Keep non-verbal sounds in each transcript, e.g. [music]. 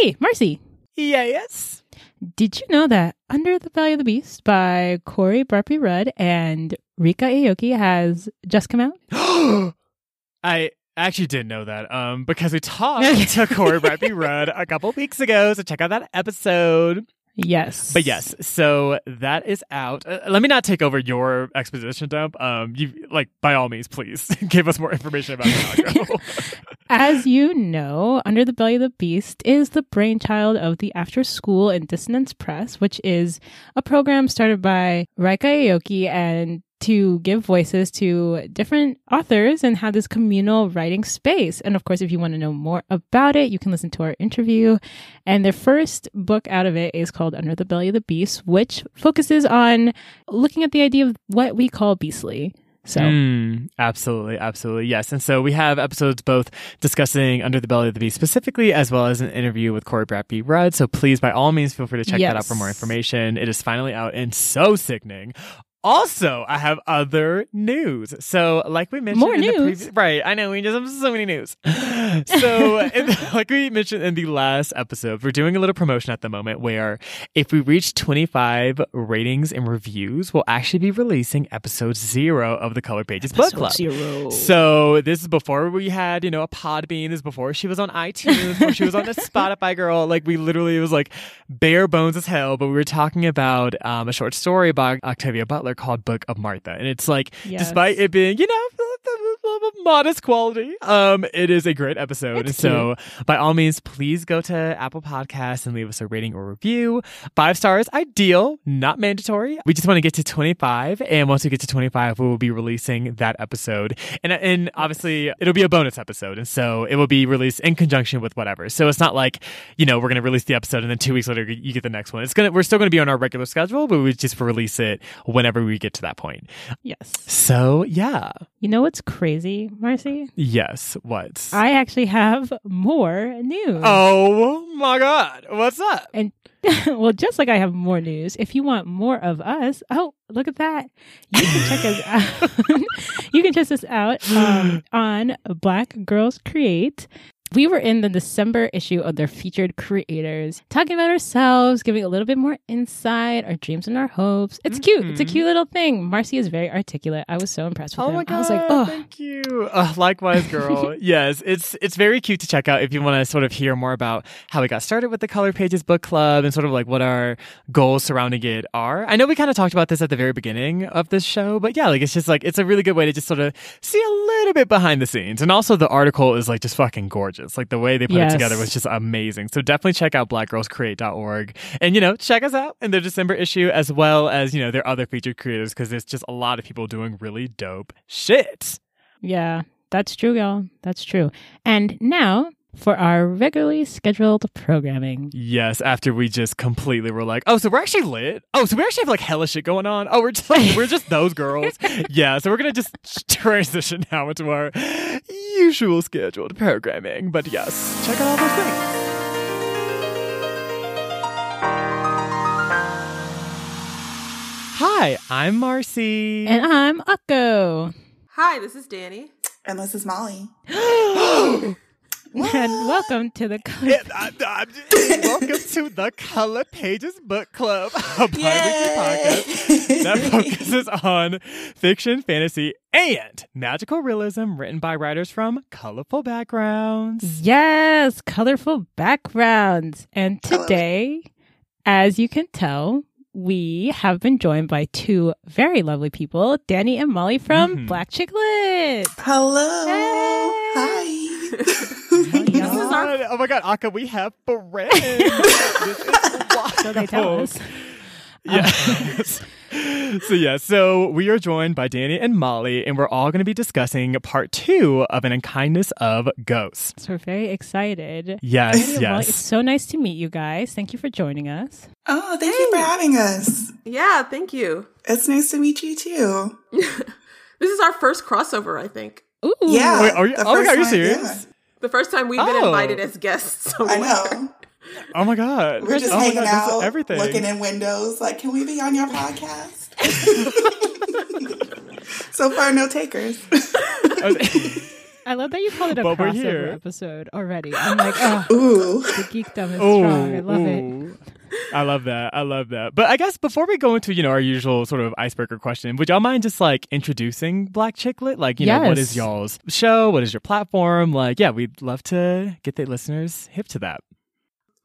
Hey, Marcy, Yes. did you know that Under the Belly of the Beast by Corey Bradby Rudd and Rika Aoki has just come out? [gasps] I actually didn't know that um, because we [laughs] talked to Corey Bradby Rudd a couple weeks ago. So check out that episode. Yes. But yes, so that is out. Uh, let me not take over your exposition dump. Um, you like by all means, please [laughs] give us more information about Chicago. [laughs] As you know, Under the Belly of the Beast is the brainchild of the After School and Dissonance Press, which is a program started by Raika Aoki and to give voices to different authors and have this communal writing space. And of course, if you want to know more about it, you can listen to our interview. And their first book out of it is called Under the Belly of the Beast, which focuses on looking at the idea of what we call beastly. So Mm, absolutely, absolutely, yes. And so we have episodes both discussing Under the Belly of the Beast specifically, as well as an interview with Corey Bradby Rudd. So please, by all means, feel free to check that out for more information. It is finally out and so sickening. Also, I have other news. So, like we mentioned, More in the news? right? I know we just have so many news. [gasps] So, the- [laughs] like we mentioned in the last episode, we're doing a little promotion at the moment where if we reach 25 ratings and reviews, we'll actually be releasing episode zero of the Color Pages Book Club. Zero. So this is before we had, you know, a Podbean. This is before she was on iTunes, before she was on the [laughs] Spotify girl. Like we literally it was like bare bones as hell. But we were talking about um, a short story by Octavia Butler called Book of Martha, and it's like, Yes. despite it being, you know. modest quality. Um, it is a great episode. It's so by all means, please go to Apple Podcasts and leave us a rating or review. Five stars, ideal, not mandatory. We just want to get to 25. And once we get to 25, we will be releasing that episode. And, and obviously, it'll be a bonus episode. And so it will be released in conjunction with whatever. So it's not like, you know, we're going to release the episode and then two weeks later you get the next one. It's going to, we're still going to be on our regular schedule, but we just release it whenever we get to that point. yes. So yeah. You know what's crazy, Marcy? Yes. What? I actually have more news. oh my God. What's up? And [laughs] well, just like I have more news, if you want more of us, oh, look at that. You can check us [laughs] out. [laughs] you can check us out um, on Black Girls Create. We were in the December issue of their featured creators, talking about ourselves, giving a little bit more insight, our dreams and our hopes. It's cute. It's a Mhm. cute little thing. Marcy is very articulate. I was so impressed with Oh him. my god! I was like, oh, thank you. [laughs] Uh, likewise, girl. [laughs] yes, it's it's very cute to check out if you want to sort of hear more about how we got started with the Color Pages Book Club and sort of like what our goals surrounding it are. I know we kind of talked about this at the very beginning of this show, but yeah, like it's just like it's a really good way to just sort of see a little bit behind the scenes, and also the article is like just fucking gorgeous. Like the way they put Yes. it together was just amazing. So definitely check out blackgirlscreate.org and you know check us out in their December issue as well as you know their other featured creators because there's just a lot of people doing really dope shit. Yeah, that's true, y'all. That's true. And now for our regularly scheduled programming. Yes, after we just completely were like, oh, so we're actually lit. Oh, so we actually have like hella shit going on. Oh, we're just like, we're just those girls. [laughs] yeah, so we're gonna just [laughs] transition now into our usual scheduled programming. But yes, check out all those things. Hi, I'm Marcy. And I'm Akko. Hi, this is Danny. And this is Molly. [gasps] [gasps] [gasps] And welcome to the color. And I- I- welcome to the Color Pages Book Club, [laughs] a bi-weekly podcast that [laughs] focuses on fiction, fantasy, and magical realism written by writers from colorful backgrounds. Yes, colorful backgrounds. And I love it. today, as you can tell, we have been joined by two very lovely people, Danny and Molly from Mhm. Black Chiclet. Hello. Hey. Hi. [laughs] This is God, oh my god, Akko, we have friends. this is wild. So they tell us. Yes. [laughs] so yeah, so we are joined by Danny and Molly, and we're all going to be discussing part two of an unkindness of ghosts. So we're very excited. Yes, Danny and Molly, it's yes. so nice to meet you guys. Thank you for joining us. Oh, thank you for having us. Yeah, thank you. It's nice to meet you too. [laughs] This is our first crossover, I think. Ooh. Yeah. Wait, are you- oh my God, are you one, serious? yeah. The first time we've been Oh. invited as guests. [laughs] I know. Oh my god, We're just oh hanging God, out, everything. looking in windows. Like, can we be on your podcast? [laughs] so far, no takers. I love that you called it a But crossover episode already. I'm like, oh, Ooh. the geekdom is Oh, strong. I love it. Ooh. I love that. I love that. But I guess before we go into, you know, our usual sort of icebreaker question, would y'all mind just like introducing Black Chicklet? Like, you know, what is y'all's show? What is your platform? Like, yeah, we'd love to get the listeners hip to that.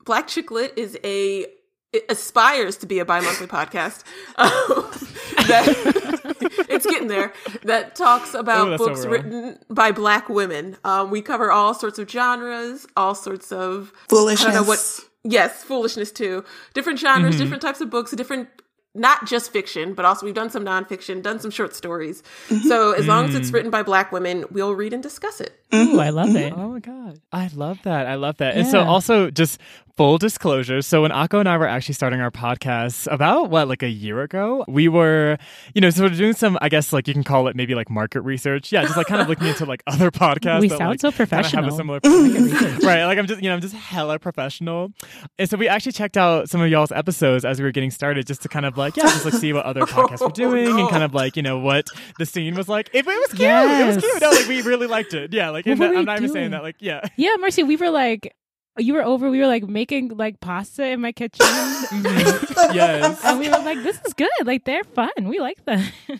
Black Chicklet is a it aspires to be a bi-monthly podcast. Um, that, [laughs] it's getting there. That talks about that's so books written by Black women. Um, we cover all sorts of genres, all sorts of I Foolishness. don't know what. Yes, foolishness too. Different genres, Mm-hmm. different types of books, different. Not just fiction, but also we've done some nonfiction, done some short stories. Mm-hmm. So as long as Mm. it's written by Black women, we'll read and discuss it. Ooh, I love it. Oh my god. I love that. I love that. And so also just full disclosure. So when Akko and I were actually starting our podcast about what, like a year ago, we were, you know, sort of doing some, I guess like you can call it maybe like market research. Yeah, just like kind of looking into like other [laughs] podcasts. We that, sound like, so professional. Have a similar [laughs] [laughs] right. Like I'm just, you know, I'm just hella professional. And so we actually checked out some of y'all's episodes as we were getting started just to kind of like, yeah, just like see what other oh, podcasts were doing no. and kind of like, you know, what the scene was like. If it was cute, it was cute. No, like we really liked it. Yeah, like What and were that- I'm not even saying that. Like, yeah. Yeah, Marcy, we were like, you were over. We were like making like pasta in my kitchen, yes. and we were like, "This is good. Like they're fun. We like them." [laughs]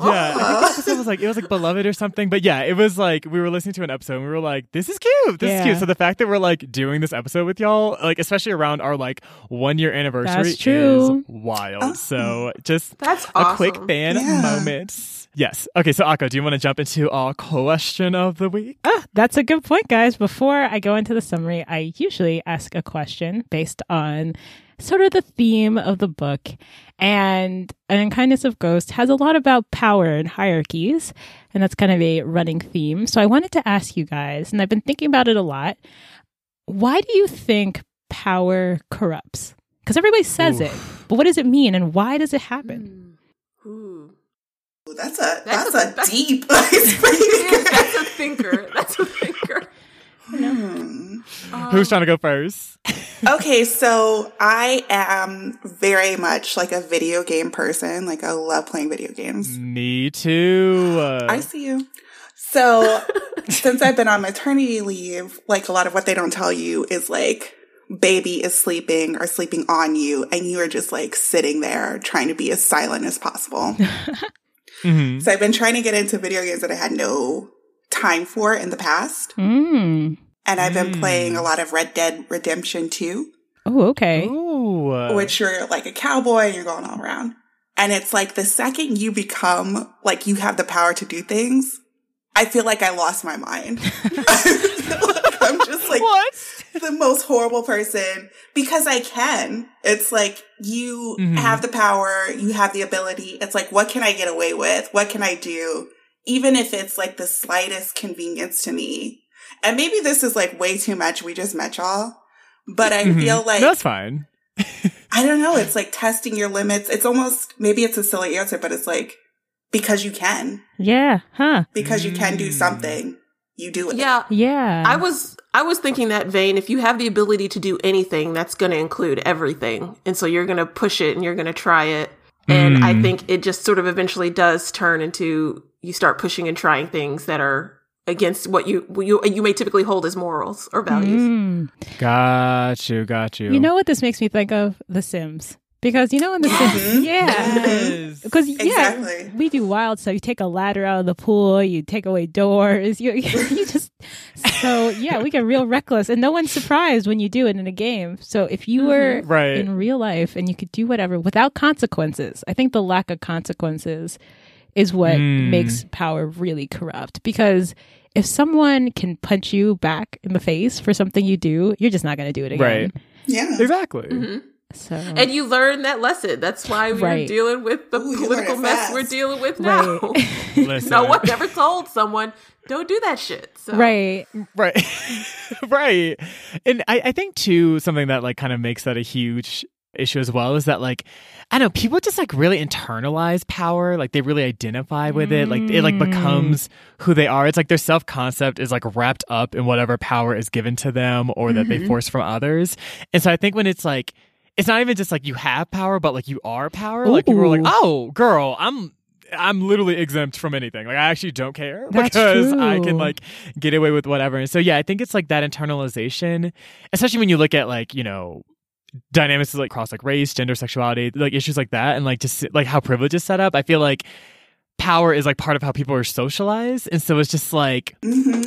Yeah, I think the was like it was like beloved or something. But yeah, it was like we were listening to an episode and we were like, "This is cute. This is cute." So the fact that we're like doing this episode with y'all, like especially around our like one year anniversary, That's true. is wild. So just That's a quick awesome. fan Yeah. moment. Yes. Okay. So Akko, do you want to jump into our question of the week? Ah, that's a good point, guys. Before I go into the summary, I usually ask a question based on sort of the theme of the book. And An Unkindness of Ghost has a lot about power and hierarchies, and that's kind of a running theme. So I wanted to ask you guys, and I've been thinking about it a lot. Why do you think power corrupts? Because everybody says it, but what does it mean, and why does it happen? Hmm. Ooh. Ooh, That's a That's that's, a- a, that's- deep It is. [laughs] icebreaker. [laughs] That's a thinker. That's a thinker. Who's trying to go first? [laughs] Okay, so I am very much like a video game person. Like I love playing video games. Me too. I see you. So [laughs] since I've been on maternity leave, like a lot of what they don't tell you is like baby is sleeping or sleeping on you and you are just like sitting there trying to be as silent as possible. [laughs] mhm. so I've been trying to get into video games that I had no time for in the past. Mm. And I've been Mm. playing a lot of Red Dead Redemption 2. Oh, okay. Ooh. which you're like a cowboy and you're going all around. And it's like the second you become like you have the power to do things, I feel like I lost my mind. [laughs] [laughs] I'm just like what? the most horrible person because I can. It's like you Mhm. have the power, you have the ability. It's like, what can I get away with? What can I do? Even if it's like the slightest convenience to me. And maybe this is like way too much. We just met y'all. But I Mhm. feel like that's fine. [laughs] I don't know. It's like testing your limits. It's almost, maybe it's a silly answer, but it's like, because you can, Yeah. Huh. because you can do Mm. something, you do it. Yeah. Yeah. I was I was thinking that vein. If you have the ability to do anything, that's going to include everything, and so you're going to push it and you're going to try it. And I Mm. think it just sort of eventually does turn into you start pushing and trying things that are against what you you you may typically hold as morals or values. Mm. Got you. Got you. You know what this makes me think of? The Sims. Because you know in the Sims, yeah. Yes. [laughs] Because yeah, Exactly. we do wild stuff. You take a ladder out of the pool, you take away doors, [laughs] you you [laughs] just so yeah, we get real reckless, and no one's surprised when you do it in a game. So if you were Right. in real life and you could do whatever without consequences, I think the lack of consequences is what Mm. makes power really corrupt. Because if someone can punch you back in the face for something you do, you're just not going to do it again. Right. Yeah. Exactly. Mhm. So And you learn that lesson. That's why we're Right. dealing with the Ooh, political mess we're dealing with now. right, [laughs] Listen. no one ever told someone don't do that shit. So. right. Right. [laughs] right. And I, I think too, something that like kind of makes that a huge issue as well is that like I know, people just like really internalize power, like they really identify with it. Like it like Mm. becomes who they are. It's like their self concept is like wrapped up in whatever power is given to them or that they Mhm. force from others. And so I think when it's like it's not even just like you have power, but like you are power. Like people are like, oh girl, I'm I'm literally exempt from anything. Like I actually don't care That's because I can like get away with whatever. And so yeah, I think it's like that internalization, especially when you look at like, you know, dynamics is like cross like race, gender, sexuality, like issues like that and like just like how privilege is set up. I feel like power is like part of how people are socialized. And so it's just like hmm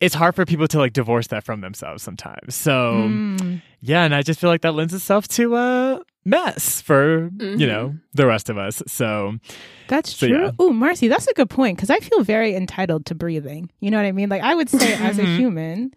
it's hard for people to like divorce that from themselves sometimes. So Mm. yeah, and I just feel like that lends itself to a mess for Mhm. you know the rest of us. So That's So, true. yeah. Oh, Marcy, that's a good point because I feel very entitled to breathing. You know what I mean? Like I would say, as a Mhm. human,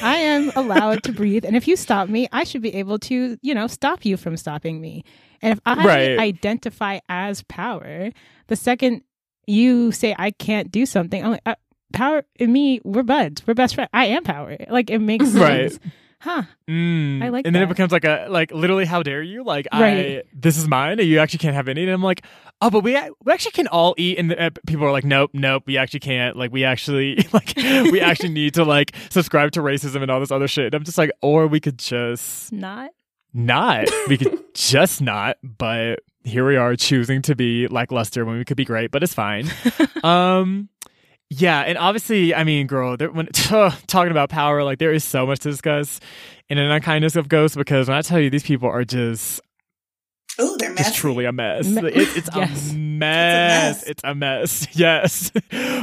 I am [laughs] allowed to breathe, and if you stop me, I should be able to, you know, stop you from stopping me. And if I Right. identify as power, the second you say I can't do something, I'm like, uh, power and me, we're buds, we're best friends. I am power. Like it makes [laughs] Right. Huh. Mm. I like and then it becomes like a like literally how dare you? Like I this is mine and you actually can't have any. And I'm like oh but we we actually can all eat. And uh, people are like nope nope we actually can't. Like we actually [laughs] like we actually [laughs] need to like subscribe to racism and all this other shit. And I'm just like or we could just Not. not. We could [laughs] just not. But here we are choosing to be lackluster when we could be great but it's fine. Um yeah and obviously i mean girl there, when [laughs] talking about power like there is so much to discuss in an unkindness of ghosts because when i tell you these people are just Oh, they're just messy. truly a mess. Me- It- it's [laughs] Yes. a mess. It's it's a mess. [laughs] Yes.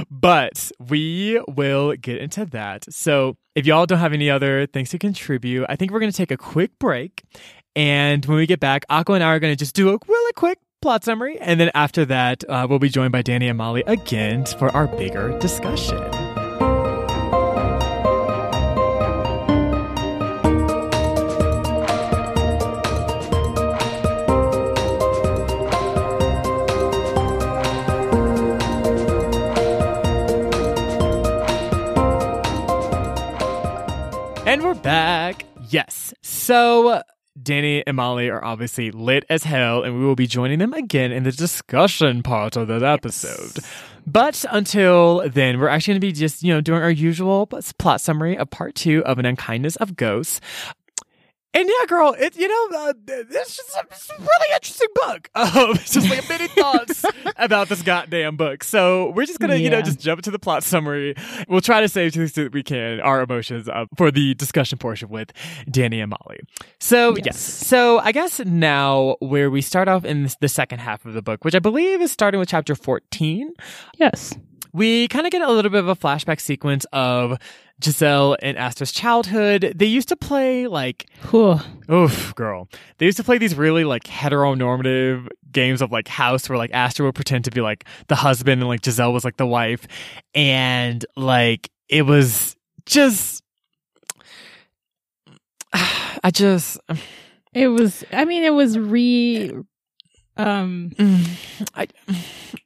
But we will get into that. So if y'all don't have any other things to contribute i think we're going to take a quick break. And when we get back, Akko and I are going to just do a really quick plot summary. And then after that, uh, we'll be joined by Danny and Molly again for our bigger discussion. And we're back. Yes. So Danny and Molly are obviously lit as hell, and we will be joining them again in the discussion part of that episode. But until then, we're actually going to be just, you know, doing our usual plot summary of part two of An Unkindness of Ghosts. And yeah, girl, it you know uh, it's just a, it's a really interesting book. [laughs] Um, it's just like many thoughts [laughs] about this goddamn book. So we're just gonna you know just jump into the plot summary. We'll try to save to the extent we can our emotions uh, for the discussion portion with Danny and Molly. So yes. Yes. so I guess now where we start off in the second half of the book, which I believe is starting with chapter fourteen Yes. we kind of get a little bit of a flashback sequence of Giselle and Aster's childhood. They used to play like, Whew. oof, girl. They used to play these really like heteronormative games of like house where like Aster would pretend to be like the husband and like Giselle was like the wife. And like it was just, [sighs] I just, [sighs] It was. I mean, it was re. Um, I,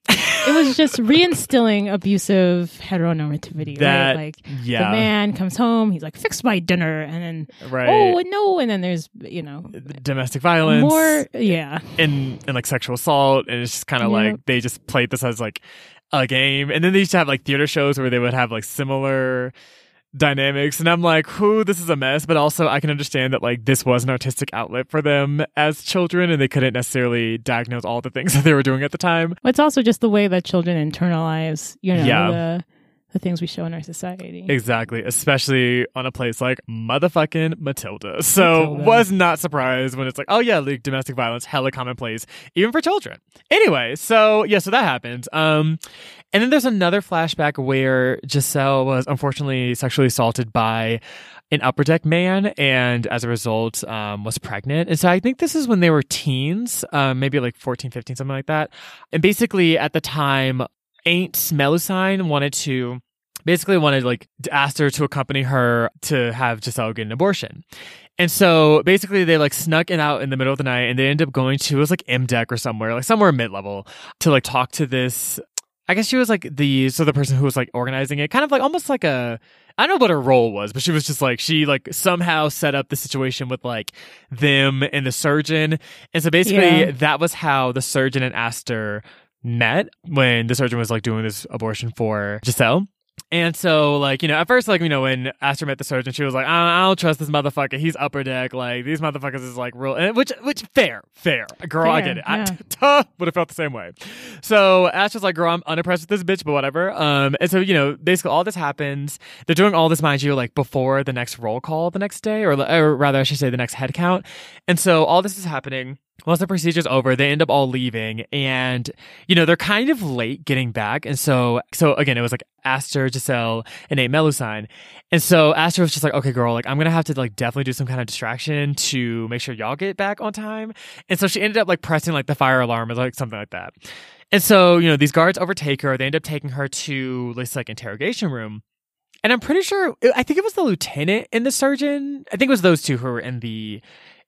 it was just reinstilling abusive heteronormativity. that, right? Like yeah, the man comes home, he's like, "Fix my dinner," and then, right. "Oh no!" And then there's, you know, Domestic violence. more. Yeah. and and like sexual assault and it's just kind of Yep. like they just played this as like a game and then they used to have like theater shows where they would have like similar dynamics and i'm like who this is a mess but also i can understand that like this was an artistic outlet for them as children and they couldn't necessarily diagnose all the things [laughs] that they were doing at the time It's also just the way that children internalize, you know, Yeah. the the things we show in our society. exactly especially on a place like motherfucking matilda [laughs] so Matilda. was not surprised when it's like oh yeah like domestic violence hella commonplace even for children anyway so yeah so that happened um and then there's another flashback where Giselle was unfortunately sexually assaulted by an upper deck man and as a result um, was pregnant. And so i think this is when they were teens um, maybe like 14 15 something like that. And basically at the time aunt melusine wanted to basically wanted like asked her to accompany her to have giselle get an abortion. And so basically they like snuck it out in the middle of the night and they ended up going to it was like m deck or somewhere like somewhere mid-level to like talk to this I guess she was like the so the person who was like organizing it, kind of like almost like a I don't know what her role was, but she was just like she like somehow set up the situation with like them and the surgeon, and so basically Yeah. that was how the surgeon and Aster met when the surgeon was like doing this abortion for Giselle. And so, like, you know, at first, like, you know, when Aster met the surgeon, she was like, I, I don't trust this motherfucker. He's upper deck. Like, these motherfuckers is like real, and which, which, fair, fair. Girl, I get it. yeah. [laughs] I would have felt the same way. So Aster's like, girl, I'm unimpressed with this bitch, but whatever. Um, and so, you know, basically all this happens. They're doing all this, mind you, like before the next roll call the next day, or, or rather, I should say the next head count. And so all this is happening. Once the procedure's over, they end up all leaving and, you know, they're kind of late getting back. And so, so again, it was like Aster, Giselle, and Aunt Melusine. And so Aster was just like, okay, girl, like I'm going to have to like definitely do some kind of distraction to make sure y'all get back on time. And so she ended up like pressing like the fire alarm or like something like that. And so, you know, these guards overtake her. They end up taking her to this like interrogation room. And I'm pretty sure, I think it was the lieutenant and the surgeon. I think it was those two who were in the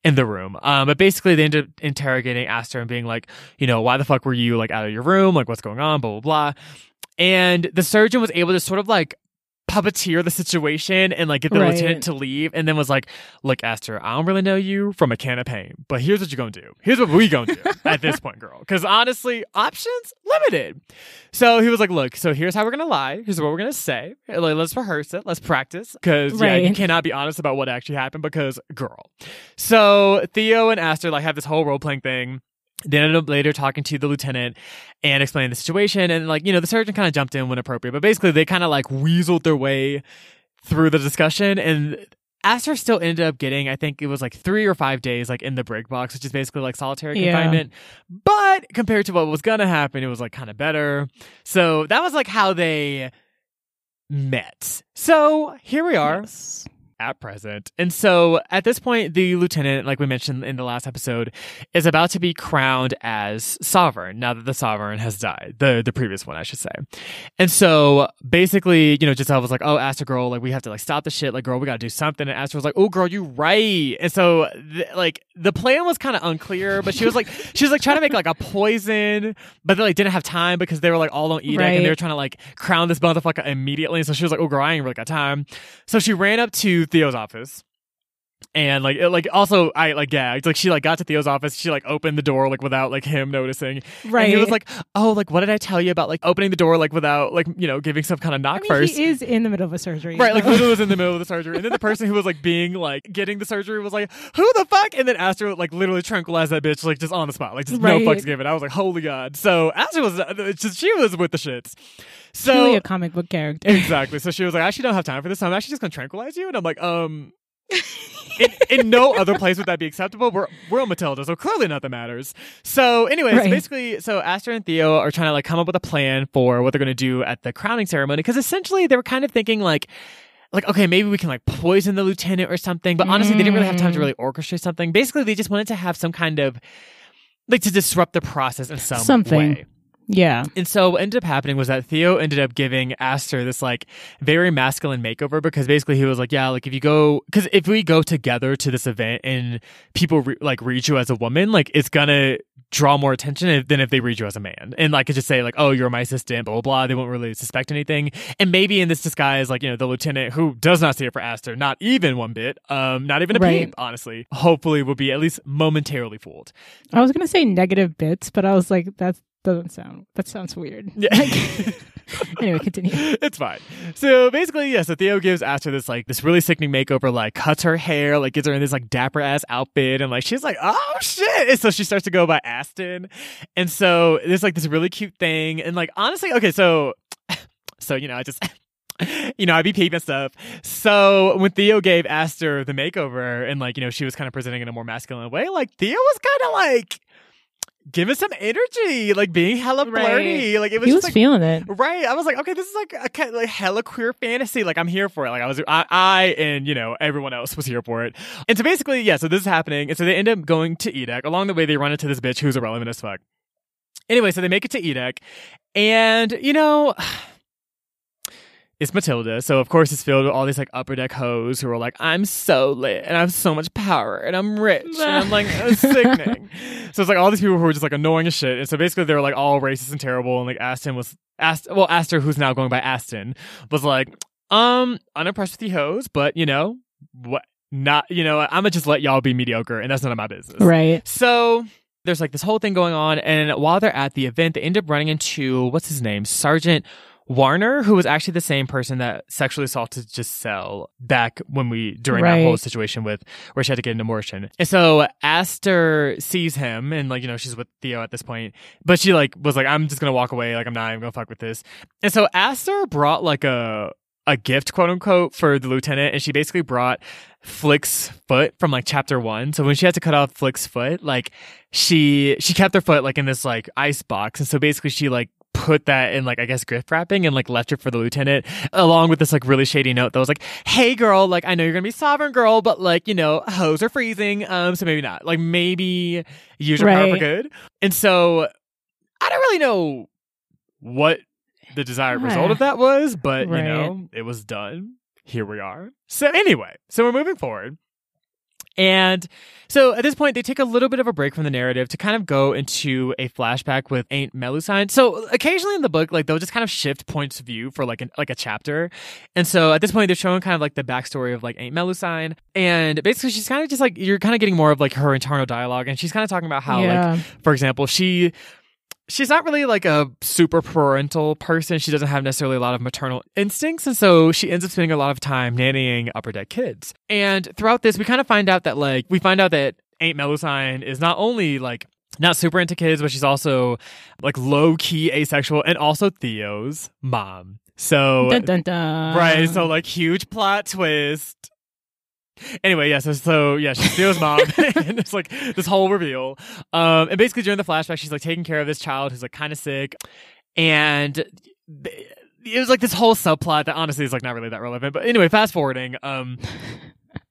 in the room. Um, but basically they ended up interrogating Aster and being like, you know, why the fuck were you like out of your room? Like what's going on? Blah blah blah. And the surgeon was able to sort of like puppeteer the situation and like get the Right. lieutenant to leave and then was like, look, Aster, I don't really know you from a can of paint, but here's what you're gonna do. Here's what we gonna do [laughs] at this point, girl. Cause honestly, options limited. So he was like, look, so here's how we're gonna lie. Here's what we're gonna say. Like, let's rehearse it. Let's practice. Cause yeah, you cannot be honest about what actually happened because girl. So Theo and Aster like have this whole role playing thing. They ended up later talking to the lieutenant and explaining the situation. And like, you know, the surgeon kind of jumped in when appropriate, but basically they kind of like weaseled their way through the discussion. And Aster still ended up getting, I think it was like three or five days like in the break box, which is basically like solitary Yeah. confinement. But compared to what was going to happen, it was like kind of better. So that was like how they met. So here we are Yes. At present. And so at this point, the lieutenant, like we mentioned in the last episode, is about to be crowned as sovereign now that the sovereign has died. The the previous one, I should say. And so basically, you know, Giselle was like, Oh, Aster girl, like we have to like stop the shit. Like, girl, we gotta do something. And Aster was like, Oh girl, you right. And so th- like the plan was kind of unclear, but she was like she was like trying to make like a poison, but they like didn't have time because they were like all on edict Right. and they were trying to like crown this motherfucker immediately. So she was like, Oh girl, I ain't really got time. So she ran up to Theo's office. And like, it, like also, I like gagged. Like she like got to Theo's office. She like opened the door like without like him noticing. Right. And he was like, "Oh, like what did I tell you about like opening the door like without like you know giving some kind of knock I mean, first? he is in the middle of a surgery. Right, like literally was in the middle of the [laughs] surgery, and then the person who was like being like getting the surgery was like, "Who the fuck?" And then Aster like literally tranquilized that bitch like just on the spot, like just Right. no fucks given. I was like, "Holy god!" So Aster was uh, just she was with the shits. So Truly a comic book character. Exactly. So she was like, I actually don't have time for this. I'm actually just gonna tranquilize you. And I'm like, um in, in no other place would that be acceptable. We're we're on Matilda, so clearly nothing matters. So anyways, Right. basically so Aster and Theo are trying to like come up with a plan for what they're gonna do at the crowning ceremony. Because essentially they were kind of thinking like like okay maybe we can like poison the lieutenant or something but honestly they didn't really have time to Mm. really orchestrate something basically they just wanted to have some kind of like to disrupt the process in some Something. way yeah. and so what ended up happening was that Theo ended up giving Aster this like very masculine makeover because basically he was like, yeah, like if you go, because if we go together to this event and people re- like read you as a woman, like it's gonna draw more attention than if they read you as a man. And like, could just say like, oh, you're my assistant, blah, blah, blah. They won't really suspect anything. And maybe in this disguise, like, you know, the lieutenant who does not see it for Aster, not even one bit, um, not even a Right. peep, honestly, hopefully will be at least momentarily fooled. I was gonna say negative bits, but I was like, that doesn't sound. That sounds weird. Yeah. [laughs] Anyway, continue. it's fine. So basically, yeah. So Theo gives Aster this like this really sickening makeover, like cuts her hair, like gets her in this like dapper ass outfit, and like she's like, oh shit. And so she starts to go by Aston, and so there's like this really cute thing, and like honestly, okay, so [laughs] so you know, I just. [laughs] You know, I'd be peeping stuff. So when Theo gave Aster the makeover and like, you know, she was kind of presenting in a more masculine way, like Theo was kind of like giving some energy, like being hella Right. Like it was He just was like feeling it. Right. I was like, okay, this is like a like hella queer fantasy. Like I'm here for it. Like I was, I, I and you know everyone else was here for it. And so basically, yeah. So this is happening, and so they end up going to Edek. Along the way, they run into this bitch who's irrelevant as fuck. Anyway, so they make it to Edek, and you know. It's Matilda, so of course it's filled with all these like upper deck hoes who are like, "I'm so lit and I have so much power and I'm rich and I'm like [laughs] sickening." so it's like all these people who are just like annoying as shit, and so basically they were like all racist and terrible, and like Aston was asked, well, Aster, who's now going by Aston, was like, um, unimpressed with the hoes, but you know what? Not, you know, I'm gonna just let y'all be mediocre, and that's none of my business. Right. So there's like this whole thing going on, and while they're at the event, they end up running into what's his name, Sergeant Warner, who was actually the same person that sexually assaulted Giselle back when we during that whole situation with where she had to get an abortion. And so Aster sees him and like, you know, she's with Theo at this point, but she like was like, I'm just gonna walk away, like I'm not even gonna fuck with this. And so Aster brought like a a gift, quote unquote, for the lieutenant, and she basically brought Flick's foot from like chapter one. So when she had to cut off Flick's foot, like she she kept her foot like in this like ice box, and so basically she like put that in like I guess gift wrapping and like left it for the lieutenant along with this like really shady note that was like, "Hey girl, like I know you're gonna be sovereign girl, but like you know hoes are freezing, um, so maybe not. Like maybe use your power for good." And so I don't really know what the desired result of that was, but Right. you know it was done. Here we are. So anyway, so we're moving forward. And so at this point, they take a little bit of a break from the narrative to kind of go into a flashback with Aunt Melusine. So occasionally in the book, like they'll just kind of shift points of view for like an, like a chapter. And so at this point, they're showing kind of like the backstory of like Aunt Melusine. And basically, she's kind of just like, you're kind of getting more of like her internal dialogue. And she's kind of talking about how, yeah. like, for example, she she's not really like a super parental person. She doesn't have necessarily a lot of maternal instincts. And so she ends up spending a lot of time nannying upper deck kids. And throughout this, we kind of find out that like, we find out that Aunt Melusine is not only like, not super into kids, but she's also like low key asexual and also Theo's mom. So dun, dun, dun. Right. So like huge plot twist. Anyway, yeah, so so yeah, she's Theo's [laughs] mom, [laughs] and it's like this whole reveal. Um, and basically during the flashback, she's like taking care of this child who's like kind of sick, and it was like this whole subplot that honestly is like not really that relevant. But anyway, fast forwarding, um.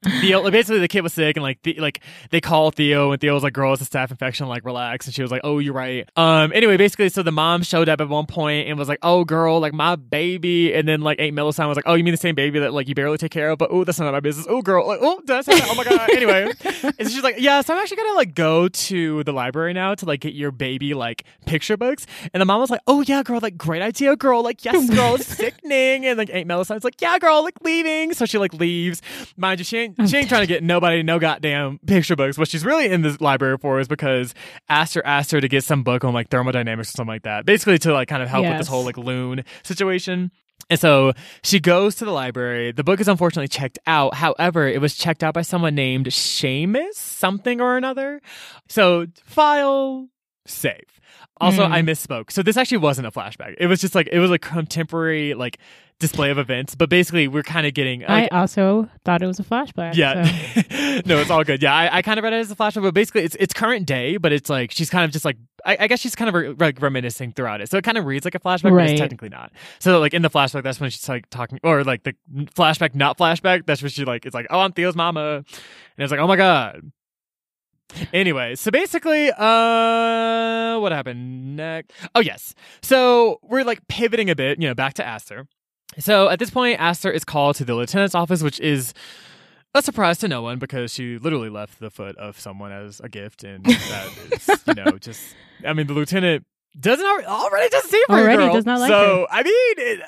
Theo, basically the kid was sick and like the, like they called Theo and Theo was like, "Girl, it's a staph infection. Like, relax." And she was like, "Oh, you're right." Um. Anyway, basically, so the mom showed up at one point and was like, "Oh, girl, like my baby," and then like Aunt Melusine was like, "Oh, you mean the same baby that like you barely take care of?" But oh, that's not my business. Oh, girl, like oh, did I say that? Oh my god. [laughs] anyway, and she's like, "Yeah, so I'm actually gonna like go to the library now to like get your baby like picture books." And the mom was like, "Oh yeah, girl, like great idea, girl. Like yes, girl, it's [laughs] sickening." And like Aunt Melusine's like, "Yeah, girl, like leaving." So she like leaves. Mind you, she ain't she ain't trying to get nobody no goddamn picture books. What she's really in this library for is because Aster asked her to get some book on like thermodynamics or something like that. Basically to like kind of help with this whole like loon situation. And so she goes to the library. The book is unfortunately checked out. However, it was checked out by someone named Seamus something or another. So file save. Also, Hmm. I misspoke. So this actually wasn't a flashback. It was just like it was a contemporary like display of events. But basically, we're kind of getting. I Like, also thought it was a flashback. yeah, so- [laughs] no, it's all good. Yeah, I, I kind of read it as a flashback, but basically, it's it's current day. But it's like she's kind of just like I, I guess she's kind of re- like reminiscing throughout it, so it kind of reads like a flashback, but it's technically not. So like in the flashback, that's when she's like talking, or like the flashback, not flashback. That's when she like it's like, oh, I'm Theo's mama, and it's like, oh my god. Anyway, so basically, uh, what happened next? Oh yes, so we're like pivoting a bit, you know, back to Aster. So at this point, Aster is called to the lieutenant's office, which is a surprise to no one because she literally left the foot of someone as a gift, and [laughs] that is, you know, just. I mean, the lieutenant doesn't already, already doesn't see her Already girl. does not like so her. I mean, it,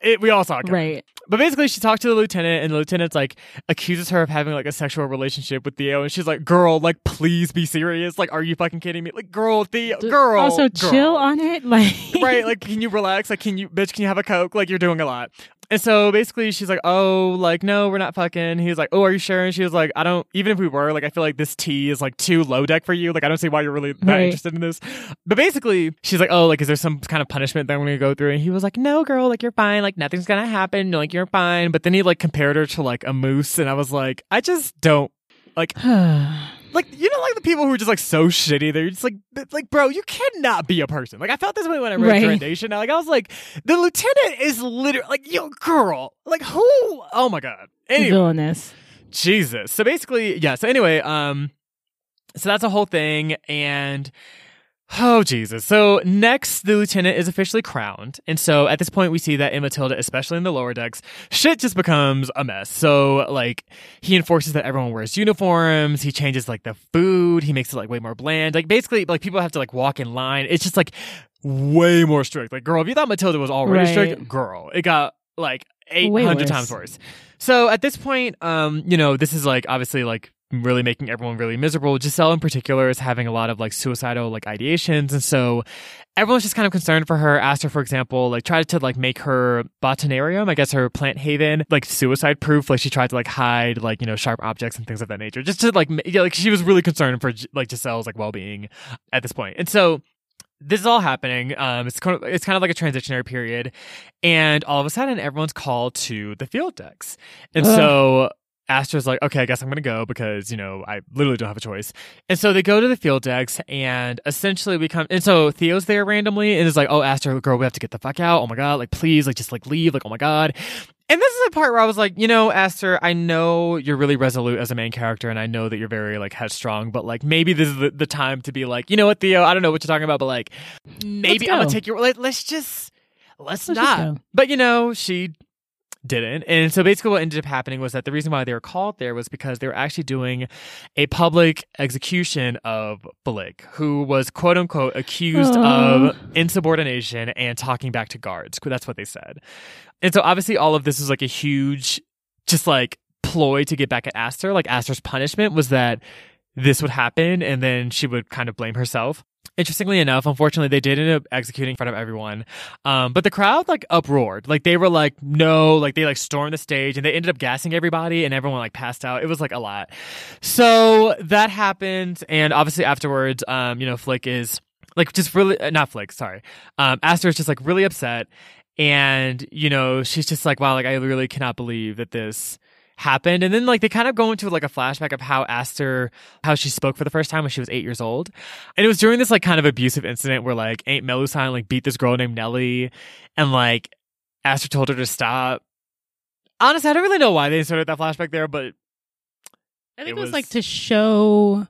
it, we all saw it. right. But basically, she talked to the lieutenant, and the lieutenant's like accuses her of having like a sexual relationship with Theo, and she's like, "Girl, like, please be serious. Like, are you fucking kidding me? Like, girl, Theo, girl, Also, girl. chill on it. [laughs] Like, right? Like, can you relax? Like, can you, bitch? Can you have a coke? Like, you're doing a lot." And so basically, she's like, "Oh, like, no, we're not fucking." He's like, "Oh, are you sure?" And she was like, "I don't. Even if we were, like, I feel like this tea is like too low deck for you. Like, I don't see why you're really that Right. interested in this." But basically, she's like, "Oh, like, is there some kind of punishment that I'm gonna go through?" And he was like, "No, girl, like, you're fine. Like, nothing's gonna happen. Like, you're fine." But then he like compared her to like a moose, and I was like, I just don't like [sighs] [sighs] [sighs] like you know like the people who are just like so shitty they're just like like bro you cannot be a person like i felt this way when i read Right. Recommendation. like i was like the lieutenant is literally like yo girl like who oh my god anyway villainous. jesus so basically yeah so anyway um so that's a whole thing and Oh Jesus! So next, the lieutenant is officially crowned, and so at this point, we see that in Matilda, especially in the lower decks, shit just becomes a mess. So like, he enforces that everyone wears uniforms. He changes like the food. He makes it like way more bland. Like basically, like people have to like walk in line. It's just like way more strict. Like, girl, if you thought Matilda was already Right. strict, girl, it got like 800 worse. times worse. So at this point, um, you know, this is like obviously like really making everyone really miserable. Giselle in particular is having a lot of like suicidal like ideations. And so everyone's just kind of concerned for her. Aster, for example, like tried to like make her botanarium, I guess her plant haven, like suicide proof. Like she tried to like hide like, you know, sharp objects and things of that nature. Just to like, yeah, like she was really concerned for like Giselle's like well being at this point. And so this is all happening. Um, it's kind of it's kind of like a transitionary period, and all of a sudden, everyone's called to the field decks, and so Aster's like, okay, I guess I'm gonna go because you know I literally don't have a choice. And so they go to the field decks, and essentially we come. And so Theo's there randomly, and is like, oh, Astra, girl, we have to get the fuck out. Oh my god, like please, like just like leave. Like oh my god. And this is the part where I was like, you know, Aster, I know you're really resolute as a main character, and I know that you're very like headstrong, but like maybe this is the, the time to be like, you know what, Theo, I don't know what you're talking about, but like maybe I'm gonna take your like, let's just let's, Let's not. go. But you know, she didn't. And so basically what ended up happening was that the reason why they were called there was because they were actually doing a public execution of Blake, who was quote unquote accused Aw. of insubordination and talking back to guards. That's what they said. And so obviously all of this is like a huge just like ploy to get back at Aster. Like Aster's punishment was that this would happen and then she would kind of blame herself. Interestingly enough, unfortunately, they did end up executing in front of everyone. Um, but the crowd like uproared. Like they were like, no, like they like stormed the stage and they ended up gassing everybody and everyone like passed out. It was like a lot. So that happened. And obviously afterwards, um, you know, Flick is like just really, uh, not Flick, sorry. Um, Aster is just like really upset. And, you know, she's just like, wow, like I really cannot believe that this happened. And then like they kind of go into like a flashback of how Aster, how she spoke for the first time when she was eight years old. And it was during this like kind of abusive incident where like Aunt Melusine like beat this girl named Nellie and like Aster told her to stop. Honestly, I don't really know why they inserted that flashback there, but I think It it, was, was- like to show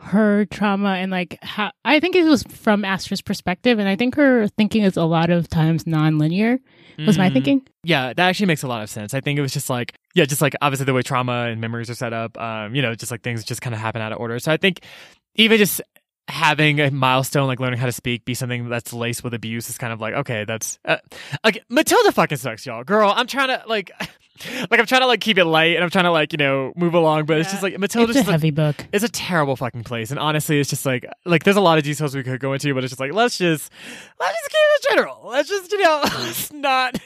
her trauma and like how I think it was from Aster's perspective, and I think her thinking is a lot of times non-linear. Was my Mm, thinking? Yeah, that actually makes a lot of sense. I think it was just like, yeah, just like obviously the way trauma and memories are set up, um, you know, just like things just kind of happen out of order. So I think even just having a milestone like learning how to speak be something that's laced with abuse is kind of like okay that's uh, like matilda fucking sucks y'all girl i'm trying to like [laughs] like i'm trying to like keep it light and i'm trying to like you know move along but it's just like matilda's It's a just like, heavy book. it's a terrible fucking place. And honestly it's just like like there's a lot of details we could go into but it's just like let's just let's just keep it general. Let's just you know [laughs] let's not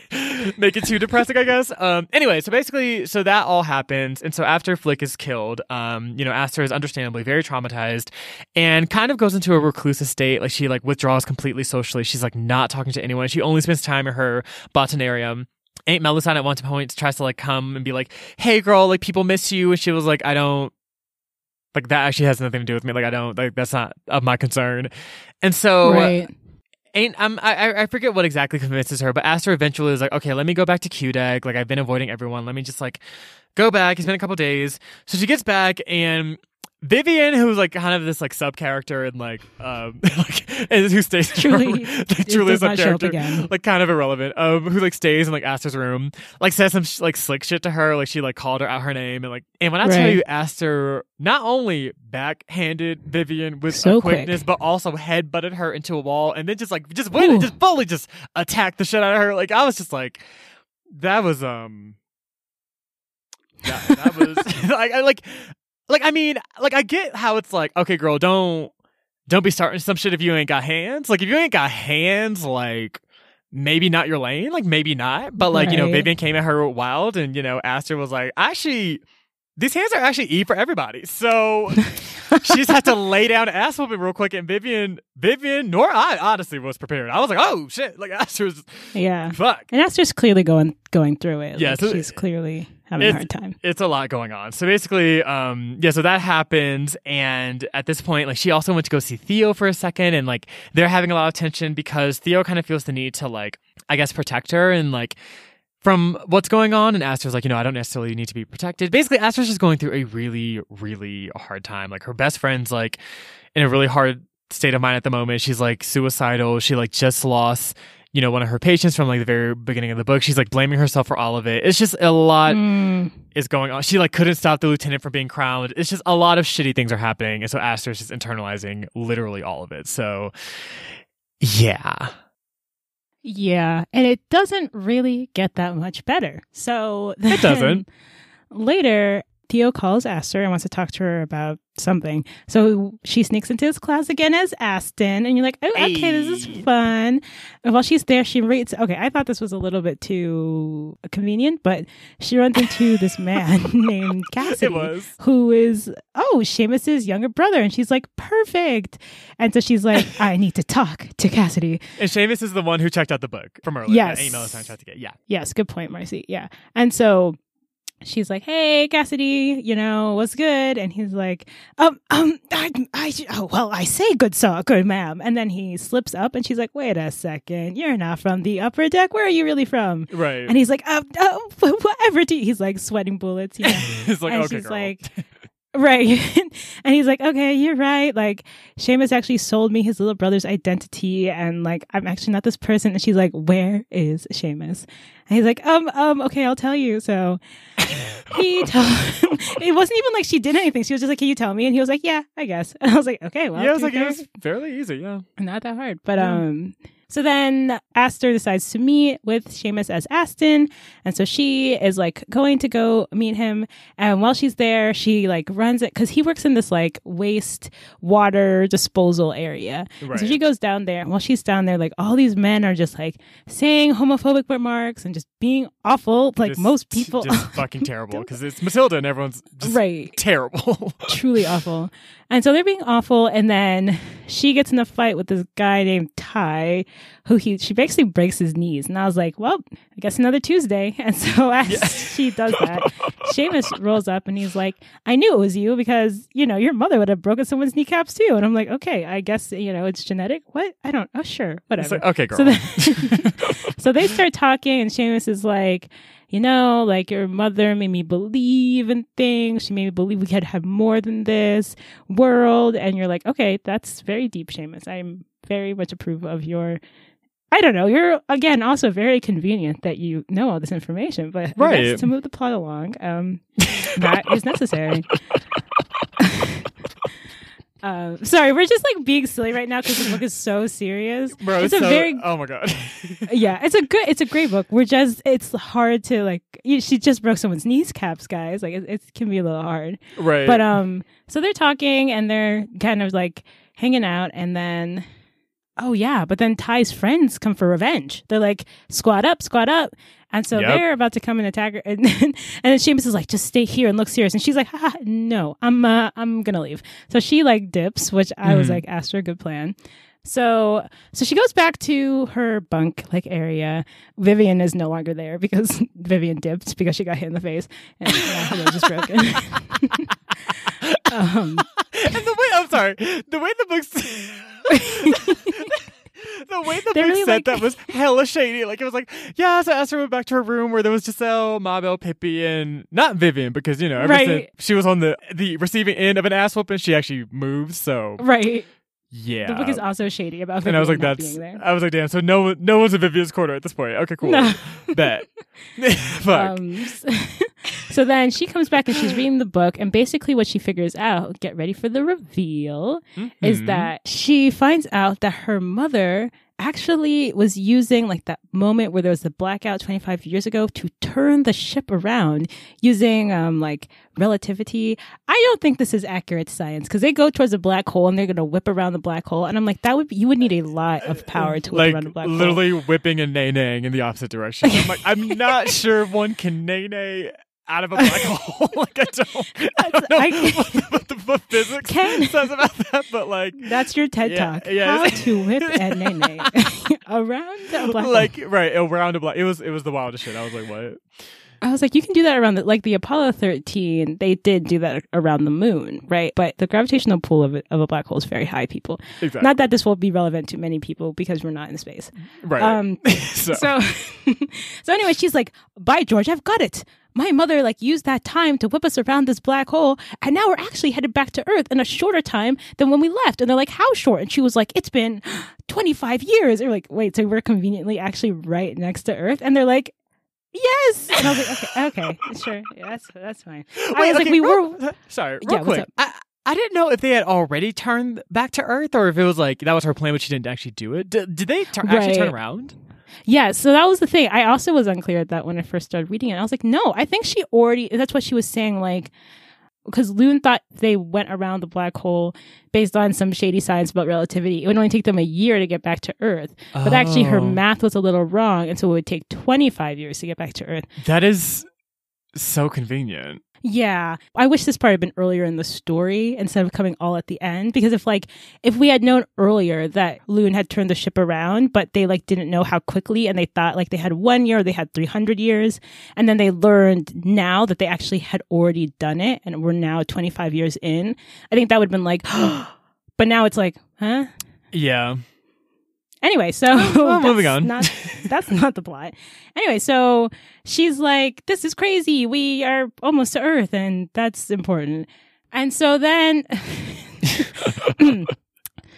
make it too depressing i guess. Um anyway so basically so that all happens and so after flick is killed um you know aster is understandably very traumatized and kind of goes into a reclusive state. Like she like withdraws completely socially. She's like not talking to anyone. She only spends time in her botanarium Aunt Melusine at one point tries to like come and be like, "Hey, girl, like people miss you," and she was like, "I don't like that. Actually, has nothing to do with me. Like, I don't like that's not of my concern." And so, right. ain't I'm, I I forget what exactly convinces her, but Aster eventually is like, "Okay, let me go back to Q deck. Like, I've been avoiding everyone. Let me just like go back. It's been a couple days." So she gets back and. Vivian, who's like kind of this like sub character and like um [laughs] like and who stays Truly, room, [laughs] like truly a sub not show up character like kind of irrelevant. Um, who like stays in like Aster's room, like says some sh- like slick shit to her, like she like called her out her name, and like and when I tell you, Aster not only backhanded Vivian with So quickness, quick. but also head butted her into a wall, and then just like just went and just fully just attacked the shit out of her. Like I was just like, that was um. That, that was [laughs] like I like like I mean like I get how it's like okay girl don't don't be starting some shit if you ain't got hands. Like if you ain't got hands like maybe not your lane like maybe not but like you know Vivian came at her wild and you know Aster was like actually these hands are actually E for everybody. So [laughs] she just had to lay down ass whooping real quick and Vivian Vivian nor I honestly was prepared. I was like oh shit. Like [laughs] Aster was Yeah. fuck. And Aster's clearly going going through it. Yeah, Like, so- she's clearly having a It's- hard time. it's a lot going on. So basically, um, yeah, so that happens, and at this point, like she also went to go see Theo for a second, and like they're having a lot of tension because Theo kind of feels the need to like, I guess, protect her and like from what's going on, and Aster's like, you know, I don't necessarily need to be protected. Basically, Aster's just going through a really, really hard time. Like her best friend's like in a really hard state of mind at the moment. She's like suicidal. She like just lost. You know, one of her patients from like the very beginning of the book. She's like blaming herself for all of it. It's just a lot Mm, is going on. She like couldn't stop the lieutenant from being crowned. It's just a lot of shitty things are happening, and so Aster's just internalizing literally all of it. So, yeah, yeah. And it doesn't really get that much better. So It doesn't. Later, Theo calls Aster and wants to talk to her about something. So she sneaks into his class again as Aston, and you're like, oh, okay, this is fun. And while she's there, she reads. Okay, I thought this was a little bit too convenient, but she runs into this man [laughs] [laughs] named Cassidy, who is oh Seamus's younger brother, and she's like, perfect. And so she's like, [laughs] I need to talk to Cassidy. And Seamus is the one who checked out the book from earlier. Yes. That email I was trying to get. Yeah. Yes, good point, Marcy. Yeah. And so she's like, Hey, Cassidy, you know, what's good? And he's like, Um, um, I, I, oh, well, I say good, sir, good, ma'am. And then he slips up and she's like, Wait a second, you're not from the upper deck. Where are you really from? Right. And he's like, uh, uh, [laughs] whatever. Do you-" He's like sweating bullets. You know? [laughs] He's like, and okay, she's girl. like, right. [laughs] and he's like, okay, you're right. Like, Seamus actually sold me his little brother's identity, and like, I'm actually not this person. And she's like, where is Seamus? And he's like, um, um, okay, I'll tell you. So [laughs] he told. it wasn't even like she did anything. She was just like, can you tell me? And he was like, yeah, I guess. And [laughs] I was like, okay, well, yeah, it was like it was fairly easy. Yeah. not that hard. But Yeah. um so then Aster decides to meet with Seamus as Aston. And so she is like going to go meet him. And while she's there, she like runs it because he works in this like waste water disposal area. Right. So she goes down there. And while she's down there, like all these men are just like saying homophobic remarks and just being awful, like Just- most people. Just [laughs] fucking terrible because it's Matilda and everyone's just right. terrible. [laughs] truly awful. And so they're being awful, and then she gets in a fight with this guy named Ty, who he she basically breaks his knees. And I was like, well, I guess another Tuesday. [laughs] And so as she does that, Seamus rolls up and he's like, I knew it was you because you know your mother would have broken someone's kneecaps too. And I'm like, okay, I guess you know it's genetic. What? I don't. Oh, sure, whatever. like, okay, girl. So, [laughs] then, so they start talking, and Seamus is like, you know, like your mother made me believe in things. She made me believe we could have more than this world. And you're like, okay, that's very deep, Seamus. I'm very much approve of your. I don't know. You're again also very convenient that you know all this information, but Right. to move the plot along, um, that is necessary. Um, [laughs] sorry, we're just like being silly right now because the book is so serious. Bro, it's a so- very Oh my god. [laughs] yeah, it's a good, it's a great book. We're just, it's hard to like. You, she just broke someone's kneecaps, guys. Like it, it can be a little hard. right. But um, so they're talking and they're kind of like hanging out, and then, oh yeah, but then Ty's friends come for revenge. They're like, squat up, squat up. And so Yep. they're about to come and attack her, [laughs] and then, and then Seamus is like, "Just stay here and look serious." And she's like, Haha, "No, I'm uh, I'm gonna leave." So she like dips, which I was Mhm. like, "Asked her a good plan." So so she goes back to her bunk like area. Vivian is no longer there because [laughs] Vivian dipped because she got hit in the face and her nose is broken. [laughs] um, [laughs] and the way I'm sorry, the way the books [laughs] The way the They're book really, said like- that was hella shady. Like it was like, yeah, so Aster went back to her room where there was Giselle, Mabel, Pippi, and not Vivian because you know Right. she was on the the receiving end of an ass whooping, she actually moved. So right. Yeah, The book is also shady about and I was like, Vivian that's. being there. I was like, damn. So no, no one's in Vivian's corner at this point. Okay, cool. No. [laughs] Bet. [laughs] [laughs] Fuck. Um, s- so then she comes back and she's reading the book, and basically what she figures out, get ready for the reveal, is Mhm. that she finds out that her mother actually was using like that moment where there was the blackout 25 years ago to turn the ship around using um like relativity. I don't think this is accurate science because they go towards a black hole and they're going to whip around the black hole and I'm like that would be, you would need a lot of power to whip like around a black hole. literally whipping and nay naying in the opposite direction. I'm like, I'm [laughs] not sure if one can nay nay out of a black [laughs] hole. [laughs] like I don't, I don't know I- [laughs] what, the, what, the, physics Can- says about that, but like, That's your TED Yeah, talk. yeah, How to whip and nay around a black hole. like right around a black. It was it was the wildest shit. I was like, what? I was like, you can do that around the like the Apollo 13. They did do that around the moon, right? But the gravitational pull of it, of a black hole is very high. People, Exactly. not that this will be relevant to many people because we're not in space. right. Um, so, so, so anyway, she's like, "By George, I've got it." My mother like used that time to whip us around this black hole, and now we're actually headed back to Earth in a shorter time than when we left. And they're like, "How short?" And she was like, "It's been [gasps] 25 years." They're like, "Wait, so we're conveniently actually right next to Earth?" And they're like, "Yes." And I was like, "Okay, [laughs] okay, sure, yeah, that's that's fine." I Wait, was like, "We real- were." Uh, sorry, Yeah, real what's quick. I, I didn't know if they had already turned back to Earth or if it was like that was her plan, but she didn't actually do it. D- did they tur- actually turn around? Yeah, so that was the thing. I also was unclear at that when I first started reading it. I was like, no, I think she already, that's what she was saying. Like, because Lune thought they went around the black hole based on some shady science about relativity. It would only take them a year to get back to Earth. But actually, her Oh. math was a little wrong. And so it would take 25 years to get back to Earth. That is so convenient. Yeah. I wish this part had been earlier in the story instead of coming all at the end. Because if like if we had known earlier that Lune had turned the ship around, but they like didn't know how quickly and they thought like they had one year, or they had three hundred years, and then they learned now that they actually had already done it and we're now twenty five years in, I think that would have been like [gasps] but now it's like, huh? Yeah. Anyway, so [laughs] well, moving that's on. Not, that's not the plot. Anyway, so she's like, "This is crazy. We are almost to Earth, and that's important." And so then, [laughs] [clears throat]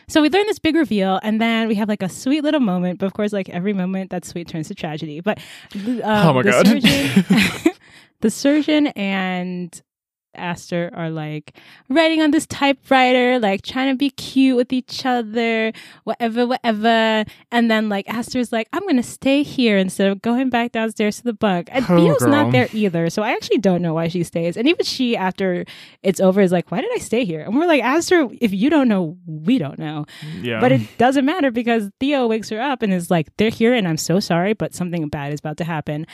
so we learn this big reveal, and then we have like a sweet little moment. But of course, like every moment that's sweet turns to tragedy. But um, Oh my the God. surgeon, [laughs] the surgeon and Aster are like writing on this typewriter, like trying to be cute with each other, whatever, whatever. And then like Aster's like, I'm gonna stay here instead of going back downstairs to the bunk. And Oh, Theo's girl. not there either, so I actually don't know why she stays. And even she, after it's over, is like, Why did I stay here? And we're like, Aster, if you don't know, we don't know. Yeah. But it doesn't matter because Theo wakes her up and is like, they're here and I'm so sorry, but something bad is about to happen.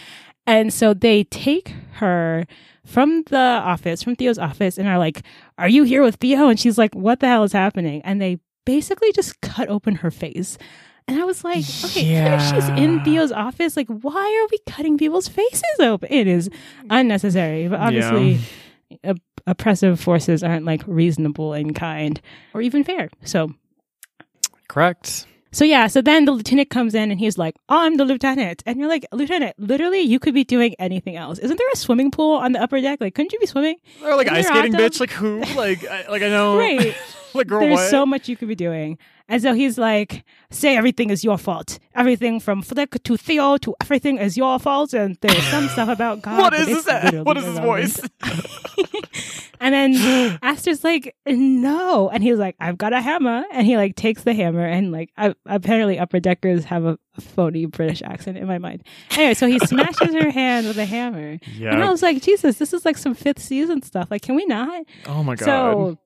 And so they take her from the office, from Theo's office, and are like, Are you here with Theo? And she's like, What the hell is happening? And they basically just cut open her face. And I was like, okay, if she's in Theo's office, like, why are we cutting people's faces open? It is unnecessary. But obviously, op- oppressive forces aren't like reasonable and kind or even fair. So Correct. So yeah, so then the lieutenant comes in and he's like, "I'm the lieutenant," and you're like, "Lieutenant, literally, you could be doing anything else. Isn't there a swimming pool on the upper deck? Like, couldn't you be swimming? Or like Isn't ice there a hot skating, bitch. Like who? Like I, like I know. [laughs] Right. [laughs] like girl, There's what? so much you could be doing." And so he's like, "Say everything is your fault. Everything from Flick to Theo to everything is your fault." And there's some stuff about God. what but this? What is his voice? [laughs] And then Aster's like, no. And he's like, I've got a hammer. And he like takes the hammer and like, I, apparently upper deckers have a, phony British accent in my mind. Anyway, so he [laughs] smashes her hand with a hammer. And I was like, Jesus, this is like some fifth season stuff. Like, can we not? Oh my god. So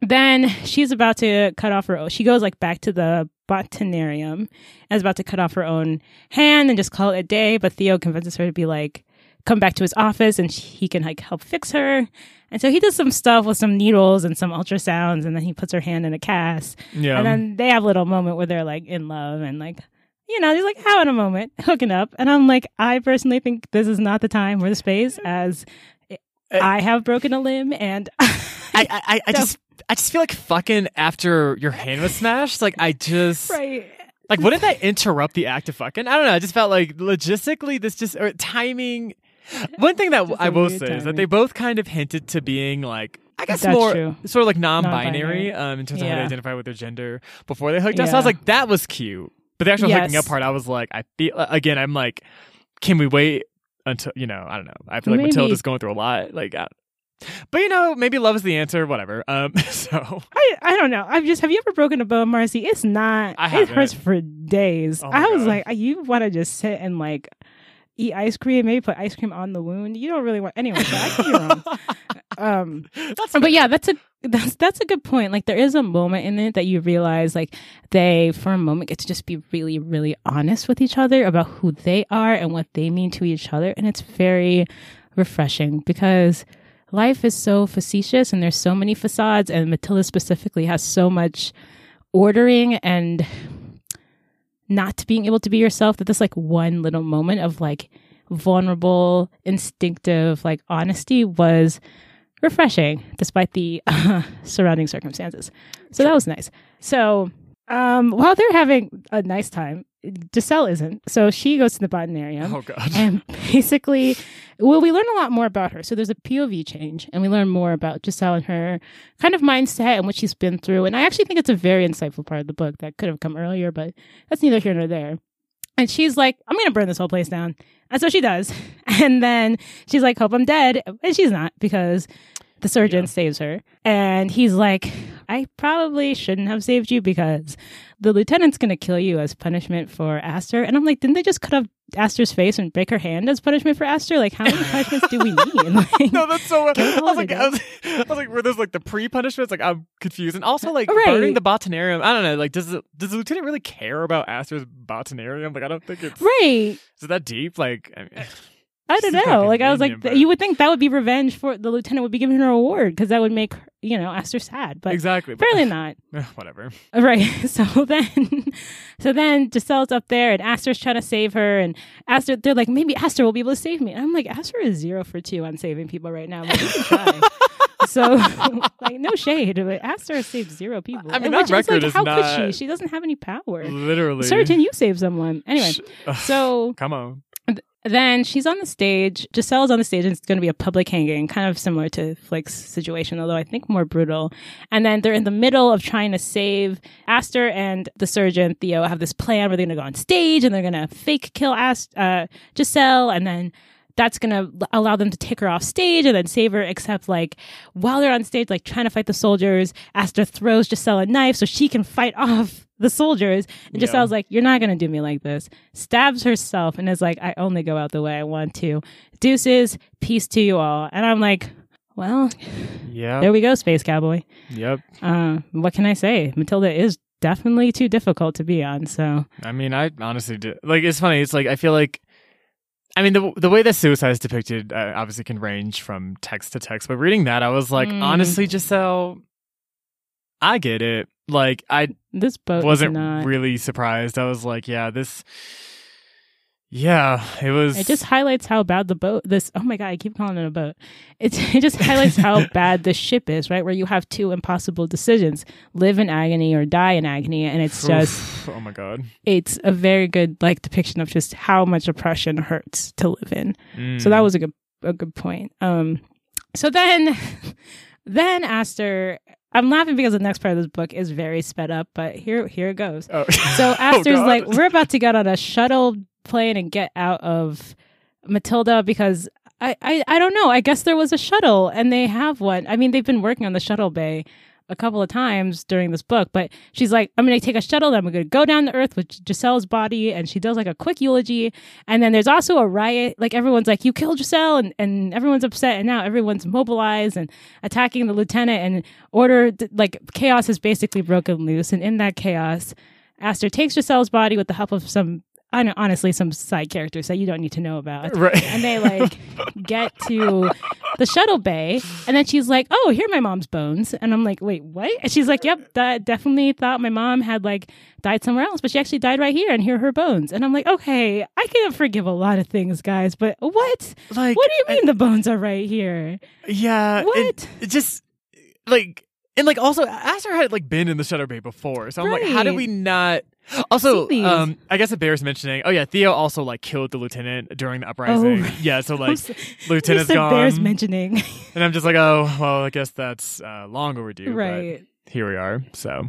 then she's about to cut off her own. She goes like back to the botanarium and is about to cut off her own hand and just call it a day. But Theo convinces her to be like, come back to his office and he can like help fix her. And so he does some stuff with some needles and some ultrasounds, and then he puts her hand in a cast. yeah. And then they have a little moment where they're like in love and like, you know, they're like having a moment, [laughs] hooking up. And I'm like, I personally think this is not the time or the space as I have broken a limb and I, I, I, I [laughs] just I just feel like fucking after your hand was smashed. Like I just [laughs] right. like wouldn't that interrupt the act of fucking? I don't know. I just felt like logistically this just or timing. One thing that I will say is that they both kind of hinted to being like I guess That's more true. sort of like non-binary, Non-binary. um, in terms of how they identify with their gender before they hooked up. So I was like, that was cute. But the actual hooking Yes. up part, I was like, I feel again. I'm like, can we wait until you know? I don't know. I feel like Maybe. Matilda's going through a lot. Like, I, but you know, maybe love is the answer. Whatever. Um. [laughs] So I, I don't know. I've just have you ever broken a bone, Marcy? It's not. It hurts for days. Oh I was God. like, you want to just sit and like eat ice cream, maybe put ice cream on the wound. You don't really want anyway. So I could be wrong. Um, That's but yeah, that's a that's that's a good point. Like there is a moment in it that you realize like they for a moment get to just be really really honest with each other about who they are and what they mean to each other, and it's very refreshing because life is so facetious and there's so many facades, and Matilda specifically has so much ordering and not being able to be yourself that this like one little moment of like vulnerable instinctive like honesty was refreshing despite the [laughs] uh, surrounding circumstances. So that was nice. So um while they're having a nice time Giselle isn't so she goes to the botanarium Oh god. and basically, well, we learn a lot more about her. So there's a POV change, and we learn more about Giselle and her kind of mindset and what she's been through. And I actually think it's a very insightful part of the book that could have come earlier, but that's neither here nor there. And she's like, I'm going to burn this whole place down. And so she does. [laughs] And then she's like, Hope I'm dead. And she's not because the surgeon Yeah. saves her. And he's like, I probably shouldn't have saved you because the lieutenant's going to kill you as punishment for Aster. And I'm like, didn't they just cut off Aster's face and break her hand as punishment for Aster? Like, how many punishments do we need? [laughs] [laughs] Like, no, that's so. I Can we call was like, I was, I was like, were those like the pre punishments? Like, I'm confused. And also, like, Right. burning the botanarium. I don't know. Like, does the, does the lieutenant really care about Aster's botanarium? Like, I don't think it's right. is it that deep. Like, I, mean, I don't know. Like I was like, but- you would think that would be revenge for the lieutenant would be giving her a award because that would make you know Aster sad, but exactly. but- apparently [laughs] not. Eh, Whatever. [laughs] Right. [laughs] So then, so then Giselle's up there and Aster's trying to save her, and Aster, they're like, maybe Aster will be able to save me. And I'm like, Aster is zero for two on saving people right now. Like, you can try. so, like, no shade, but Aster has saved zero people. I mean, that record like, how could she? She doesn't have any power. Literally. Certain you save someone. Anyway, Sh- so come on. Then she's on the stage. Giselle's on the stage, and it's going to be a public hanging, kind of similar to Flick's situation, although I think more brutal. And then they're in the middle of trying to save Aster and the surgeon Theo have this plan where they're going to go on stage and they're going to fake kill Ast- uh, Giselle, and then that's going to allow them to take her off stage and then save her. Except like while they're on stage, like trying to fight the soldiers, Aster throws Giselle a knife so she can fight [laughs] off the soldiers. And just Yeah. Giselle's like, "You're not going to do me like this." Stabs herself and is like, "I only go out the way I want to." Deuces, peace to you all. And I'm like, well, Yeah. there we go, space cowboy. Yep. Uh, what can I say? Matilda is definitely too difficult to be on. So I mean, I honestly did. Like, it's funny. It's like I feel like. I mean, the the way that suicide is depicted uh, obviously can range from text to text, but reading that, I was like, Mm. honestly, Giselle, I get it. Like, I this boat wasn't not. really surprised. I was like, yeah, this. Yeah, it was. It just highlights how bad the boat. This oh my god, I keep calling it a boat. It's, [laughs] it just highlights how [laughs] bad the ship is, right? Where you have two impossible decisions: live in agony or die in agony, and it's just oh my god. it's a very good like depiction of just how much oppression hurts to live in. Mm. So that was a good a good point. Um, so then [laughs] then Aster, I'm laughing because the next part of this book is very sped up, but here here it goes. Oh. So [laughs] Oh, Aster's God. like, we're about to get on a shuttle plane and get out of Matilda because I, I I don't know. I guess there was a shuttle and they have one. I mean, they've been working on the shuttle bay a couple of times during this book, but she's like, I'm going to take a shuttle. Then I'm going to go down to Earth with Giselle's body, and she does like a quick eulogy. And then there's also a riot. Like everyone's like, you killed Giselle, and, and everyone's upset, and now everyone's mobilized and attacking the lieutenant. And order, like chaos has basically broken loose. And in that chaos, Aster takes Giselle's body with the help of some, I know, honestly, some side characters that you don't need to know about. [laughs] Right. And they like get to the shuttle bay, and then she's like, "Oh, here are my mom's bones." And I'm like, "Wait, what?" And she's like, "Yep, that definitely thought my mom had like died somewhere else, but she actually died right here, and here are her bones." And I'm like, "Okay, I can forgive a lot of things, guys, but what? like, What do you mean the bones are right here? Yeah. What? It, just like and like also Aster had like been in the shuttle bay before, so I'm like, how did we not? Also, um, I guess it bears mentioning. Oh yeah, Theo also like killed the lieutenant during the uprising. Oh. [laughs] Yeah, so like [laughs] lieutenant's gone, bears mentioning, [laughs] and I'm just like, oh well, I guess that's uh, long overdue. but right? here we are. So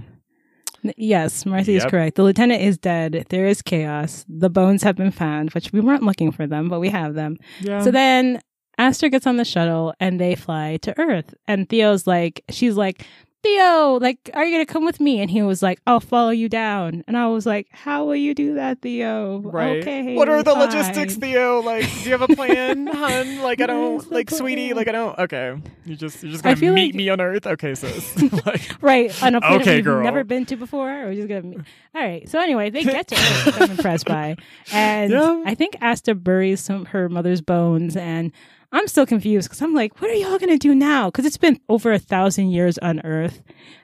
Yes, Marcy is correct. The lieutenant is dead. There is chaos. The bones have been found, which we weren't looking for them, but we have them. yeah. So then Aster gets on the shuttle and they fly to Earth. And Theo's like, she's like, Theo, like, are you going to come with me? And he was like, I'll follow you down. And I was like, how will you do that, Theo? Right. Okay. what are the fine." logistics, Theo? Like, do you have a plan, [laughs] hun? Like, I don't, like, sweetie. Like, I don't. Okay, you just, you're just gonna meet like- me on Earth. Okay, sis. [laughs] [laughs] like, Right. On a planet Okay, we've girl. never been to before. Or we're just going to meet. All right. So anyway, they get to Earth, I'm impressed by. And Yeah. I think Aster buries some her mother's bones. And I'm still confused because I'm like, what are y'all to do now? Because it's been over a thousand years on Earth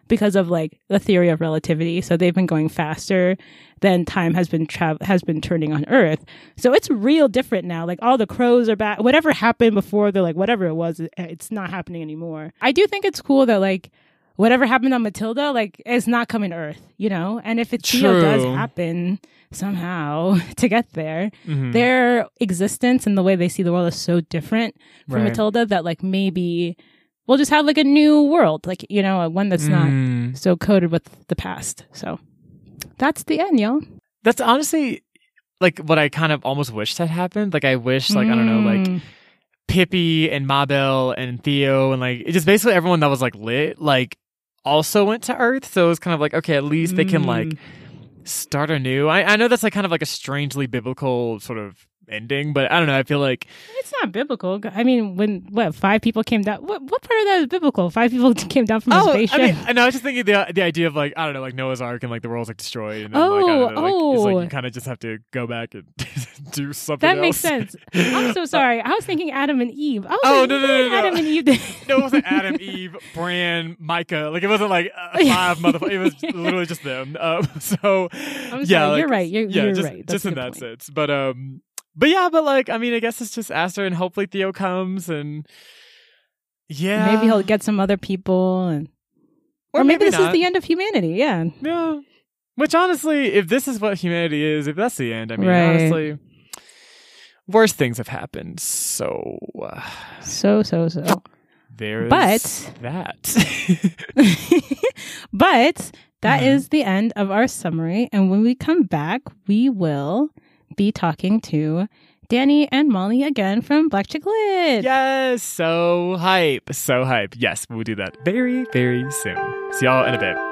because of like the theory of relativity. So they've been going faster than time has been tra- has been turning on Earth. So it's real different now. Like all the crows are back. Whatever happened before, they're like whatever it was, it's not happening anymore. I do think it's cool that like whatever happened on Matilda, like it's not coming to Earth, you know. And if it still does happen somehow [laughs] to get there, mhm. their existence and the way they see the world is so different from Right. Matilda that like maybe we'll just have like a new world, like you know, one that's not Mm. so coded with the past. So that's the end, y'all. That's honestly like what I kind of almost wished had happened. Like I wish, like I don't know, like Mm. Pippi and Mabel and Theo and like it just basically everyone that was like lit, like also went to Earth. So it was kind of like, okay, at least they can like Mm. start anew. I, I know that's like kind of like a strangely biblical sort of ending, but I don't know. I feel like It's not biblical. I mean, when what five people came down? What what part of that is biblical? Five people [laughs] came down from a oh, spaceship. I mean, and I was just thinking the the idea of like I don't know, like Noah's Ark and like the world's like destroyed, and then, like, I don't know, like, it's Oh, like oh. you kind of just have to go back and [laughs] do something. that makes sense. I'm so [laughs] sorry. I was thinking Adam and Eve. I was Oh, like, no, no, no, no. Adam and Eve. did? No, it wasn't Adam, Eve, Bran, Micah. Like it wasn't like uh, five motherfuckers. It was literally just them. Um, so I'm yeah, sorry. like, you're right. You're, yeah, you're just, right. That's just in that point. sense. But um, but yeah, but like I mean, I guess it's just Aster, and hopefully Theo comes, and yeah, Maybe he'll get some other people, and or, maybe, this not. is the end of humanity. Yeah. Yeah. Which honestly, if this is what humanity is, if that's the end, I mean, Right. honestly, worse things have happened. So uh, So so so. there's But- that. [laughs] but that Mhm. is the end of our summary. And when we come back, we will be talking to Danny and Molly again from Black Chick Lit. yes, so hype, so hype. Yes, we'll do that very, very soon. See y'all in a bit.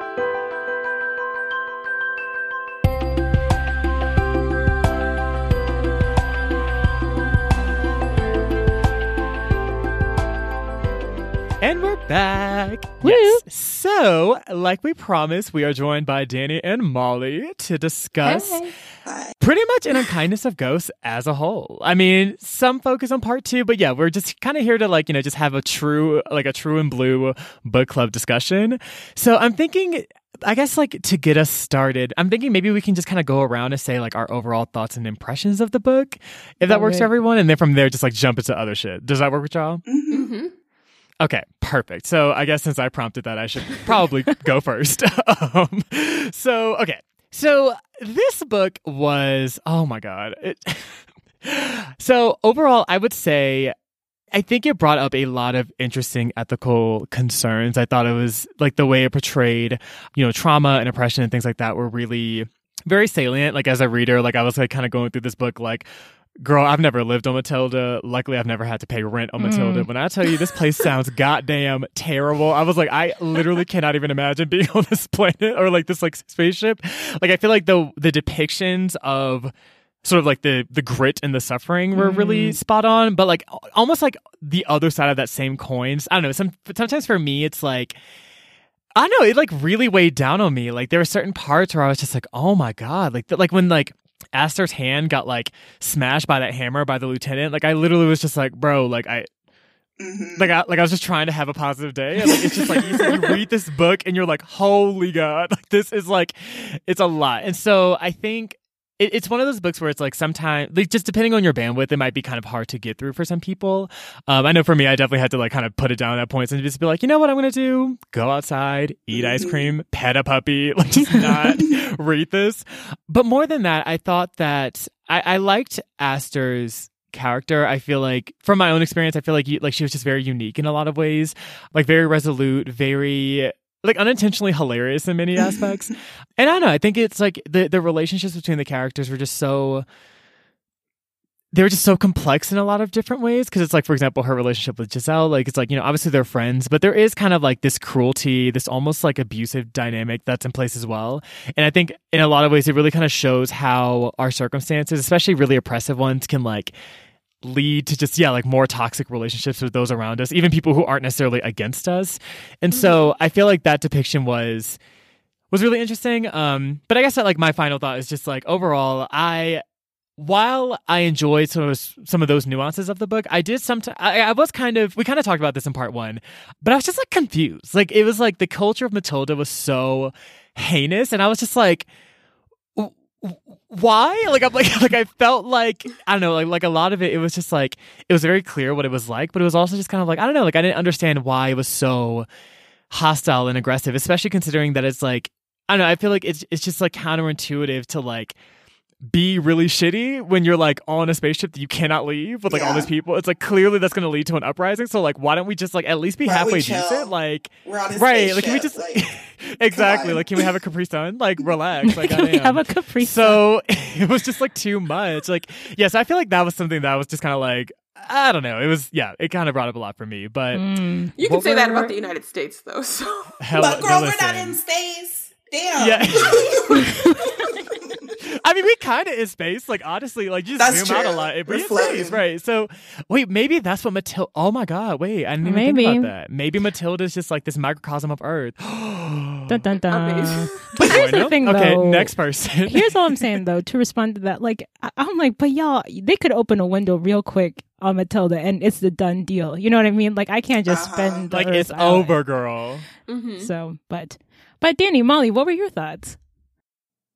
And we're back. Woo. Yes. So, like we promised, we are joined by Danny and Molly to discuss Hi. pretty much an unkindness of ghosts as a whole. I mean, some focus on part two, but yeah, we're just kind of here to like, you know, just have a true, like a true and blue book club discussion. So I'm thinking, I guess like to get us started, I'm thinking maybe we can just kind of go around and say like our overall thoughts and impressions of the book, if that Love works for everyone. And then from there, just like jump into other shit. Does that work with y'all? Mhm. Okay, perfect. So I guess since I prompted that, I should probably [laughs] go first. [laughs] um, so, okay. So this book was, oh my God. It, [laughs] so overall, I would say, I think it brought up a lot of interesting ethical concerns. I thought it was like the way it portrayed, you know, trauma and oppression and things like that were really very salient. Like as a reader, like I was like kind of going through this book, like, girl, I've never lived on Matilda. Luckily, I've never had to pay rent on Matilda. Mm. When I tell you this place sounds goddamn terrible, I was like, I literally cannot even imagine being [laughs] on this planet or like this like spaceship. Like I feel like the the depictions of sort of like the the grit and the suffering were really mm. spot on. But like almost like the other side of that same coins. I don't know. Some sometimes for me it's like i don't know it like really weighed down on me. Like there were certain parts where i was just like oh my god. Like th- like when like Aster's hand got like smashed by that hammer by the lieutenant like i literally was just like bro like i Mhm. like I, like I was just trying to have a positive day. And like it's just like you, you read this book and you're like, holy god, [laughs] like this is like it's a lot. And so I think it, it's one of those books where it's like sometimes like just depending on your bandwidth, it might be kind of hard to get through for some people. Um, I know for me, I definitely had to like kind of put it down at points and just be like, you know what I'm gonna do? Go outside, eat ice cream, pet a puppy, [laughs] like just not [laughs] read this. But more than that, I thought that I, I liked Aster's character. I feel like from my own experience, I feel like you, like she was just very unique in a lot of ways, like very resolute, very like unintentionally hilarious in many [laughs] aspects. and I don't know, I think it's like the the relationships between the characters were just so they were just so complex in a lot of different ways because it's like for example her relationship with Giselle like it's like you know obviously they're friends but there is kind of like this cruelty this almost like abusive dynamic that's in place as well and I think in a lot of ways it really kind of shows how our circumstances especially really oppressive ones can like lead to just yeah like more toxic relationships with those around us even people who aren't necessarily against us. And so I feel like that depiction was was really interesting. Um but I guess that like my final thought is just like overall I while I enjoyed some of those, some of those nuances of the book, I did sometimes I, I was kind of we kind of talked about this in part one, but I was just like confused. Like it was like the culture of Matilda was so heinous, and I was just like, why? Like I'm like [laughs] like I felt like I don't know like like a lot of it. It was just like it was very clear what it was like, but it was also just kind of like I don't know like I didn't understand why it was so hostile and aggressive, especially considering that it's like I don't know. I feel like it's it's just like counterintuitive to like be really shitty when you're like on a spaceship that you cannot leave with like all these people. It's like clearly that's going to lead to an uprising. So like, why don't we just like at least be Why halfway chill? decent? Like, We're on a right? Like, can we just spaceship, [laughs] exactly like can we have a Capri Sun? Like, [laughs] relax. Like, Can we goddamn. have a Capri Sun? So [laughs] it was just like too much. Like, yes, I feel like that was something that was just kind of like I don't know. It was yeah. It kind of brought up a lot for me, but Mm. You can say that were- about the United States, though. So hell, but girl, we're not in space. Damn. Yeah. [laughs] I mean, we kind of in space. Like, honestly, like, you just That's zoom out a lot. It We're we're space, right? So, wait, maybe that's what Matilda. Oh my God, wait, I didn't even Maybe. think about that. Maybe Matilda's just like this microcosm of Earth. [gasps] Dun, dun, dun. [laughs] But here's the Bueno. thing, Okay, next person. Here's all I'm [laughs] saying though to respond to that. Like I- I'm like, but y'all, they could open a window real quick on Matilda, and it's the done deal. You know what I mean? Like I can't just Uh-huh. spend the like, Earth it's island. over, girl. Mhm. So, but but Danny, Molly, what were your thoughts?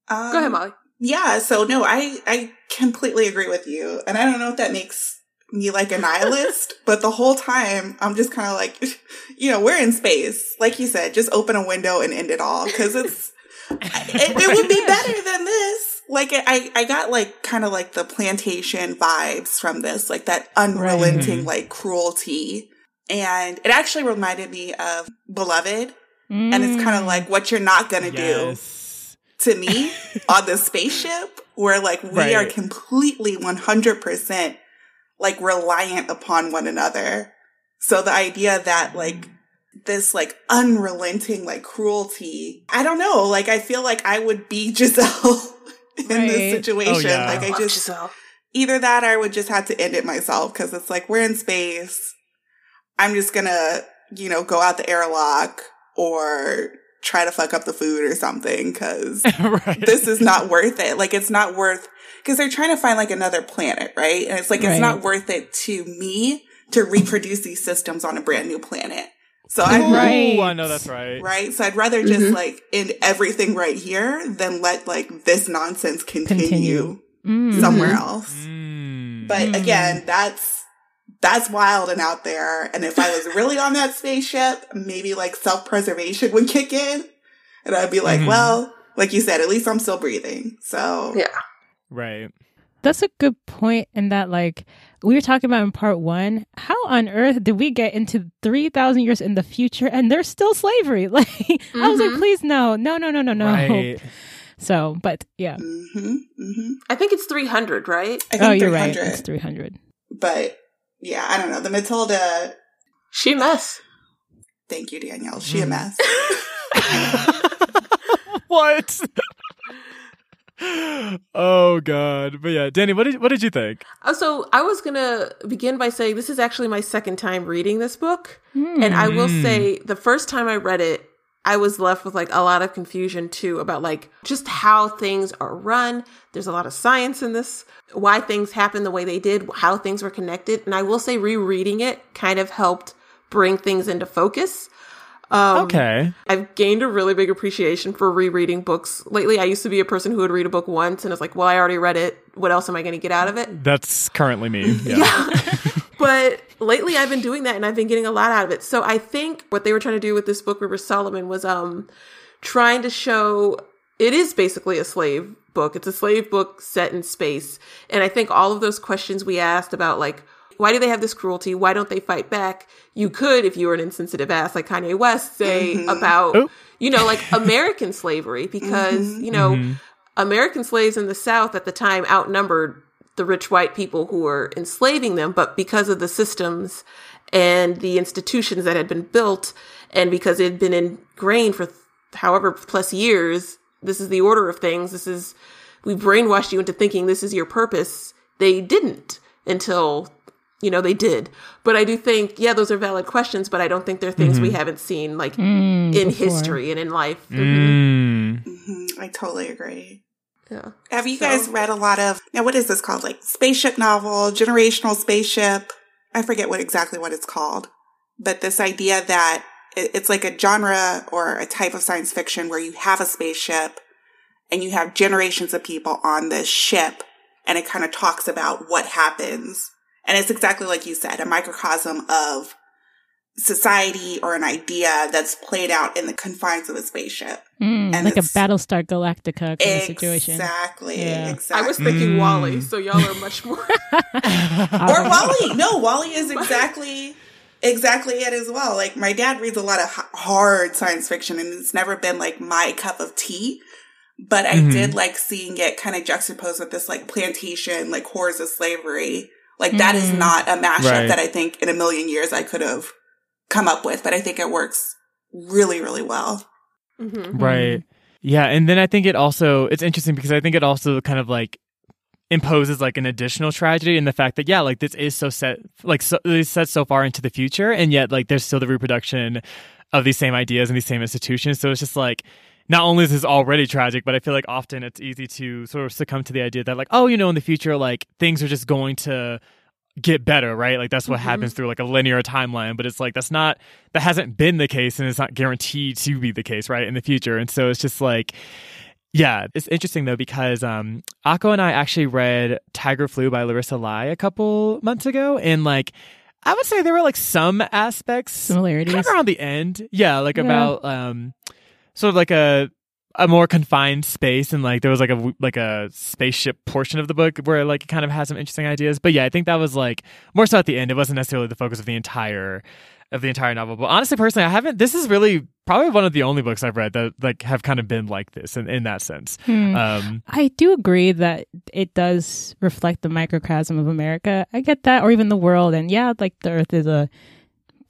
Um, go ahead, Molly. Yeah, so no, I I completely agree with you. And I don't know if that makes me like a nihilist, [laughs] but the whole time I'm just kind of like, [laughs] you know, we're in space. Like you said, just open a window and end it all cuz it's [laughs] it, it would be better than this. Like I I got like kind of like the plantation vibes from this, like that unrelenting Mhm. like cruelty. And it actually reminded me of Beloved, and it's Mm. kind of like what you're not going to do to me [laughs] on the spaceship where like we are completely 100% like reliant upon one another. So the idea that like this like unrelenting like cruelty, I don't know, like I feel like I would be [laughs] Giselle in Right. this situation. Oh, yeah. Like I Love just Giselle. either that or I would just have to end it myself because it's like we're in space. I'm just gonna, you know, go out the airlock or try to fuck up the food or something because [laughs] right. this is not worth it. Like it's not worth because they're trying to find like another planet, right? And it's like Right. it's not worth it to me to reproduce these systems on a brand new planet. So I'd Ooh, Right. I know that's right. right. So I'd rather just Mhm. like end everything right here than let like this nonsense continue, Continue. Mm. somewhere else. Mm. But Mm. again, that's that's wild and out there. And if I was really on that spaceship, maybe like self preservation would kick in, and I'd be like, Mhm. well, like you said, at least I'm still breathing. So Yeah. right. That's a good point in that, like, we were talking about in part one, how on earth did we get into 3,000 years in the future and there's still slavery? [laughs] Like, I was like, Mhm. please, no, no, no, no, no, no. Right. [laughs] So, but yeah. hmm hmm I think it's 300, right? I think Oh, you're right. 300. It's 300. But yeah, I don't know. The Matilda. She a mess. Thank you, Danielle. She a Mhm. mess. [laughs] what? oh god. But yeah, Danny, what did what did you think? Uh, So I was gonna begin by saying this is actually my second time reading this book, and I will Mm. say the first time I read it, I was left with like a lot of confusion too about like just how things are run. There's a lot of science in this, why things happen the way they did, how things were connected, and I will say rereading it kind of helped bring things into focus. Um, okay. I've gained a really big appreciation for rereading books lately. I used to be a person who would read a book once and it's like, well, I already read it. What else am I going to get out of it? That's currently me. Yeah. [laughs] Yeah. But lately I've been doing that and I've been getting a lot out of it. So I think what they were trying to do with this book, River Solomon, was um trying to show it is basically a slave book. It's a slave book set in space. And I think all of those questions we asked about like why do they have this cruelty? Why don't they fight back? You could, if you were an insensitive ass like Kanye West, say Mhm. about, Oh. you know, like American slavery, [laughs] because, Mhm. you know, Mhm. American slaves in the South at the time outnumbered the rich white people who were enslaving them, but because of the systems and the institutions that had been built, and because it had been ingrained for however plus years, this is the order of things. This is, we brainwashed you into thinking this is your purpose. They didn't until, you know, they did. But I do think, yeah, those are valid questions, but I don't think they're things we haven't seen like Mm, in before. history and in life. Mm. hmm I totally agree. Yeah. Have you So- guys read a lot of now? What is this called? Like spaceship novel, generational spaceship. I forget what exactly what it's called, but this idea that it- it's like a genre or a type of science fiction where you have a spaceship and you have generations of people on this ship, and it kind of talks about what happens, and it's exactly like you said, a microcosm of society or an idea that's played out in the confines of a spaceship. Mm, And like a Battlestar Galactica kind of situation. Exactly. Yeah. Exactly. I was thinking Mm. WALL-E, so y'all are much more. [laughs] or WALL-E. No, WALL-E is exactly exactly it as well. Like my dad reads a lot of hard science fiction, and it's never been like my cup of tea. But I Mhm. did like seeing it kind of juxtaposed with this like plantation, like horrors of slavery, Like that is Mm. not a mashup Right. that I think in a million years I could have come up with, but I think it works really, really well. hmm Right. Yeah, and then I think it also it's interesting because I think it also kind of like imposes like an additional tragedy in the fact that yeah, like this is so set like so it's set so far into the future and yet like there's still the reproduction of these same ideas and these same institutions. So it's just like not only is this already tragic, but I feel like often it's easy to sort of succumb to the idea that like, oh, you know, in the future, like things are just going to get better, right? Like that's what Mhm. happens through like a linear timeline. But it's like that's not that hasn't been the case and it's not guaranteed to be the case, right, in the future. And so it's just like yeah, it's interesting though because um Akko and I actually read Tiger Flu by Larissa Lai a couple months ago and like I would say there were like some aspects Similarities. kind of around the end. Yeah, like Yeah. about um sort of like a a more confined space and like there was like a like a spaceship portion of the book where like it kind of had some interesting ideas. But yeah, I think that was like more so at the end. It wasn't necessarily the focus of the entire of the entire novel. But honestly, personally, I haven't. This is really probably one of the only books I've read that like have kind of been like this in, in that sense. Hmm. Um, I do agree that it does reflect the microcosm of America. I get that, or even the world. And yeah, like the Earth is a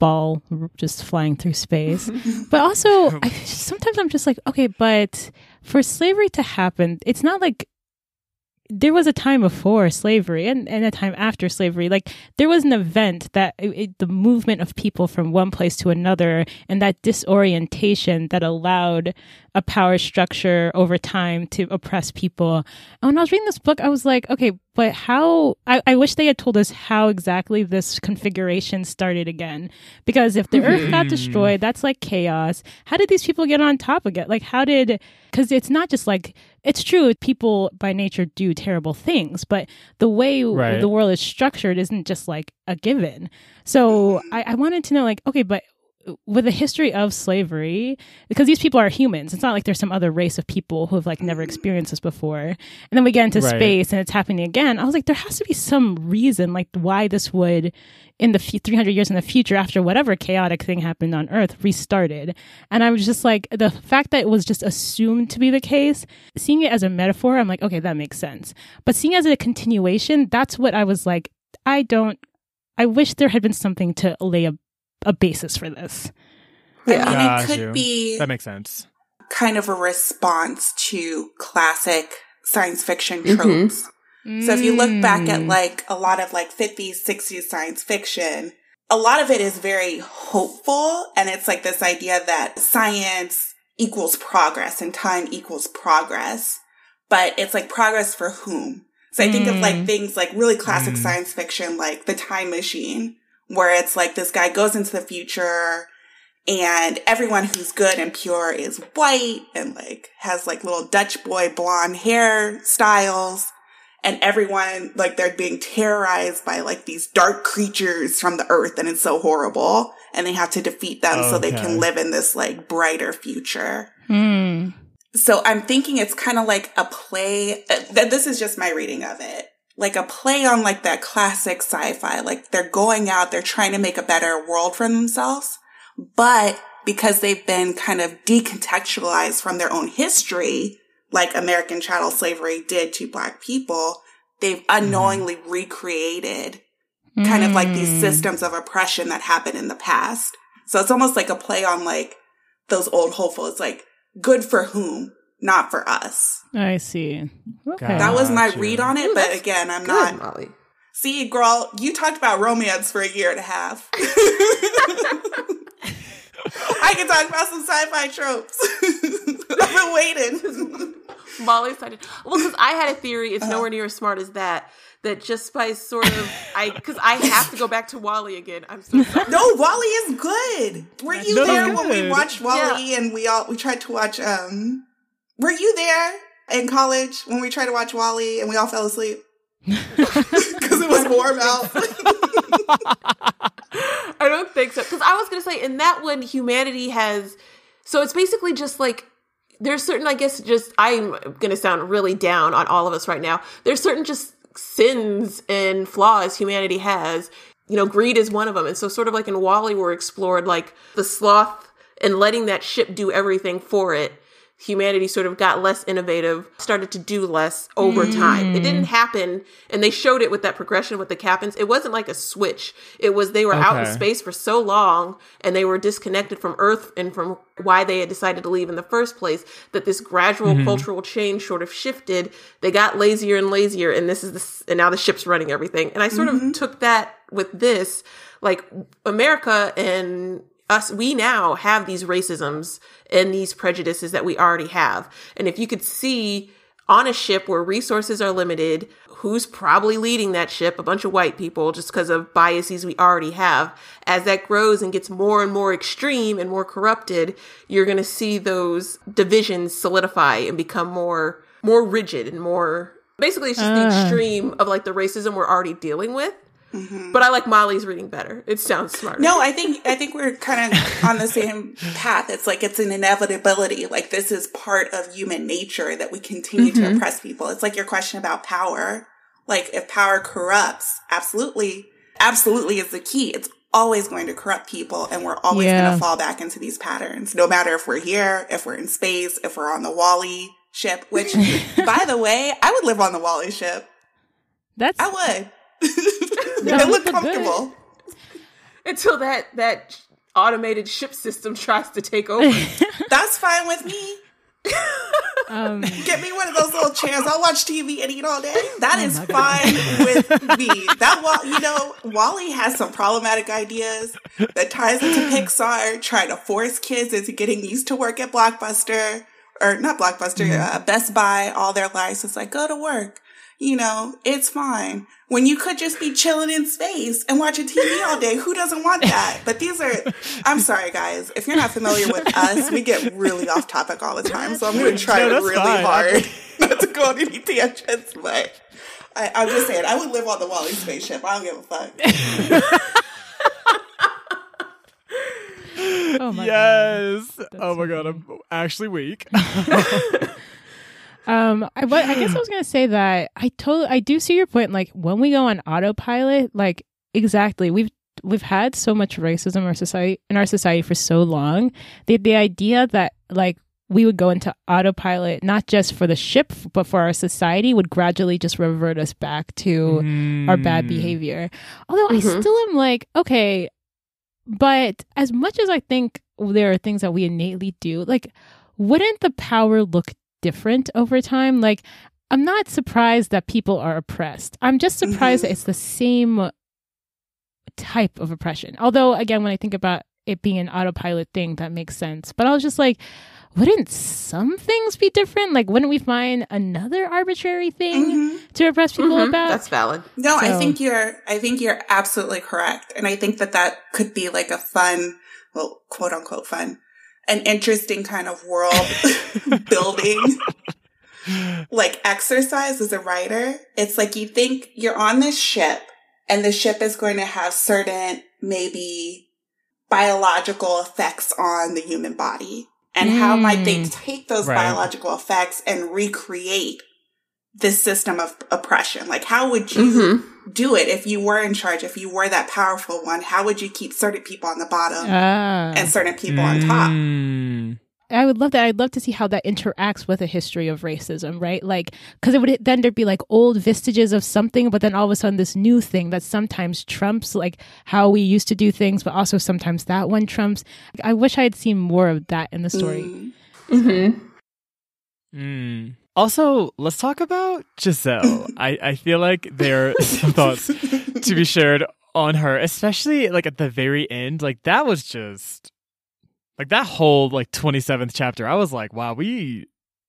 ball just flying through space. [laughs] but also, I, [laughs] sometimes I'm just like, okay, but for slavery to happen, it's not like there was a time before slavery and, and a time after slavery. Like there was an event that it, it- the movement of people from one place to another and that disorientation that allowed a power structure over time to oppress people. And when I was reading this book, I was like, okay, but how? I, I wish they had told us how exactly this configuration started again. Because if the mm-hmm. earth got destroyed, that's like chaos. How did these people get on top of it? Like, how did, because it's not just like, it's true, people by nature do terrible things, but the way Right. the world is structured isn't just like a given. So mm-hmm. I, I wanted to know, like, okay, but with a history of slavery, because these people are humans, it's not like there's some other race of people who have like never mm. experienced this before. And then we get into Right. space and it's happening again. I was like, there has to be some reason, like why this would, in the f- 300 years in the future, after whatever chaotic thing happened on Earth, restarted. And I was just like, the fact that it was just assumed to be the case, seeing it as a metaphor, I'm like, okay, that makes sense. But seeing it as a continuation, that's what I was like, I don't, I wish there had been something to lay a, a basis for this. I Yeah. mean, Got it could you. be that makes sense. kind of a response to classic science fiction Mhm. tropes. So if you look back at Mm. like a lot of like 50s, 60s science fiction, a lot of it is very hopeful. And it's like this idea that science equals progress and time equals progress. But it's like progress for whom? So I think of like Mm. things like really classic Mm. science fiction, like The Time Machine, where it's like this guy goes into the future and everyone who's good and pure is white and like has like little Dutch boy blonde hair styles. And everyone, like, they're being terrorized by like these dark creatures from the earth and it's so horrible. And they have to defeat them so they can live in this like brighter future. Hmm. So I'm thinking it's kind of like a play. uh, That this is just my reading of it. Like a play on like that classic sci-fi. Like they're going out, they're trying to make a better world for themselves, but because they've been kind of decontextualized from their own history, like American chattel slavery did to black people, they've unknowingly recreated kind of like these Hmm. systems of oppression that happened in the past. So it's almost like a play on like those old hopefuls, like good for whom, not for us. I see. Okay. Got That was my Gotcha. read on it, Ooh, but again, I'm Good, not. Molly. See, girl, you talked about romance for a year and a half. [laughs] I can talk about some sci-fi tropes. [laughs] I've been waiting. [laughs] Molly excited. Well, because I had a theory. It's nowhere near as smart as that. That just by sort of, I because I have to go back to WALL-E again. I'm so sorry. No, WALL-E is good. Were you No, there it's when we watched WALL-E and we all we tried to watch um Were you there in college when we tried to watch WALL-E and we all fell asleep? [laughs] Cuz it was warm out. [laughs] I don't think so. Because I was going to say, in that one, humanity has. So it's basically just like. There's certain, I guess, just. I'm going to sound really down on all of us right now. There's certain just sins and flaws humanity has. You know, greed is one of them. And so, sort of like in WALL-E, we're explored like the sloth and letting that ship do everything for it humanity sort of got less innovative, started to do less over time. It didn't mm. happen, and they showed it with that progression with the captains. It wasn't like a switch. It was they were out in space for so long and they were disconnected from Earth and from why they had decided to leave in the first place that this gradual mm-hmm. cultural change sort of shifted. They got lazier and lazier, and this is the and now the ship's running everything. And I sort of mm-hmm. took that with this, like America and us, we now have these racisms and these prejudices that we already have. And if you could see on a ship where resources are limited, who's probably leading that ship? A bunch of white people, just because of biases we already have. As that grows and gets more and more extreme and more corrupted, you're going to see those divisions solidify and become more, more rigid and more, basically it's just the Ah. extreme of like the racism we're already dealing with. Mm-hmm. But I like Molly's reading better. It sounds smarter. No, I think I think we're kind of on the same [laughs] path. It's like it's an inevitability. Like this is part of human nature that we continue to mm-hmm. oppress people. It's like your question about power. Like if power corrupts, absolutely, absolutely is the key. It's always going to corrupt people, and we're always Yeah. going to fall back into these patterns. No matter if we're here, if we're in space, if we're on the WALL-E ship. Which, [laughs] by the way, I would live on the WALL-E ship. That's I would. [laughs] That [laughs] it would looked be good. comfortable. until that that automated ship system tries to take over. [laughs] That's fine with me. [laughs] um Get me one of those little chairs. I'll watch TV and eat all day. That is fine with me. That Wa- you know, WALL-E has some problematic ideas that ties into [sighs] Pixar, trying to force kids into getting used to work at Blockbuster or not Blockbuster, uh, Best Buy all their lives. It's like go to work. You know, it's fine. When you could just be chilling in space and watching TV all day, who doesn't want that? But these are, I'm sorry guys, if you're not familiar with us, we get really off topic all the time. So I'm going to try No, that's really fine. hard [laughs] not to go on any tangents, but I, I'm just saying, I would live on the WALL-E spaceship. I don't give a fuck. [laughs] oh my god. yes. oh so my god, I'm actually weak. [laughs] Um, I, what, I guess I [gasps] was gonna say that I totally I do see your point. Like when we go on autopilot, like exactly we've we've had so much racism in our society in our society for so long. The the idea that like we would go into autopilot not just for the ship but for our society would gradually just revert us back to our bad Mm. behavior. Although I Mhm. still am like, okay, but as much as I think there are things that we innately do, like, wouldn't the power look different over time? Like, I'm not surprised that people are oppressed. I'm just surprised Mhm. that it's the same type of oppression. Although, again, when I think about it being an autopilot thing, that makes sense. But I was just like, wouldn't some things be different? Like, wouldn't we find another arbitrary thing Mhm. to oppress people Mhm, about? That's valid. No, I think you're, I think you're absolutely correct. And I think that that could be like a fun, well, quote unquote fun, an interesting kind of world [laughs] building like exercise as a writer. It's like you think you're on this ship and the ship is going to have certain maybe biological effects on the human body. And how might they Mm. take those Right. biological effects and recreate this system of oppression? Like, how would you Mhm. Do it if you were in charge, if you were that powerful one? How would you keep certain people on the bottom Ah. and certain people on top? Mm. I would love that. I'd love to see how that interacts with a history of racism, right? Like, because it would then there'd be like old vestiges of something, but then all of a sudden this new thing that sometimes trumps like how we used to do things, but also sometimes that one trumps. I wish I had seen more of that in the story. Mm. Mm-hmm. Mm. Also, let's talk about Giselle. [laughs] I, I feel like there are some thoughts to be shared on her, especially like at the very end. Like that was just like that whole like 27th chapter. I was like, wow, we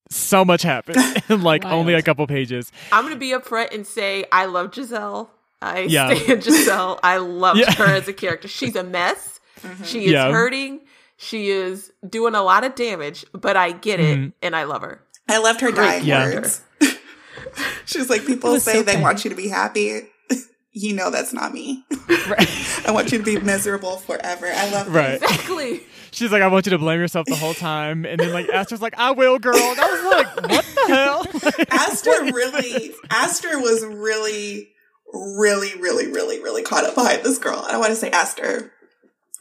so much happened [laughs] in like Wild. only a couple pages. I'm gonna be upfront and say I love Giselle. I Yeah. stand [laughs] Giselle. I loved Yeah. her as a character. She's a mess. She is Yeah. hurting. She is doing a lot of damage, but I get it Mhm. and I love her. I loved her dying Yeah. words. [laughs] She's like, people was say so they funny. want you to be happy. [laughs] you know that's not me. Right. [laughs] I want you to be miserable forever. I love that. right. Exactly. She's like, I want you to blame yourself the whole time. And then like Aster's like, I will, girl. And I was like, what the hell? Like, Aster really, Aster was really, really, really, really, really caught up behind this girl. I don't want to say Aster.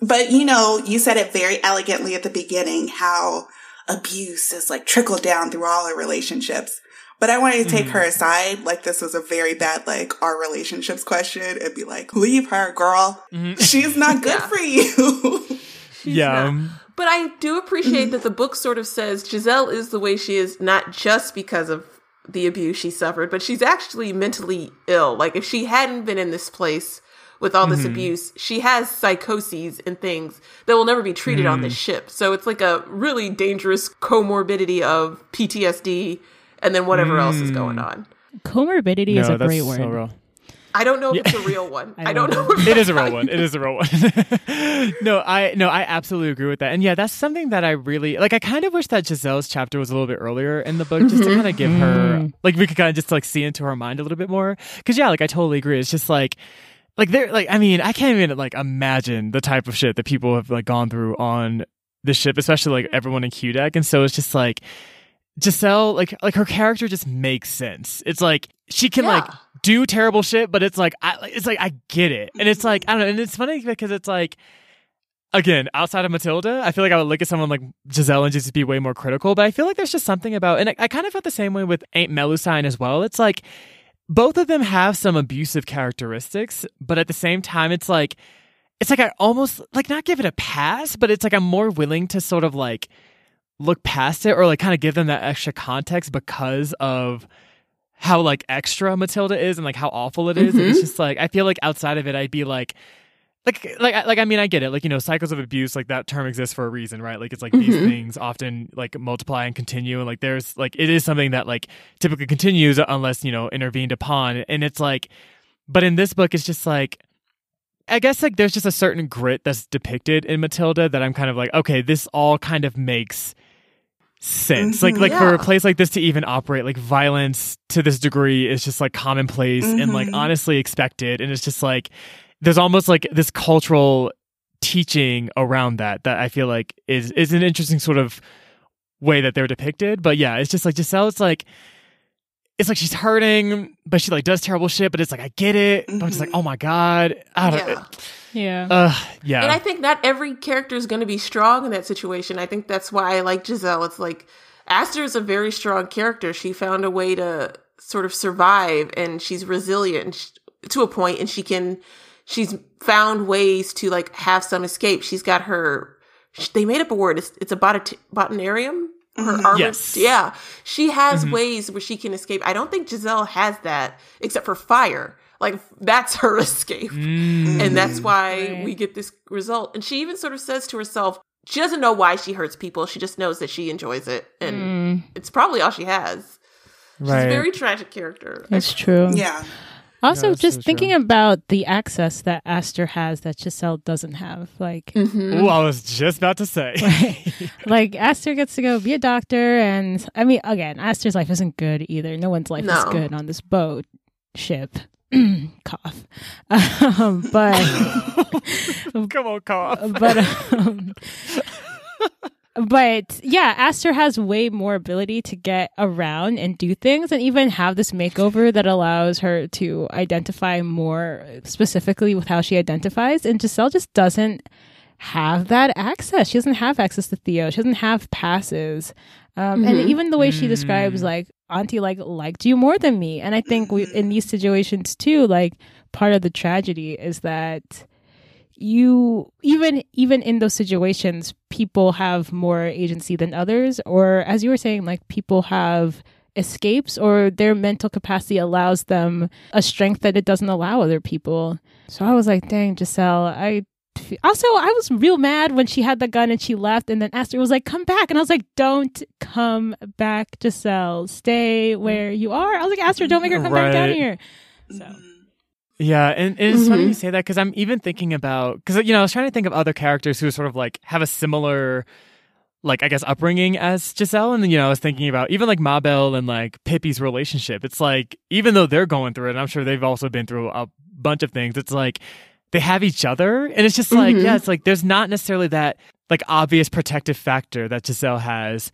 But you know, you said it very elegantly at the beginning how abuse is like trickled down through all our relationships. But I wanted to take mm-hmm. her aside, like this was a very bad, like our relationships question, and be like, leave her, girl. Mm-hmm. She's not [laughs] good yeah. for you. yeah. Not. But I do appreciate that the book sort of says Giselle is the way she is not just because of the abuse she suffered, but she's actually mentally ill. Like if she hadn't been in this place with all this mm-hmm. abuse, she has psychoses and things that will never be treated mm. on this ship. So it's like a really dangerous comorbidity of PTSD and then whatever mm. else is going mm. on. Comorbidity no, is a great word. So I don't know if it's a real one. [laughs] I, I don't know. know it is a real [laughs] one. It is a real one. [laughs] no, I no, I absolutely agree with that. And yeah, that's something that I really like. I kind of wish that Giselle's chapter was a little bit earlier in the book, just to mm-hmm. kind of give her mm. like we could kind of just like see into her mind a little bit more. Because yeah, like I totally agree. It's just like like they're like I mean I can't even like imagine the type of shit that people have like gone through on the ship, especially like mm-hmm. everyone in Q deck. And so it's just like Giselle, like like her character just makes sense. It's like she can yeah. like do terrible shit, but it's like I it's like I get it. And it's like I don't know, and it's funny because it's like again, outside of Matilda, I feel like I would look at someone like Giselle and just be way more critical. But I feel like there's just something about and I, I kind of felt the same way with Aunt Melusine as well. It's like both of them have some abusive characteristics, but at the same time it's like it's like I almost like not give it a pass, but it's like I'm more willing to sort of like look past it or like kind of give them that extra context because of how like extra Matilda is and like how awful it is. Mm-hmm. it's just like I feel like outside of it, I'd be like, like, like, like. I mean, I get it. Like, you know, cycles of abuse, like that term exists for a reason, right? Like, it's like mm-hmm. these things often like multiply and continue, and like there's like it is something that like typically continues unless you know intervened upon, and it's like, but in this book, it's just like. I guess like there's just a certain grit that's depicted in Matilda that I'm kind of like, okay, this all kind of makes sense. Mm-hmm, like like yeah. for a place like this to even operate, like violence to this degree is just like commonplace mm-hmm. and like mm-hmm. honestly expected. And it's just like there's almost like this cultural teaching around that that I feel like is is an interesting sort of way that they're depicted. But yeah, it's just like Giselle, it's like it's like she's hurting, but she like does terrible shit, but it's like I get it. Mm-hmm. But I'm just like, oh my God. I don't yeah. Yeah. Uh, yeah. And I think not every character is going to be strong in that situation. I think that's why I like Giselle. It's like Aster is a very strong character. She found a way to sort of survive and she's resilient to a point and she can, she's found ways to like have some escape. She's got her, they made up a word. It's, it's a bot- botanarium. Her mm-hmm. armor, yes. yeah, she has mm-hmm. ways where she can escape. I don't think Giselle has that, except for fire. Like that's [laughs] her escape. Mm. And that's why right. we get this result. And she even sort of says to herself, she doesn't know why she hurts people. She just knows that she enjoys it. And mm. it's probably all she has. She's right. a very tragic character. That's true. Yeah. Also, just so thinking true. about the access that Aster has that Giselle doesn't have. Like, mm-hmm. oh, I was just about to say. [laughs] right. [laughs] Like, Aster gets to go be a doctor. And I mean, again, Aster's life isn't good either. No one's life no. is good on this boat ship. [clears throat] cough. Um, but [laughs] come on, cough. But um, but yeah, Aster has way more ability to get around and do things, and even have this makeover that allows her to identify more specifically with how she identifies. And Giselle just doesn't have that access. She doesn't have access to Theo. She doesn't have passes. Um, mm-hmm. And even the way she describes, mm. like, Auntie, like, liked you more than me. And I think we, in these situations too, like, part of the tragedy is that you even even in those situations people have more agency than others or as you were saying like people have escapes or their mental capacity allows them a strength that it doesn't allow other people so i was like dang giselle i also, I was real mad when she had the gun and she left, and then Aster was like, "Come back," and I was like, "Don't come back, Giselle. Stay where mm. you are." I was like, "Aster, don't make her come right. back down here." So. Mm-hmm. Yeah, and, it's mm-hmm. funny you say that because I'm even thinking about because you know I was trying to think of other characters who sort of like have a similar like I guess upbringing as Giselle, and then you know I was thinking about even like Mabel and like Pippi's relationship. It's like even though they're going through it, and I'm sure they've also been through a bunch of things. It's like they have each other. And it's just like, mm-hmm. yeah, it's like there's not necessarily that like obvious protective factor that Giselle has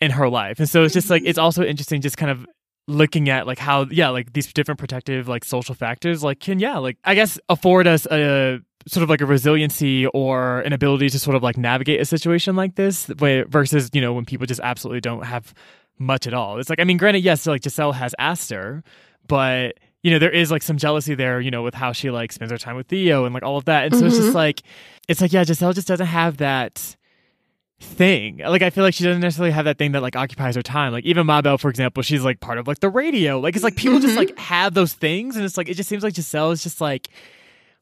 in her life. And so it's just like, it's also interesting just kind of looking at like how, yeah, like these different protective like social factors like can, yeah, like I guess afford us a sort of like a resiliency or an ability to sort of like navigate a situation like this versus you know when people just absolutely don't have much at all it's like i mean granted yes like giselle has aster but you know there is like some jealousy there you know with how she like spends her time with theo and like all of that and so mm-hmm. it's just mm-hmm. like it's like yeah giselle just doesn't have that thing. Like I feel like she doesn't necessarily have that thing that like occupies her time. Like even Mabel, for example, she's like part of like the radio. Like it's like people mm-hmm. just like have those things, and it's like it just seems like Giselle is just like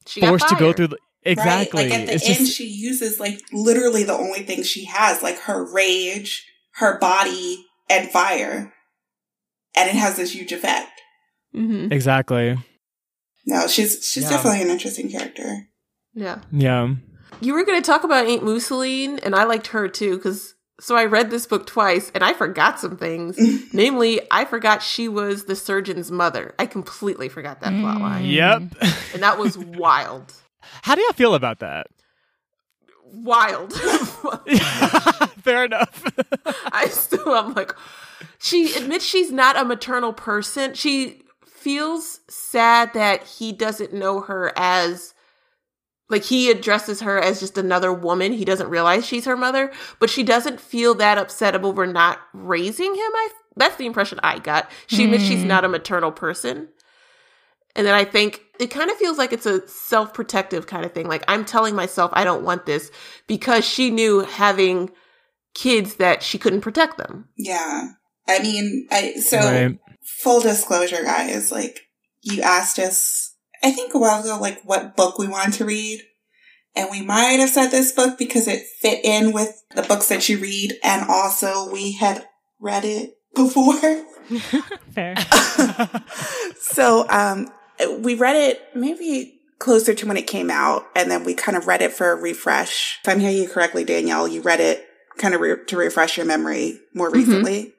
she forced to go through. The, exactly. Right? Like at the it's end, just, she uses like literally the only thing she has, like her rage, her body, and fire, and it has this huge effect. Mm-hmm. Exactly. No, she's she's yeah. definitely an interesting character. Yeah. Yeah. You were going to talk about Aunt Melusine, and I liked her too because so I read this book twice and I forgot some things. [laughs] Namely, I forgot she was the surgeon's mother. I completely forgot that plot line. Mm. Yep. [laughs] And that was wild. How do y'all feel about that? Wild. [laughs] Fair enough. I still I'm like she admits she's not a maternal person. She feels sad that he doesn't know her as like he addresses her as just another woman. He doesn't realize she's her mother, but she doesn't feel that upset over not raising him. I that's the impression I got. She admits she's hmm. not a maternal person. And then I think it kind of feels like it's a self protective kind of thing. Like I'm telling myself I don't want this because she knew having kids that she couldn't protect them. Yeah. I mean, I, so right. full disclosure, guys, like you asked us I think a while ago, like what book we wanted to read. And we might have said this book because it fit in with the books that you read. And also we had read it [laughs] before. [laughs] Fair. [laughs] so, um, we read it maybe closer to when it came out. And then we kind of read it for a refresh. If I'm hearing you correctly, Danielle, you read it kind of re- to refresh your memory more mm-hmm. recently. Mm-hmm.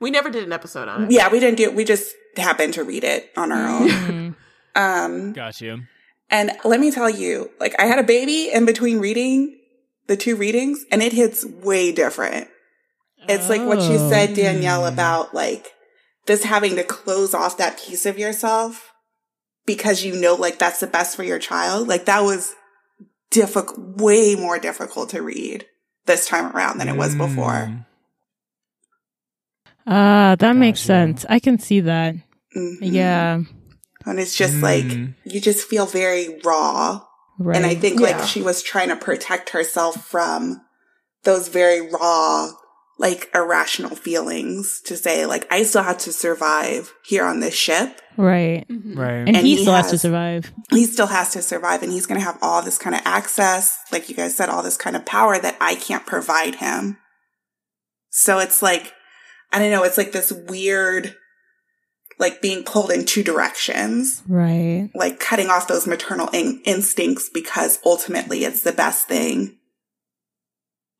We never did an episode on it. Yeah, we didn't do it. We just happened to read it on our own. Um, Got you. And let me tell you, like I had a baby in between reading the two readings and it hits way different. It's oh. like what you said, Danielle, oh. about like this having to close off that piece of yourself because you know, like that's the best for your child. Like that was difficult, way more difficult to read this time around than it was before. Ah, uh, that gotcha. makes sense. I can see that. Mm-hmm. Yeah. And it's just mm. like, you just feel very raw. Right. And I think yeah. like she was trying to protect herself from those very raw, like irrational feelings to say like, I still have to survive here on this ship. Right. Mm-hmm. Right. And, and he, he, still has, has, to survive. He still has to survive and he's going to have all this kind of access. Like you guys said, all this kind of power that I can't provide him. So it's like, I don't know. It's like this weird, like being pulled in two directions. Right. Like cutting off those maternal in- instincts because ultimately it's the best thing.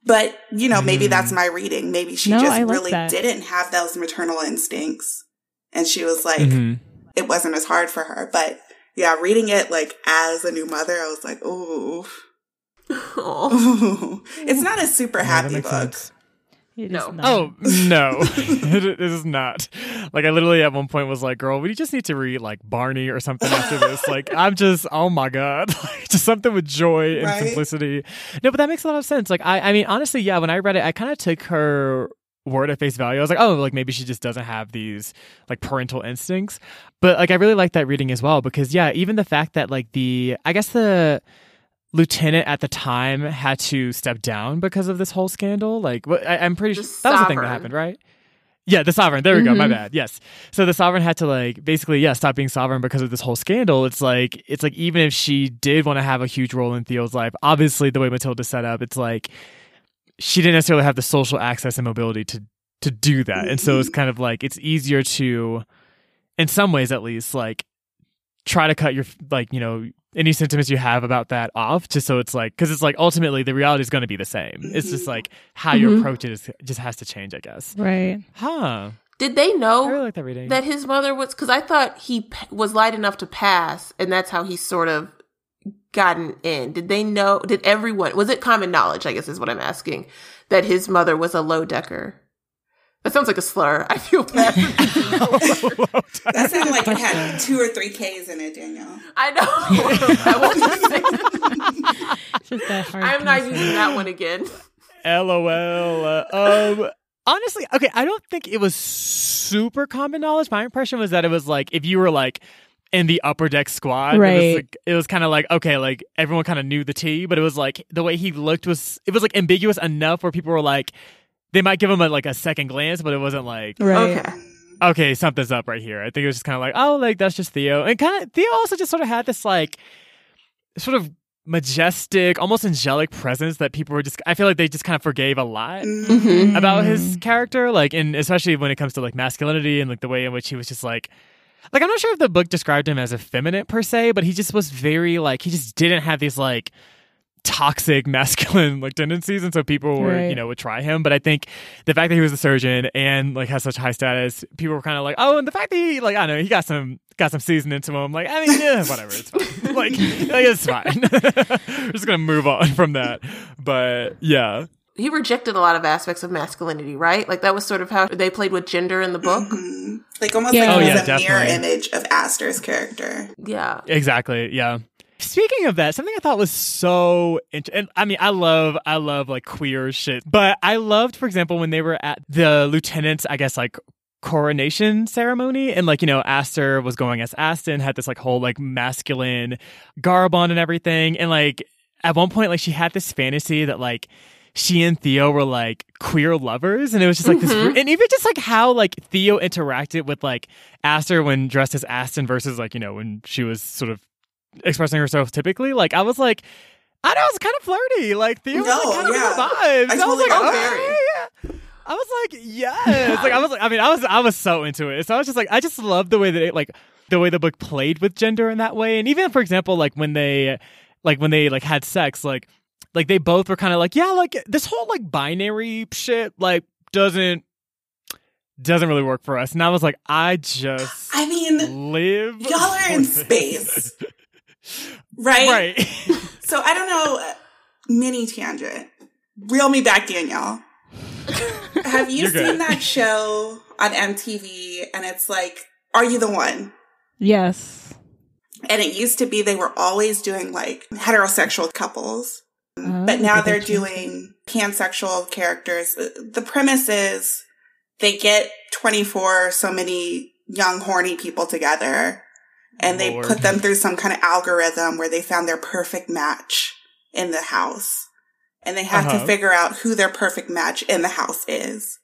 But, you know, maybe mm. that's my reading. Maybe she no, just like really that. didn't have those maternal instincts. And she was like, mm-hmm. it wasn't as hard for her. But yeah, reading it like as a new mother, I was like, ooh. [laughs] it's not a super happy book. Sense. It no. Oh no, [laughs] it, it is not. Like I literally at one point was like, "Girl, we just need to read like Barney or something after this." [laughs] Like I'm just, oh my god, [laughs] like, just something with joy and right? simplicity. No, but that makes a lot of sense. Like I, I mean, honestly, yeah. When I read it, I kind of took her word at face value. I was like, oh, like maybe she just doesn't have these like parental instincts. But like I really like that reading as well because yeah, even the fact that like the I guess the lieutenant at the time had to step down because of this whole scandal. Like, I, am pretty sure that was the thing that happened, right? Yeah, the sovereign. There we mm-hmm. go. My mm-hmm. bad. Yes. So the sovereign had to like basically, yeah, stop being sovereign because of this whole scandal. It's like it's like even if she did want to have a huge role in Theo's life, obviously the way Matilda's set up, it's like she didn't necessarily have the social access and mobility to to do that. Mm-hmm. And so it's kind of like it's easier to in some ways at least like try to cut your like, you know, any sentiments you have about that off just so it's like because it's like ultimately the reality is going to be the same. It's just like how mm-hmm. you approach it is just has to change i guess. Right. Huh. Did they know really like that, reading. that his mother was because i thought he p- was light enough to pass and that's how he sort of gotten in did they know did everyone was it common knowledge i guess is what i'm asking that his mother was a low decker That sounds like a slur. I feel bad. [laughs] That sounded like it had [laughs] two or three K's in it, Danielle. I know. [laughs] I won't just say that. It's just that hard I'm not using that one again. LOL. Uh, um, honestly, okay, I don't think it was super common knowledge. My impression was that it was like if you were like in the upper deck squad, it was, Right. like, it was kind of like okay, like everyone kind of knew the T, but it was like the way he looked was it was like ambiguous enough where people were like they might give him a, like a second glance, but it wasn't like Right. Okay. okay, something's up right here. I think it was just kind of like, oh, like that's just Theo. And kind of Theo also just sort of had this like sort of majestic, almost angelic presence that people were just I feel like they just kind of forgave a lot Mhm. about his character, like and especially when it comes to like masculinity and like the way in which he was just like like I'm not sure if the book described him as effeminate per se, but he just was very like he just didn't have these like toxic [laughs] masculine like tendencies and so people were Right. you know would try him but i think the fact that he was a surgeon and like has such high status people were kind of like oh and the fact that he like i don't know he got some got some seasoning to him like i mean yeah, [laughs] whatever it's fine [laughs] like, like it's fine we're just gonna move on from that but yeah He rejected a lot of aspects of masculinity, right? Like that was sort of how they played with gender in the book. Mhm. Like almost Yeah. like Oh, it was yeah, a mirror image of Aster's character. Yeah. Exactly. Yeah. Speaking of that, something I thought was so interesting. I mean, I love, I love like queer shit, but I loved, for example, when they were at the lieutenant's, I guess, like coronation ceremony, and like you know, Aster was going as Aston, had this like whole like masculine garb on and everything, and like at one point, like she had this fantasy that like she and Theo were like queer lovers, and it was just like this, Mhm. and even just like how like Theo interacted with like Aster when dressed as Aston versus like you know when she was sort of expressing herself typically. Like I was like, I know it's kind of flirty. Like Theo was No, like kind of yeah. good vibes. I I, was like, got oh, yeah. I was like, yes. like I was like, I mean, I was I was so into it. So I was just like, I just love the way that it like the way the book played with gender in that way. And even for example, like when they like when they like had sex, like like they both were kind of like, yeah, like this whole like binary shit like doesn't doesn't really work for us. And I was like, I just I mean, live. y'all are in space. [laughs] right? right? [laughs] So I don't know. uh, Mini tangent. Reel me back, Danielle. Have you You're good. seen that show on MTV? And it's like, Are You the One? Yes. And it used to be they were always doing like heterosexual couples, Oh, but now they're choice. doing pansexual characters. The the premise is they get 24 so many young horny people together and they Lord. put them through some kind of algorithm where they found their perfect match in the house and they have Uh-huh. to figure out who their perfect match in the house is.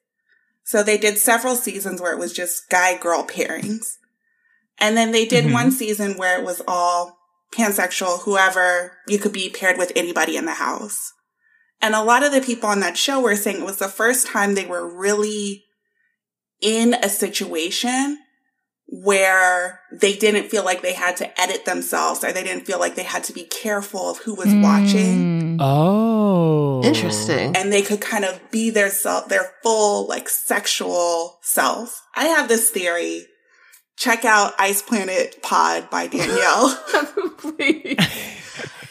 So they did several seasons where it was just guy girl pairings. And then they did Mhm. one season where it was all pansexual, whoever you could be paired with anybody in the house. And a lot of the people on that show were saying it was the first time they were really in a situation where they didn't feel like they had to edit themselves or they didn't feel like they had to be careful of who was watching Mm. Oh, Interesting. and they could kind of be their self, their full like sexual self. I have this theory. Check out Ice Planet Pod by Danielle. [laughs] Please.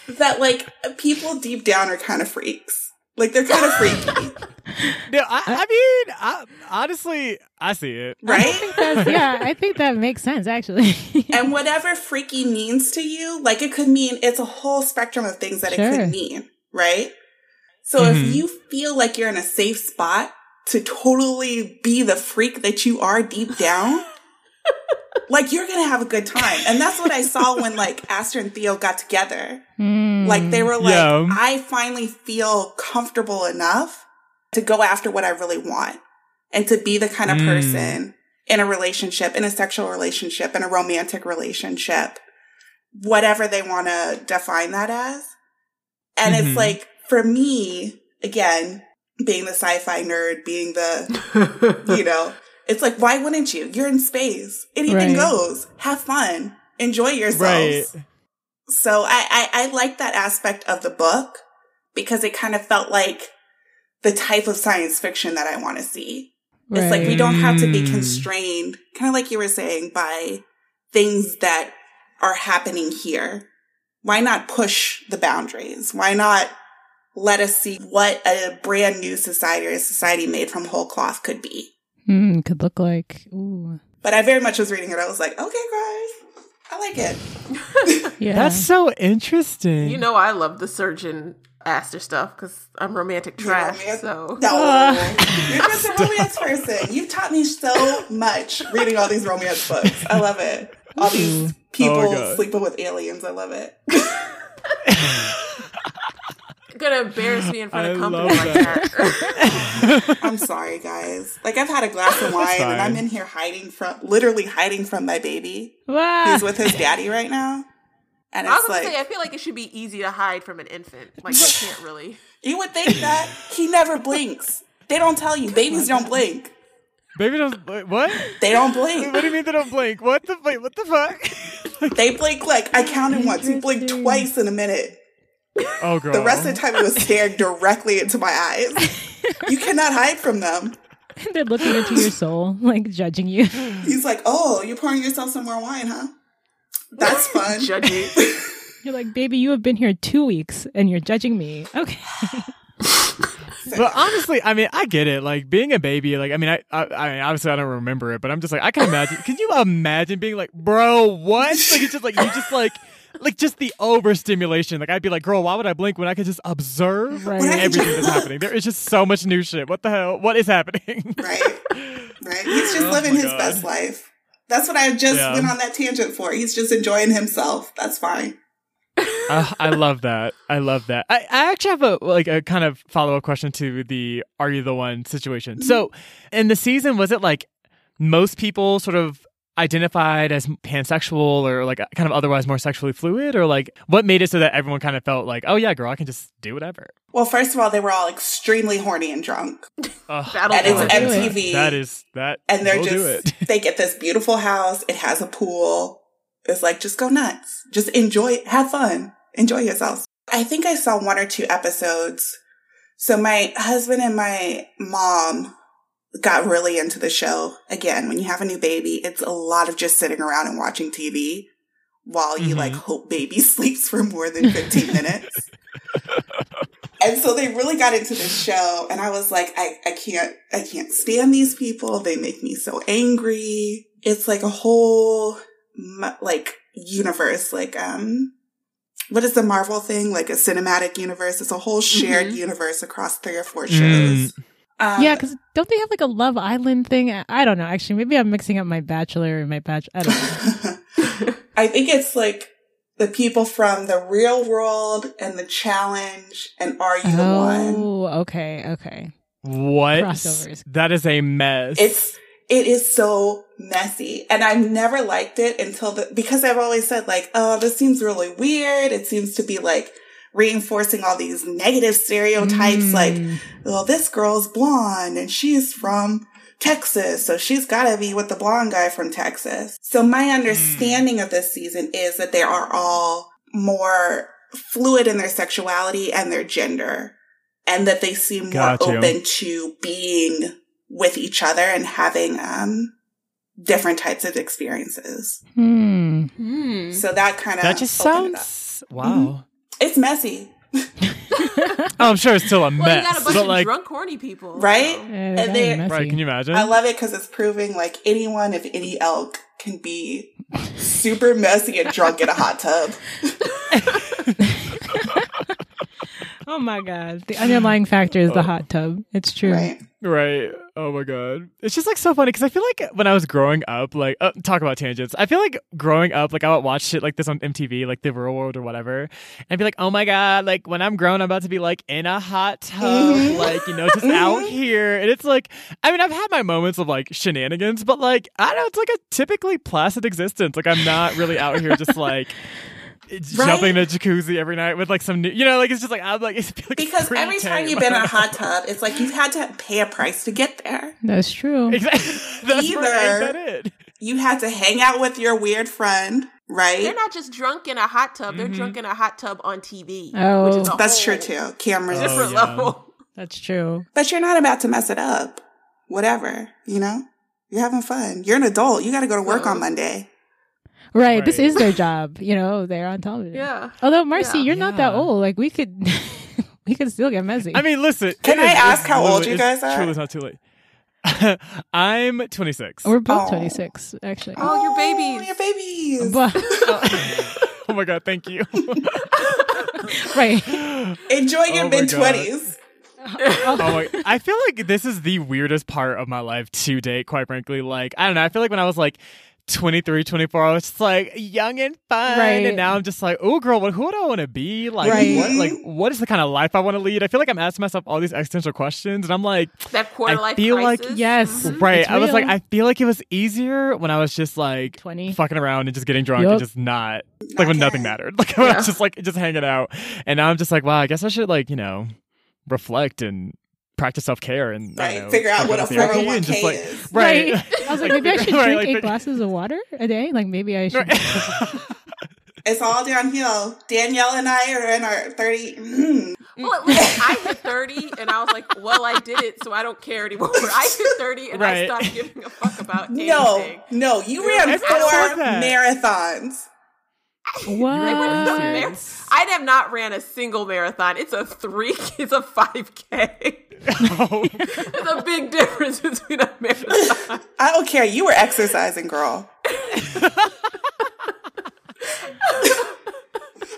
[laughs] that like people deep down are kind of freaks. Like they're kind of freaky, [laughs] No, I, I mean, I, honestly, I see it. right? That's- yeah, I think that makes sense actually. [laughs] and whatever freaky means to you, like it could mean it's a whole spectrum of things that it could mean, right? So Mhm. if you feel like you're in a safe spot to totally be the freak that you are deep down, [laughs] like you're gonna have a good time. And that's what I saw when like Aster and Theo got together. Mm. Like they were like, Yeah. I finally feel comfortable enough to go after what I really want and to be the kind of Mm. person in a relationship, in a sexual relationship, in a romantic relationship, whatever they want to define that as. And Mhm. it's like, for me, again, being the sci-fi nerd, being the, [laughs] you know, it's like, why wouldn't you? You're in space. Anything Right. goes. Have fun. Enjoy yourselves. Right. So I, I, I like that aspect of the book because it kind of felt like the type of science fiction that I want to see. It's like we don't have to be Mm. constrained, kind of like you were saying, by things that are happening here. Why not push the boundaries? Why not let us see what a brand new society or a society made from whole cloth could be? Hmm, could look like. Ooh. But I very much was reading it. I was like, okay, guys, I like it. [laughs] Yeah. That's so interesting. You know, I love the surgeon Aster stuff because I'm romantic trash. romance- So No, [laughs] you're just a romance person. You've taught me so much reading all these romance books. I love it. All these people Oh, sleeping with aliens. I love it. [laughs] You're gonna embarrass me in front I of company like that. [laughs] I'm sorry, guys. Like I've had a glass of [laughs] wine and I'm in here hiding from, literally hiding from my baby Wow. who's with his daddy right now. And I was it's gonna like, say, I feel like it should be easy to hide from an infant. Like you can't really. [laughs] you would think that he never blinks. They don't tell you. Babies don't blink. Baby don't wait, what? They don't blink. What do you mean they don't blink? What the wait? What the fuck? They blink like I counted once. He blinked twice in a minute. Oh, girl. The rest of the time he was staring directly into my eyes. You cannot hide from them. [laughs] They're looking into your soul, like judging you. He's like, "Oh, you're pouring yourself some more wine, huh? That's fun." Judging. [laughs] You're like, baby, you have been here two weeks and you're judging me. Okay. [laughs] But honestly, I mean, I get it. Like being a baby, like I mean, I, I, I mean, obviously I don't remember it, but I'm just like, I can imagine. can you imagine being like, bro, what? Like it's just like you just like, like just the overstimulation. Like I'd be like, girl, why would I blink when I could just observe Right. everything that's happening? There is just so much new shit. What the hell? What is happening? right? [laughs] Right? He's just Oh living his God. best life. That's what I just Yeah. went on that tangent for. He's just enjoying himself. That's fine. Uh, I love that. I love that. I, I actually have a like a kind of follow up question to the "Are you the one?" situation. So, in the season, was it like most people sort of identified as pansexual or like kind of otherwise more sexually fluid, or like what made it so that everyone kind of felt like, "Oh yeah, girl, I can just do whatever." Well, first of all, they were all extremely horny and drunk. Ugh, That'll And do it's it. MTV. that is that, and they're will do it. just [laughs] they get this beautiful house. It has a pool. It's like just go nuts. Just enjoy it. Have fun. Enjoy yourself. I think I saw one or two episodes. So my husband and my mom got really into the show. Again, when you have a new baby, it's a lot of just sitting around and watching TV while you Mhm. like hope baby [laughs] sleeps for more than 15 [laughs] minutes. And so they really got into the show and I was like, I, I can't, I can't stand these people. They make me so angry. It's like a whole, like, universe, like, um, what is the Marvel thing? Like a cinematic universe. It's a whole shared Mhm. universe across three or four Mm. Shows. Um, yeah, because don't they have like a Love Island thing? I- I don't know. Actually, maybe I'm mixing up my Bachelor and my Bachelor. I don't know. [laughs] I think it's like the people from the real world and the challenge and Are You the One? oh, okay, okay. What? Crossovers. That is a mess. It's it is so messy, and I've never liked it until the because I've always said like, oh, this seems really weird. It seems to be like reinforcing all these negative stereotypes, like, Mm. well, this girl's blonde and she's from Texas, so she's got to be with the blonde guy from Texas. So my understanding of this season is that they are all more fluid in their sexuality and their gender, and that they seem more you. open to being with each other and having um different types of experiences. Hmm. Hmm. So that kind of that just sounds wow. It's messy, Oh, I'm sure it's still a Well, you mess, got a bunch but of like, drunk, horny people, right? so- Yeah, And they- is right? Can you imagine? I love it because it's proving like anyone of any elk can be super messy and drunk in a hot tub. [laughs] Oh my god, the underlying factor is the hot tub. It's true. Right. Right. Oh my god. It's just like so funny because I feel like when I was growing up, like uh, talk about tangents. I feel like growing up, like I would watch shit like this on MTV, like the Real World or whatever, and I'd be like, oh my god, like when I'm grown, I'm about to be like in a hot tub, Mhm. like you know, just out here, and it's like, I mean, I've had my moments of like shenanigans, but like I don't know, it's like a typically placid existence. Like I'm not really out here just like. Jumping in a jacuzzi every night with like some new, you know, like it's just like I'm like, it's like Because pretty every time you've been in a [laughs] hot tub, it's like you've had to pay a price to get there. That's true. Exactly. [laughs] That's Either- right. That it? You had to hang out with your weird friend, right? They're not just drunk in a hot tub; they're Mhm. drunk in a hot tub on TV. Oh. which is That's true too. Cameras. Oh, Different yeah. level. That's true. But you're not about to mess it up. Whatever, you know? You're having fun. You're an adult. You got to go to work on Monday. Right. This is their job. You know, they're on television. Yeah. Although Marcy, Yeah. you're not that old. Like we could, [laughs] we could still get messy. I mean, listen. Can I is- ask how old literally- you it's guys are? Truly, it's not too late. [laughs] I'm 26. We're both Oh. 26, actually. Oh, your babies. Oh, your babies. But, [laughs] oh my god, thank you. right. Enjoy your Oh my mid God. 20s. oh my, I feel like this is the weirdest part of my life to date, quite frankly. Like, I don't know. I feel like when I was like 23, 24, I was just like young and fun. Right. And now I'm just like, oh, girl, what, who do I want to be? Like, Right. what, like, what is the kind of life I want to lead? I feel like I'm asking myself all these existential questions. And I'm like, That quarter I life feel like- crisis. Yes. Mm-hmm. right. It's I was like. I feel like it was easier when I was just like 20. fucking around and just getting drunk Yup. and just not, like, when nothing mattered. [laughs] Like, when I was just like, just hanging out. And now I'm just like, wow, I guess I should, like, you know, reflect and practice self care and I don't Right. know, Figure out what to a therapy 401k just, like, is. Right. [laughs] I was like, maybe I [laughs] should Right, drink like, eight fig- glasses of water a day. Like, maybe I should. [laughs] It's all downhill. Danielle and I are in our 30. Mm. Well, listen, I hit 30 and I was like, well, I did it, so I don't care anymore. I hit 30 and I stopped giving a fuck about No, anything. no, no, you ran four marathons. What? I wouldn't do Serious? mar- I'd have not ran a single marathon. It's a three. [laughs] It's a five k. [laughs] Oh, There's a big difference between a marathon. I don't care. You were exercising, girl. [laughs]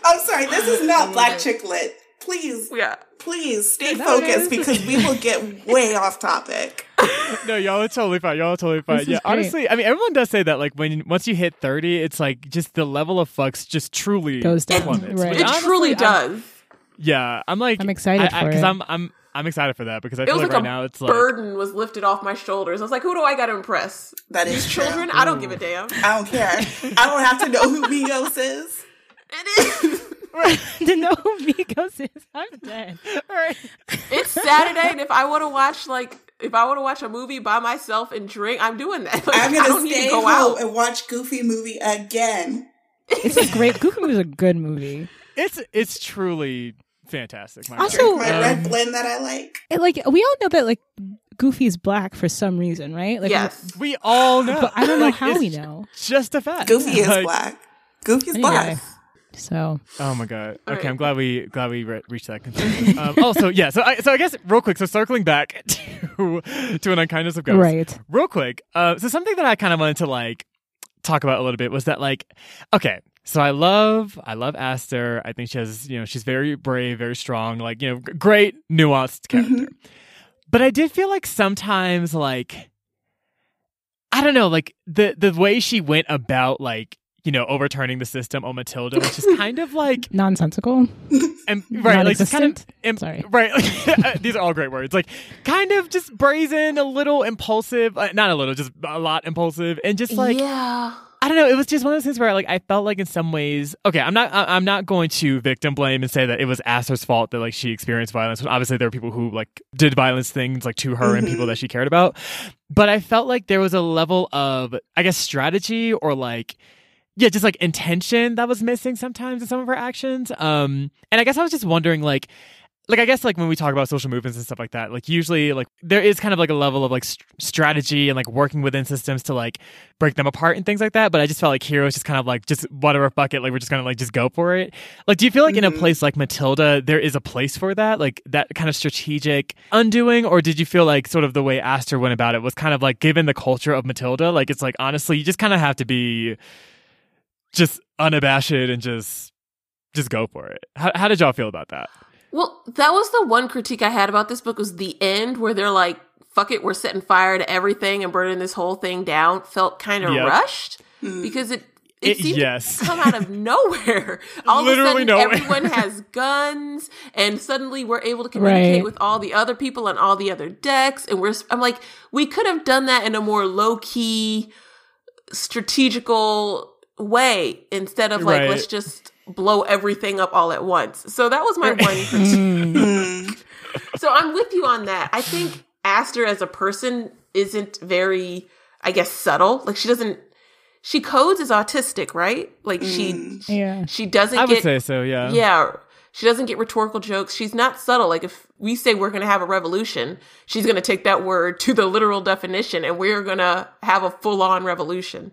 I'm sorry. This is not oh black chick lit. Please, Yeah. Please stay No, focused it is. because we will get [laughs] way off topic. [laughs] no, y'all are totally fine. Y'all are totally fine. This Yeah, great. honestly, I mean, everyone does say that. Like, when once you hit 30, it's like just the level of fucks just truly Goes down, plummets. right. Which It honestly, truly I'm- does. Yeah, I'm like, I'm excited for because it. I'm I'm I'm excited for that because I It feel was like like, right a now it's like burden was lifted off my shoulders. I was like, who do I got to impress? That is These true. children? I don't give a damn. I don't care. [laughs] I don't have to know who Migos is. It is. to know who Migos is. I'm dead. all right. It's Saturday, and if I want to watch like if I want to watch a movie by myself and drink, I'm doing that. [laughs] Like, I'm gonna don't need stay to go home out. and watch Goofy movie again. It's a great. Goofy Movie is a good movie. It's it's truly fantastic. My Also- God. My Um, red blend that I like. And, like we all know that like Goofy's black for some reason, right? Like, yes. we all know, But I don't know Like, how it's we know. Just a fact. Goofy is Like, black. Goofy's Anyway. black. So Oh my god. All Okay, right. I'm glad we glad we re- reached that consensus. [laughs] um, also, yeah. So I so I guess real quick. So circling back [laughs] to to an unkindness of ghosts. right. real quick uh so something that i kind of wanted to like talk about a little bit was that like okay so i love i love aster i think she has you know she's very brave very strong like you know g- great nuanced character but i did feel like sometimes like i don't know like the the way she went about like you know overturning the system on matilda was just [laughs] kind of like Nonsensical. and right like just kind of Non-existent? Sorry. right like, [laughs] these are all great words like kind of just brazen a little impulsive uh, not a little just a lot impulsive and just like yeah. i don't know it was just one of those things where like i felt like in some ways okay i'm not I- i'm not going to victim blame and say that it was aster's fault that like she experienced violence But obviously there were people who like did violence things like to her and people that she cared about but i felt like there was a level of i guess strategy or like yeah, just like intention that was missing sometimes in some of her actions. Um, and I guess I was just wondering, like, like I guess like when we talk about social movements and stuff like that, like usually like there is kind of like a level of like st- strategy and like working within systems to like break them apart and things like that. But I just felt like here was just kind of like just whatever bucket, like we're just gonna like just go for it. Like, do you feel like in a Mhm. place like Matilda there is a place for that, like that kind of strategic undoing, or did you feel like sort of the way Aster went about it was kind of like given the culture of Matilda, like it's like honestly you just kind of have to be just unabashed and just just go for it. How, how did y'all feel about that? Well, that was the one critique I had about this book was the end where they're like, fuck it, we're setting fire to everything and burning this whole thing down felt kind of Yep. rushed Mm. because it it, It- seemed yes. to come out of [laughs] nowhere. All Literally of a sudden, nowhere. everyone [laughs] has guns, and suddenly we're able to communicate Right. with all the other people on all the other decks. And we're, I'm like, we could have done that in a more low key, strategical way instead of like, Right. let's just blow everything up all at once. So that was my one critique. Mm. Mm. [laughs] So I'm with you on that. I think Aster as a person isn't very, I guess, subtle. Like she doesn't, she codes as autistic, right? Like she, Yeah. she doesn't I would get, say so, yeah. yeah, she doesn't get rhetorical jokes. She's not subtle. Like if we say we're going to have a revolution, she's going to take that word to the literal definition and we're going to have a full on revolution.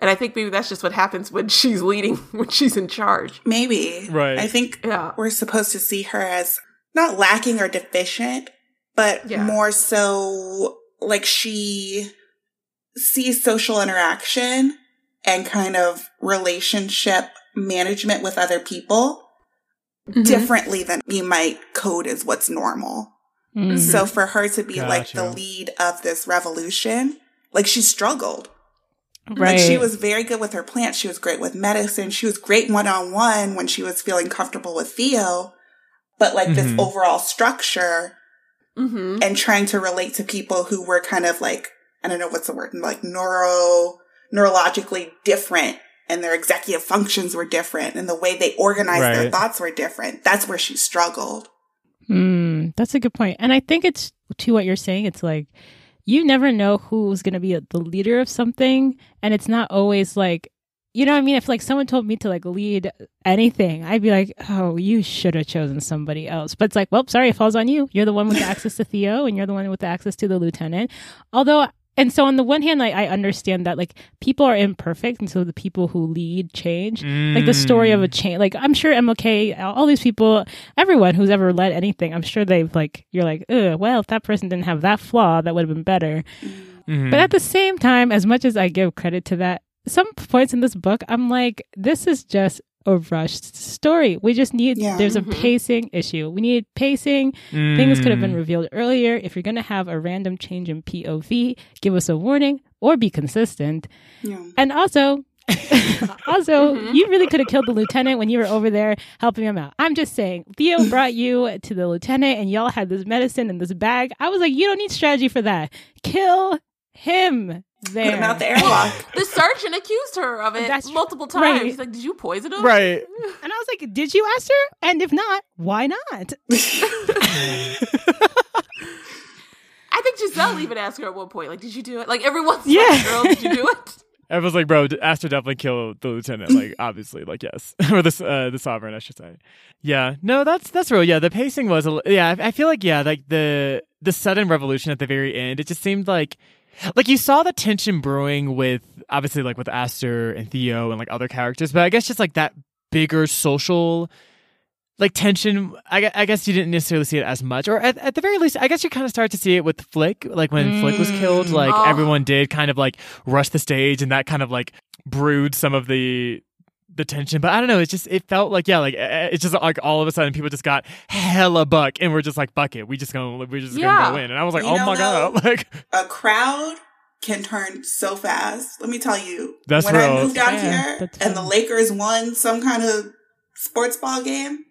And I think maybe that's just what happens when [laughs] she's leading, when she's in charge. Maybe. Right. I think Yeah. we're supposed to see her as not lacking or deficient, but Yeah. more so like she sees social interaction and kind of relationship management with other people Mhm. differently than you might code as what's normal. Mm. So for her to be like the lead of this revolution, like she struggled. Right. Like she was very good with her plants. She was great with medicine. She was great one on one when she was feeling comfortable with Theo. But like this Mhm. overall structure Mm-hmm. and trying to relate to people who were kind of like, I don't know what's the word, like neuro, neurologically different and their executive functions were different and the way they organized their thoughts were different. That's where she struggled. Mm, that's a good point. And I think it's to what you're saying. It's like you never know who's going to be the leader of something. And it's not always like, you know what I mean? If like someone told me to like lead anything, I'd be like, oh, you should have chosen somebody else. But it's like, well, sorry, it falls on you. You're the one with the access to Theo and you're the one with the access to the lieutenant. Although, and so on the one hand, like I understand that like people are imperfect. And so the people who lead change like the story of a change. like i'm sure mlk all these people everyone who's ever led anything i'm sure they've like you're like Ugh, well if that person didn't have that flaw that would have been better Mhm. but at the same time as much as i give credit to that some points in this book i'm like this is just a rushed story we just need Yeah. there's a Mhm. pacing issue we need pacing things could have been Mm. revealed earlier if you're going to have a random change in pov give us a warning or be consistent Yeah. and also, [laughs] also, Mhm. you really could have killed the lieutenant when you were over there helping him out. I'm just saying, Theo [laughs] brought you to the lieutenant, and y'all had this medicine in this bag. I was like, you don't need strategy for that. Kill him there. Put him out the airlock. [laughs] The sergeant accused her of it That's tr- multiple times. right. He's like, "Did you poison him?" Right. [laughs] And I was like, did you ask her? And if not, why not? [laughs] I think Giselle even asked her at one point, like, "Did you do it?" Like everyone's Yeah. like, "Girl, did you do it?" Everyone's like, bro, Aster definitely killed the lieutenant. Like, obviously, like, yes, or the uh, the sovereign, I should say. Yeah, no, that's that's real. Yeah, the pacing was, a, li- yeah, I, I feel like, yeah, like the the sudden revolution at the very end, it just seemed like, like you saw the tension brewing with obviously like with Aster and Theo and like other characters, but I guess just like that bigger social like tension. I, I guess you didn't necessarily see it as much, or at, at the very least, I guess you kind of start to see it with Flick, like when Flick was killed. Mm. Like Oh. everyone did kind of like rush the stage, and that kind of like brewed some of the the tension. But I don't know. It's just it felt like yeah, like it's just like all of a sudden people just got hella buck, and we're just like buck it. We just gonna we're just Yeah. gonna go in, and I was like, You oh know, my god, [laughs] like a crowd can turn so fast. Let me tell you. That's when real. I moved out Yeah, here and the. Lakers won some kind of sports ball game,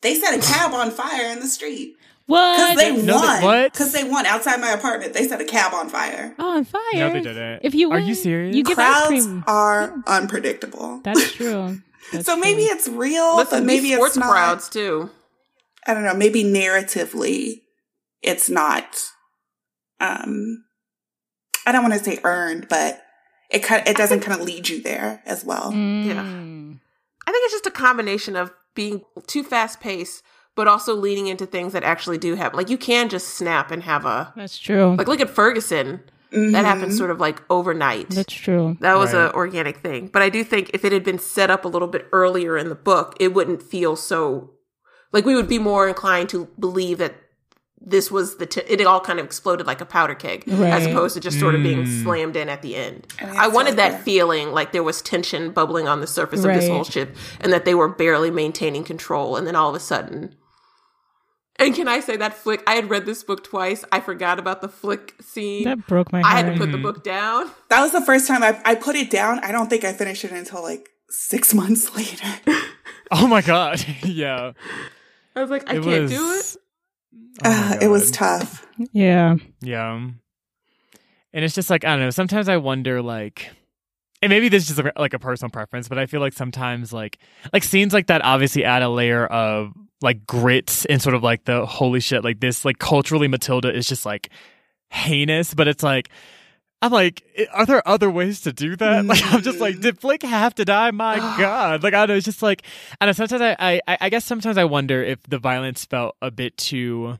they set a cab on fire in the street What? because they No, they- won. what? Because they won outside my apartment. They set a cab on fire. oh, on fire. no, they didn't. If you are win, you serious? You give ice Crowds cream. are unpredictable. That's true. [laughs] That's so maybe true. it's real, Listen, but maybe sports it's not. crowds too. I don't know. Maybe narratively, it's not. Um, I don't want to say earned, but it kind it doesn't kind of lead you there as well. Mm. I think it's just a combination of being too fast paced, but also leaning into things that actually do happen. Like you can just snap and have a That's true. like look at Ferguson. That Mhm. happened sort of like overnight. That's true. That was Right. a organic thing. But I do think if it had been set up a little bit earlier in the book, it wouldn't feel so like we would be more inclined to believe that this was the t- it all kind of exploded like a powder keg as opposed to just sort of being Mm. slammed in at the end. I I wanted that fair. feeling like there was tension bubbling on the surface of this whole ship and that they were barely maintaining control and then all of a sudden and can I say that flick? I had read this book twice. I forgot about the flick scene. That broke my I had to put the book down. That was the first time I, I put it down. I don't think I finished it until like six [laughs] months later. [laughs] oh my god, [laughs] yeah, I was like, I it can't was. do it. Oh Uh, it was tough. yeah. Yeah. And it's just like, I don't know, sometimes I wonder like and maybe this is just a, like a personal preference, but I feel like sometimes like like scenes like that obviously add a layer of like grit and sort of like the holy shit like this like culturally Matilda is just like heinous, but it's like I'm like, are there other ways to do that? [laughs] Like, I'm just like, mm. did Flick have to die? My [sighs] God! Like, I don't know. It's just like, I know. Sometimes I, I, I guess sometimes I wonder if the violence felt a bit too,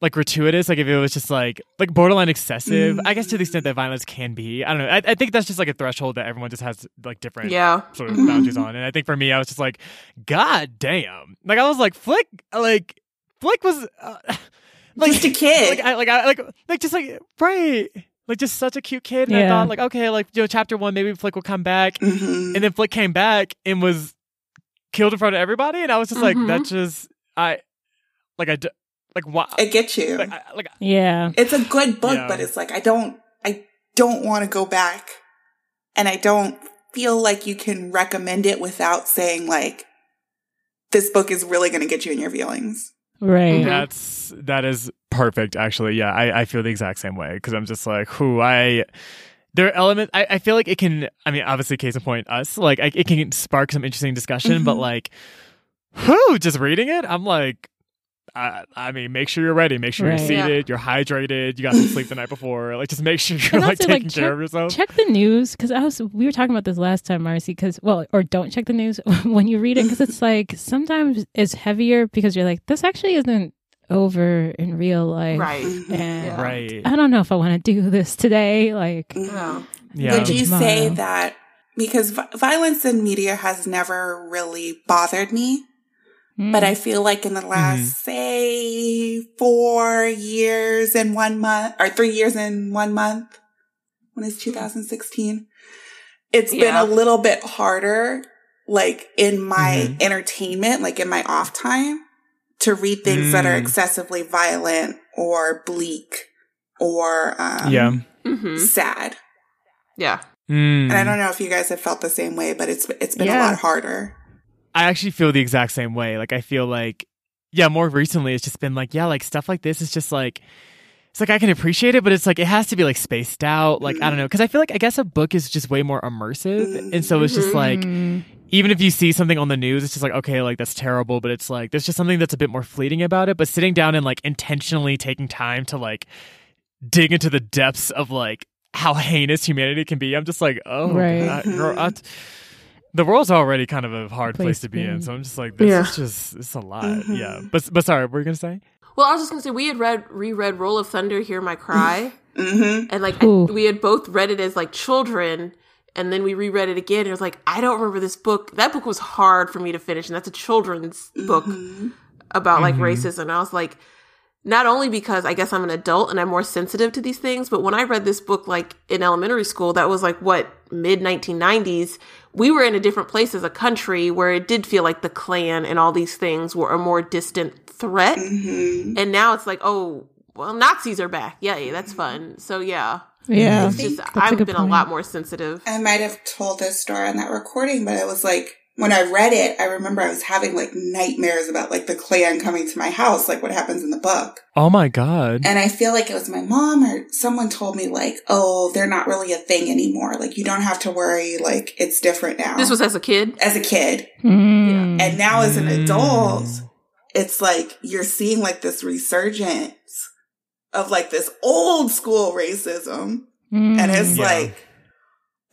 like gratuitous. Like if it was just like, like borderline excessive. I guess to the extent that violence can be. I don't know. I, I think that's just like a threshold that everyone just has like different Yeah. sort of Mhm. boundaries on. And I think for me, I was just like, God damn! Like I was like, Flick, like Flick was. Uh, [laughs] like Just a kid. like I like I like like just like right. Like just such a cute kid, and I thought like okay, like you know, chapter one, maybe Flick will come back, Mhm. and then Flick came back and was killed in front of everybody, and I was just like, Mhm. that just I like I d- like why It gets you. like, I, like Yeah. it's a good book, Yeah. but it's like I don't I don't want to go back and I don't feel like you can recommend it without saying like this book is really going to get you in your feelings. Right. Mhm. That's that is perfect. Actually, yeah, I, I feel the exact same way because I'm just like, who I. There are elements. I, I feel like it can. I mean, obviously, case in point, us. Like, I, it can spark some interesting discussion. But Mhm. like, who just reading it, I'm like, I, I mean, make sure you're ready. Make sure Right. you're Yeah. seated. You're hydrated. You got some sleep the night before. Like, just make sure [laughs] you're And like also, like, taking care of yourself. Check the news because I was we were talking about this last time, Marcy. Because well, or don't check the news [laughs] when you read it because it's like sometimes it's heavier because you're like this actually isn't over in real life, Right. And Yeah. Right. I don't know if I want to do this today. Like, Mhm. Yeah. Would you Tomorrow. say that because vi- violence in media has never really bothered me, mm, but I feel like in the last say 4 years and 1 month or 3 years and 1 month when is 2016 it's been a little bit harder like in my Mhm. entertainment like in my off time to read things that are Mm. excessively violent or bleak or um, yeah. hmm sad Yeah. Mm. and I don't know if you guys have felt the same way, but it's it's been a lot harder. I actually feel the exact same way. Like I feel like yeah, more recently it's just been like yeah, like stuff like this is just like it's like I can appreciate it, but it's like it has to be like spaced out. Like I don't know, because I feel like I guess a book is just way more immersive, and so it's just like mm, even if you see something on the news, it's just like okay, like that's terrible, but it's like there's just something that's a bit more fleeting about it. But sitting down and like intentionally taking time to like dig into the depths of like how heinous humanity can be, I'm just like oh, Right. God, girl, [laughs] I- the world's already kind of a hard place, Place to be in. So I'm just like, this Yeah. is just it's a lot. Mhm. Yeah, but but sorry, what were you gonna say? Well, I was just gonna say we had read reread Roll of Thunder, Hear My Cry, [laughs] Mm-hmm. and like Ooh. we had both read it as like children, and then we reread it again. And it was like I don't remember this book. That book was hard for me to finish, and that's a children's book Mm-hmm. about like Mhm. racism. I was like, not only because I guess I'm an adult and I'm more sensitive to these things, but when I read this book like in elementary school, that was like what mid 1990s. We were in a different place as a country where it did feel like the Klan and all these things were a more distant threat. Mm-hmm. And now it's like, oh, well, Nazis are back. Yay, that's fun. So yeah, yeah, it's just That's a I've good been a lot more sensitive. I might have told this story on that recording, but it was like when I read it, I remember I was having like nightmares about like the Klan coming to my house, like what happens in the book. Oh my god! And I feel like it was my mom or someone told me like, oh, they're not really a thing anymore. Like you don't have to worry. Like it's different now. This was as a kid. as a kid. Mm. And now as an Mm. adult, it's like you're seeing like this resurgence of like this old school racism. Mm. And it's Yeah. like,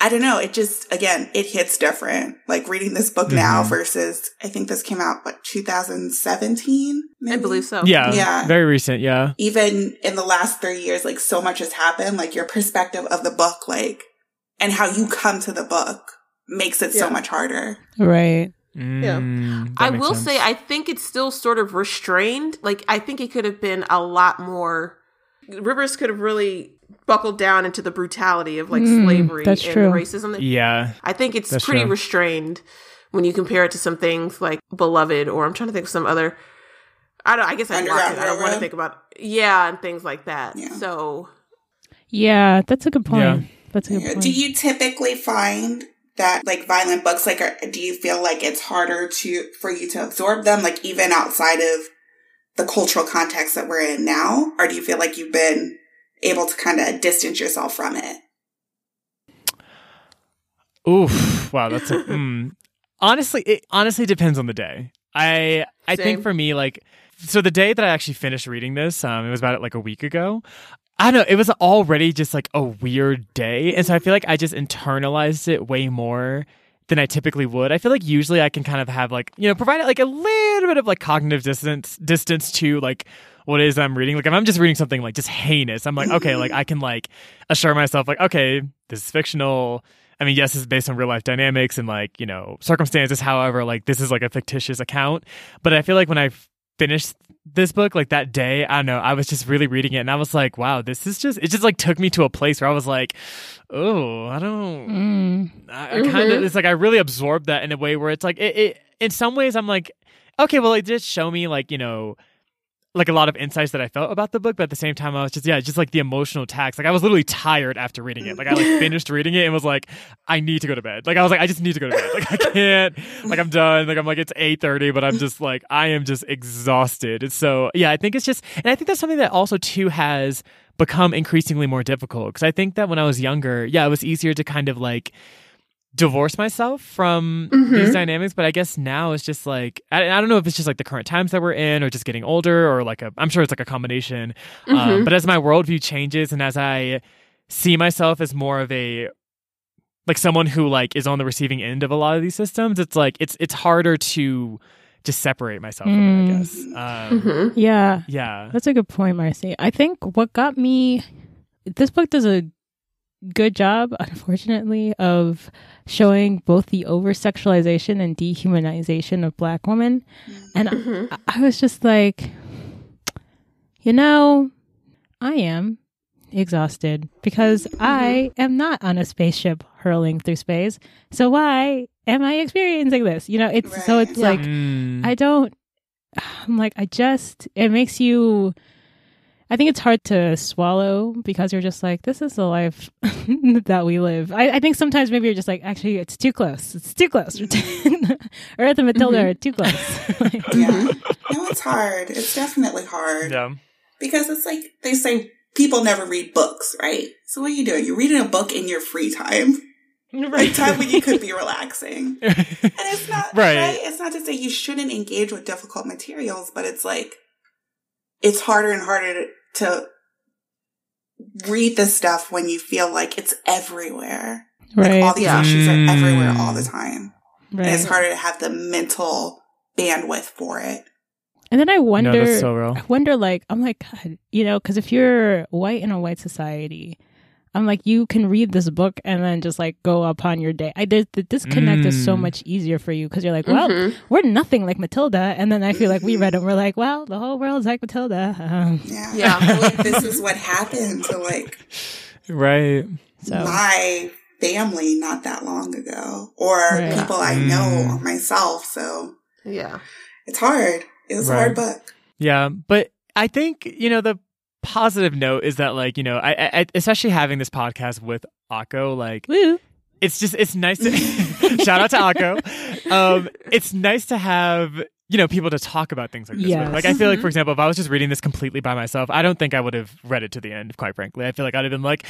I don't know. It just, again, it hits different. Like reading this book now Mhm. versus, I think this came out, what, 2017? I believe so. yeah, Yeah. very recent. Yeah, Even in the last three years, like so much has happened. Like your perspective of the book, like, and how you come to the book makes it so much harder. right. Mm, that I will sense. say, I think it's still sort of restrained. Like, I think it could have been a lot more. Rivers could have really buckled down into the brutality of like Mm, slavery that's and true. racism. that- yeah, I think it's That's pretty true. restrained when you compare it to some things like Beloved, or I'm trying to think of some other. I don't. I guess I blocked Underground it. I don't want to think about. Yeah, and things like that. Yeah. So Yeah, that's a good point. Yeah. That's a good point. Do you typically find that like violent books, like, are, do you feel like it's harder to, for you to absorb them, like even outside of the cultural context that we're in now? Or do you feel like you've been able to kind of distance yourself from it? Oof! Wow, that's a, mm. honestly. It honestly depends on the day. I I Same. think for me, like, so the day that I actually finished reading this, um, it was about like a week ago. I don't know. It was already just like a weird day, and so I feel like I just internalized it way more than I typically would. I feel like usually I can kind of have like you know provide like a little bit of like cognitive distance distance to like what it is I'm reading. Like if I'm just reading something like just heinous, I'm like okay, like I can like assure myself like okay, this is fictional. I mean, yes, it's based on real life dynamics and like you know circumstances. However, like this is like a fictitious account. But I feel like when I finished this book like that day. I don't know. I was just really reading it and I was like, wow, this is just, it just like took me to a place where I was like, oh, I don't, Mm. I, I kind of, it's like I really absorbed that in a way where it's like, it, it, in some ways, I'm like, okay, well, it just show me like, you know, like a lot of insights that I felt about the book, but at the same time, I was just yeah, just like the emotional tax. Like I was literally tired after reading it. Like I like [laughs] finished reading it and was like, I need to go to bed. Like I was like, I just need to go to bed. Like I can't. Like I'm done. Like I'm like it's eight thirty, but I'm just like I am just exhausted. And so yeah, I think it's just, and I think that's something that also too has become increasingly more difficult because I think that when I was younger, yeah, it was easier to kind of like divorce myself from these dynamics but i guess now it's just like I, I don't know if it's just like the current times that we're in or just getting older or like a i'm sure it's like a combination um, but as my worldview changes and as i see myself as more of a like someone who like is on the receiving end of a lot of these systems it's like it's it's harder to just separate myself from it i Mm. guess um, Mm-hmm. Yeah, yeah that's a good point, Marcy. I think what got me this book does a good job, unfortunately, of showing both the over sexualization and dehumanization of black women. And Mm-hmm. [laughs] I, I was just like, you know, I am exhausted because I am not on a spaceship hurling through space. So why am I experiencing this? You know, it's so Right. it's like Mm. I don't. I'm like, I just, it makes you, I think it's hard to swallow because you're just like, this is the life [laughs] that we live. I, I think sometimes maybe you're just like, actually, it's too close. It's too close. Mm-hmm. [laughs] Earth and Matilda are too close. [laughs] Like, Yeah. No, it's hard. It's definitely hard. yeah Because it's like they say people never read books, right? So what are you doing? You're reading a book in your free time. Like time when you could be relaxing. And it's not Right. right. It's not to say you shouldn't engage with difficult materials, but it's like it's harder and harder to, to read this stuff when you feel like it's everywhere. Like all these Yeah. issues are everywhere Mm. all the time. And it's harder to have the mental bandwidth for it. And then I wonder, that's so I wonder, like, I'm like, God, you know, because if you're white in a white society, I'm like, you can read this book and then just like go upon your day. I did the disconnect is so Mm. much easier for you because you're like, well, Mhm. we're nothing like Matilda, and then I feel like we read it, and we're like, well, the whole world's like Matilda. Um, Yeah. Yeah. I feel like this is what [laughs] happened to like right so my family not that long ago or Right. people I Mm. know myself. So Yeah. it's hard. It was a hard book. Yeah, but I think you know the positive note is that like you know I, I especially having this podcast with Akko like woo. it's just it's nice to [laughs] [laughs] shout out to Akko. Um, it's nice to have you know people to talk about things like this. Yes. With. Like I feel like for example, if I was just reading this completely by myself, I don't think I would have read it to the end. Quite frankly, I feel like I'd have been like.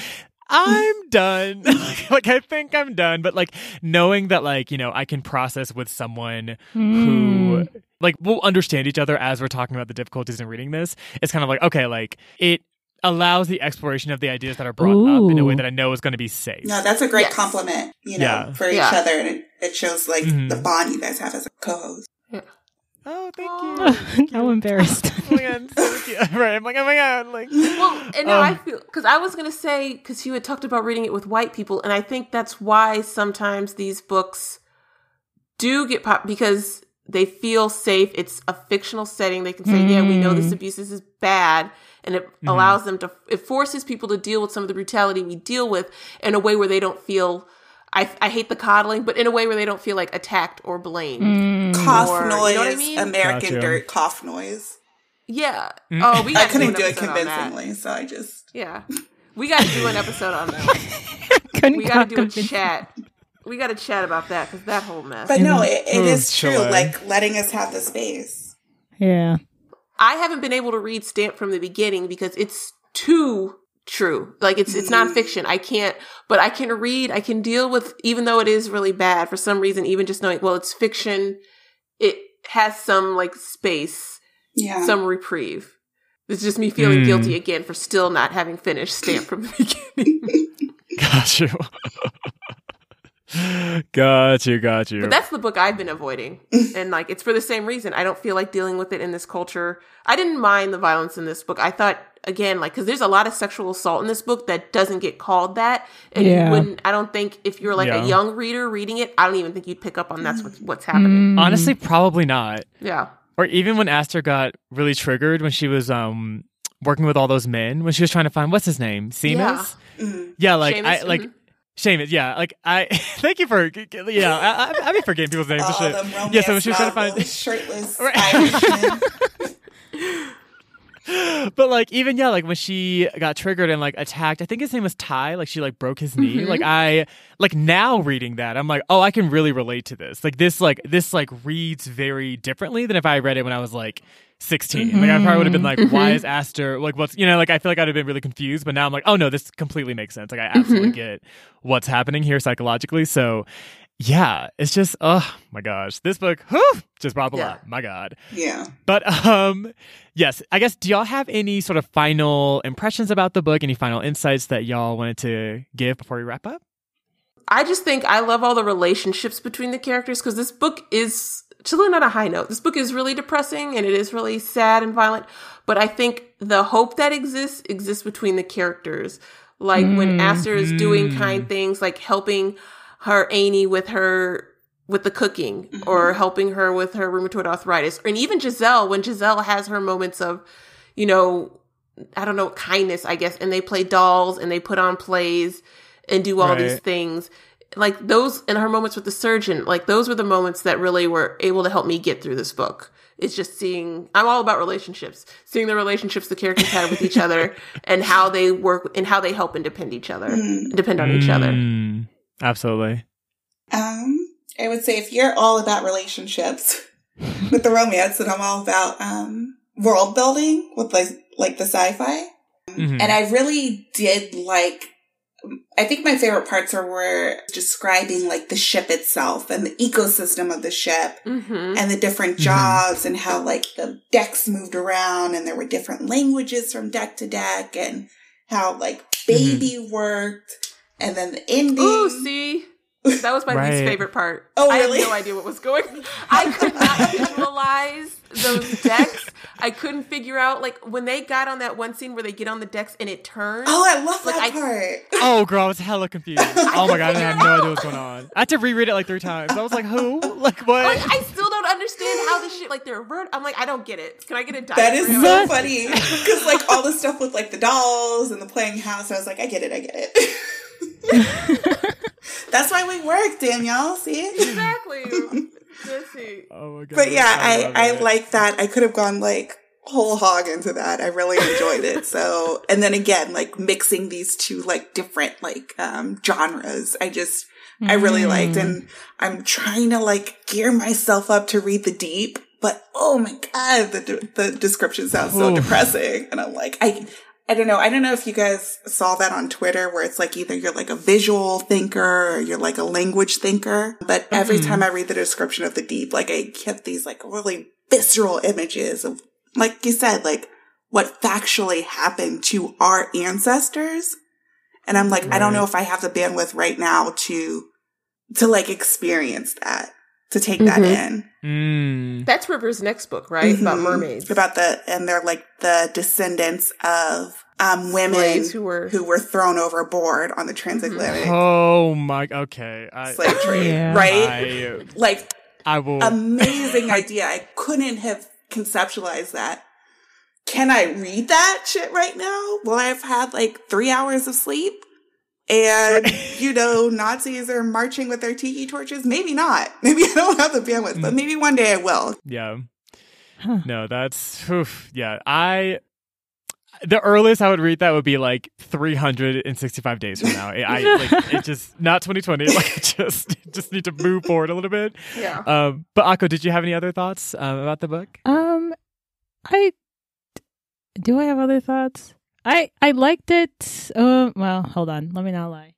I'm [laughs] done. [laughs] like I think I'm done, but like knowing that like, you know, I can process with someone who Mm. like we'll understand each other as we're talking about the difficulties in reading this. It's kind of like okay, like it allows the exploration of the ideas that are brought up in a way that I know is going to be safe. No, that's a great Yes. compliment, you know, Yeah. for each Yeah. other. And it, it shows like Mhm. the bond you guys have as a co-host. Oh, thank Aw. you. [laughs] How embarrassed. [laughs] oh my god, so cute. [laughs] right? I'm like, oh my god, like. Well, and now Um, I feel because I was gonna say because you had talked about reading it with white people, and I think that's why sometimes these books do get pop because they feel safe. It's a fictional setting. They can say, "Yeah, we know this Mm. abuse this is bad," and it allows them to. It forces people to deal with some of the brutality we deal with in a way where they don't feel. I, I hate the coddling, but in a way where they don't feel like attacked or blamed. Mm. Cough Or- you know noise, what I mean? American Gotcha. dirt cough noise. Yeah. Mm. Oh, we I got to do couldn't an do it episode on that. convincingly, so I just Yeah. We got to do an episode on that. [laughs] Couldn't We got to do a convince- chat. We got to chat about that because that whole mess. But no, it, it Ugh, is true. Like letting us have the space. Yeah. I haven't been able to read Stamp from the beginning because it's too true. Like it's it's Mm-hmm. nonfiction. I can't, but I can read. I can deal with even though it is really bad for some reason. Even just knowing, well, it's fiction. It has some like space, Yeah. some reprieve. It's just me feeling Mm. guilty again for still not having finished Stamp from the [laughs] beginning. [laughs] Got you. [laughs] [laughs] got you. Got you. But that's the book I've been avoiding. [laughs] and like it's for the same reason. I don't feel like dealing with it in this culture. I didn't mind the violence in this book. I thought again, like cuz there's a lot of sexual assault in this book that doesn't get called that. And Yeah. you wouldn't I don't think if you're like Yeah. a young reader reading it, I don't even think you'd pick up on that's what's what's happening. Mm. Honestly, probably not. Yeah. Or even when Aster got really triggered when she was um working with all those men when she was trying to find what's his name Seamus. Yeah, Mm. Yeah, like Seamus, I like mhm. Seamus. Yeah, like I [laughs] thank you for yeah. I, I, I be forgetting people's names and shit. them Yeah, so when she was trying to find shirtless [laughs] Right. [laughs] But like even yeah, like when she got triggered and like attacked, I think his name was Ty. Like she like broke his knee. Mhm. Like I like now reading that, I'm like, oh, I can really relate to this. Like this, like this, like reads very differently than if I read it when I was like 16. Like I probably would have been like, why is Aster like what's you know like I feel like I'd have been really confused. But now I'm like, oh no, this completely makes sense. Like I absolutely get what's happening here psychologically. So. Yeah, it's just oh my gosh, this book whew, just brought up a Yeah. lot. My God, yeah. but um yes, I guess do y'all have any sort of final impressions about the book? Any final insights that y'all wanted to give before we wrap up? I just think I love all the relationships between the characters because this book is to learn on a high note. This book is really depressing and it is really sad and violent, but I think the hope that exists exists between the characters. Like when Aster is doing Mm. kind things, like helping her Annie with her with the cooking or helping her with her rheumatoid arthritis, and even Giselle when Giselle has her moments of, you know, I don't know, kindness, I guess, and they play dolls and they put on plays and do all these things. Like those and her moments with the surgeon, like those were the moments that really were able to help me get through this book. It's just seeing I'm all about relationships. Seeing the relationships the characters have with each other [laughs] and how they work and how they help and depend each other. Mm. Depend on each other. Mm, absolutely. Um, I would say if you're all about relationships [laughs] with the romance, and I'm all about um world building with like like the sci-fi. Mhm. And I really did like. I think my favorite parts are where describing like the ship itself and the ecosystem of the ship Mm-hmm. and the different Mhm. jobs and how like the decks moved around and there were different languages from deck to deck and how like baby worked and then the ending. Ooh, see? That was my Right. least favorite part. Oh, I really? have no idea what was going on. [laughs] I could not visualize those decks. I couldn't figure out, like, when they got on that one scene where they get on the decks and it turns. Oh, I love Like, that I- part. [laughs] Oh, girl, I was hella confused. Oh my god, I had no idea what's going on. I had to reread it like three times. I was like, who? [laughs] Like what? Like, I still don't understand how this shit, like, they're vert. I'm like, I don't get it. Can I get a diagram? That is so funny because like all the stuff with like the dolls and the playing house, I was like, I get it, I get it. [laughs] That's why we work, Danielle. See? Exactly. [laughs] Let's oh my god. But yeah, I love I like that. I could have gone like whole hog into that. I really enjoyed it. So, and then again, like mixing these two like different like um genres. I just I really liked and I'm trying to like gear myself up to read the deep, but oh my god, the de- the description sounds so Oof. depressing and I'm like I I don't know. I don't know if you guys saw that on Twitter where it's like either you're like a visual thinker or you're like a language thinker. But every Mhm. time I read the description of the deep, like I get these like really visceral images of, like you said, like what factually happened to our ancestors. And I'm like, I don't know if I have the bandwidth right now to, to like experience that, to take that Mhm. in. Mm. That's River's next book, right? About Mhm. mermaids. About the, and they're like the descendants of, um, women Slaves who were. who were thrown overboard on the transatlantic Oh my. Okay. I. slave trade, Yeah. right? I, like I will. amazing [laughs] idea. I couldn't have conceptualized that. Can I read that shit right now? Will I have had like three hours of sleep? And, [laughs] you know, Nazis are marching with their tiki torches? Maybe not. [laughs] Maybe I don't have the bandwidth, but maybe one day I will. yeah. Huh. No, that's. Oof, yeah. I. The earliest I would read that would be like 365 days from now. I, I [laughs] like it just not 2020. Like I just just need to move forward a little bit. Yeah. Um, but Akko, did you have any other thoughts um, about the book? Um, I do. I have other thoughts. I I liked it. Uh, well, hold on. Let me not lie.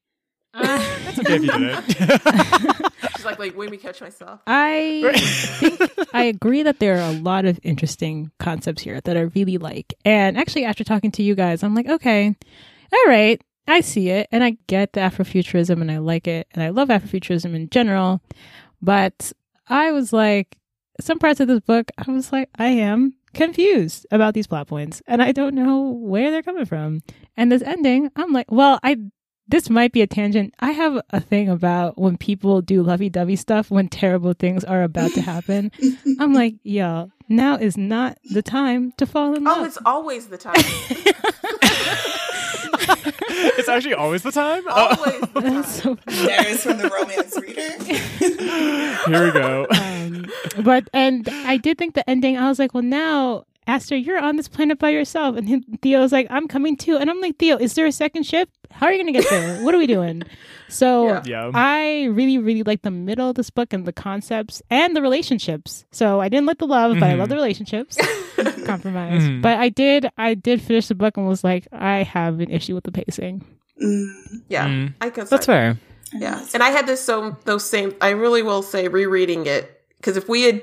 Uh, [laughs] That's okay if you didn't. [laughs] She's like, like, wait me catch myself. I think I agree that there are a lot of interesting concepts here that I really like. And actually, after talking to you guys, I'm like, okay, all right, I see it. And I get the Afrofuturism and I like it. And I love Afrofuturism in general. But I was like, some parts of this book, I was like, I am confused about these plot points and I don't know where they're coming from. And this ending, I'm like, well, I this might be a tangent. I have a thing about when people do lovey dovey stuff when terrible things are about to happen. [laughs] I'm like, yo, now is not the time to fall in oh, love. Oh, it's always the time. [laughs] it's actually always the time. Oh, always the time. So, There's from the romance reader. [laughs] here we go. Uh, um, [laughs] but and I did think the ending. I was like, well, now Aster, you're on this planet by yourself, and him, Theo's like, I'm coming too, and I'm like, Theo, is there a second ship? How are you gonna get there? what are we doing? [laughs] So Yeah. Yeah. I really, really like the middle of this book and the concepts and the relationships. So I didn't like the love, but I love the relationships. [laughs] Compromise, Mhm. but I did, I did finish the book and was like, I have an issue with the pacing. Mm, Yeah, Mm. I can. That's fair. Yeah, and I had this so those same. I really will say rereading it because if we had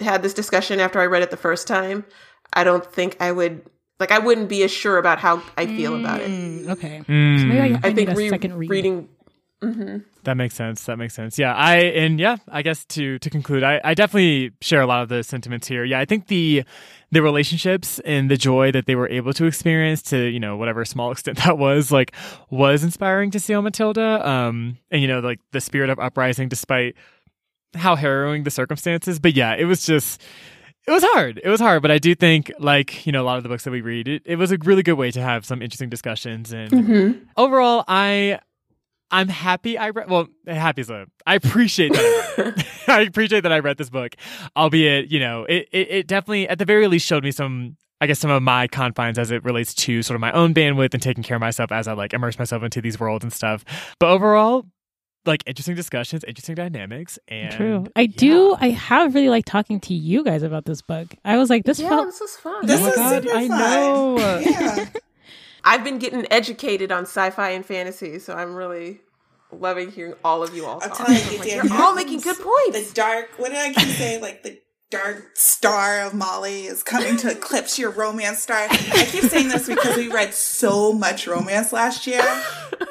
had this discussion after I read it the first time, I don't think I would like. I wouldn't be as sure about how I feel about it. Mm, okay. Mm. So maybe I, I, I think need a re- second read. reading. hmm That makes sense. That makes sense. Yeah, I and yeah, I guess to to conclude, I, I definitely share a lot of the sentiments here. Yeah, I think the the relationships and the joy that they were able to experience to you know whatever small [laughs] extent that was like was inspiring to see on Matilda. Um, and you know like the spirit of uprising despite how harrowing the circumstances. But yeah, it was just. It was hard. It was hard, but I do think, like you know, a lot of the books that we read, it, it was a really good way to have some interesting discussions. And Mm-hmm. overall, I I'm happy I read. Well, happy is a. I appreciate that. I. [laughs] [laughs] I appreciate that I read this book, albeit you know it, it. It definitely, at the very least, showed me some. I guess some of my confines as it relates to sort of my own bandwidth and taking care of myself as I like immerse myself into these worlds and stuff. But overall, like interesting discussions, interesting dynamics, and True. I do. I have really liked talking to you guys about this book. I was like, this Yeah, felt this was fun. This Oh my is God, super I fun. know. [laughs] Yeah. [laughs] I've been getting educated on sci-fi and fantasy, so I'm really loving hearing all of you all I'm talk. telling you, like, Dan, You're all making good points. The dark, what did I keep saying? Like the dark star of Molly is coming to eclipse your romance star. I keep saying this because we read so much romance last year.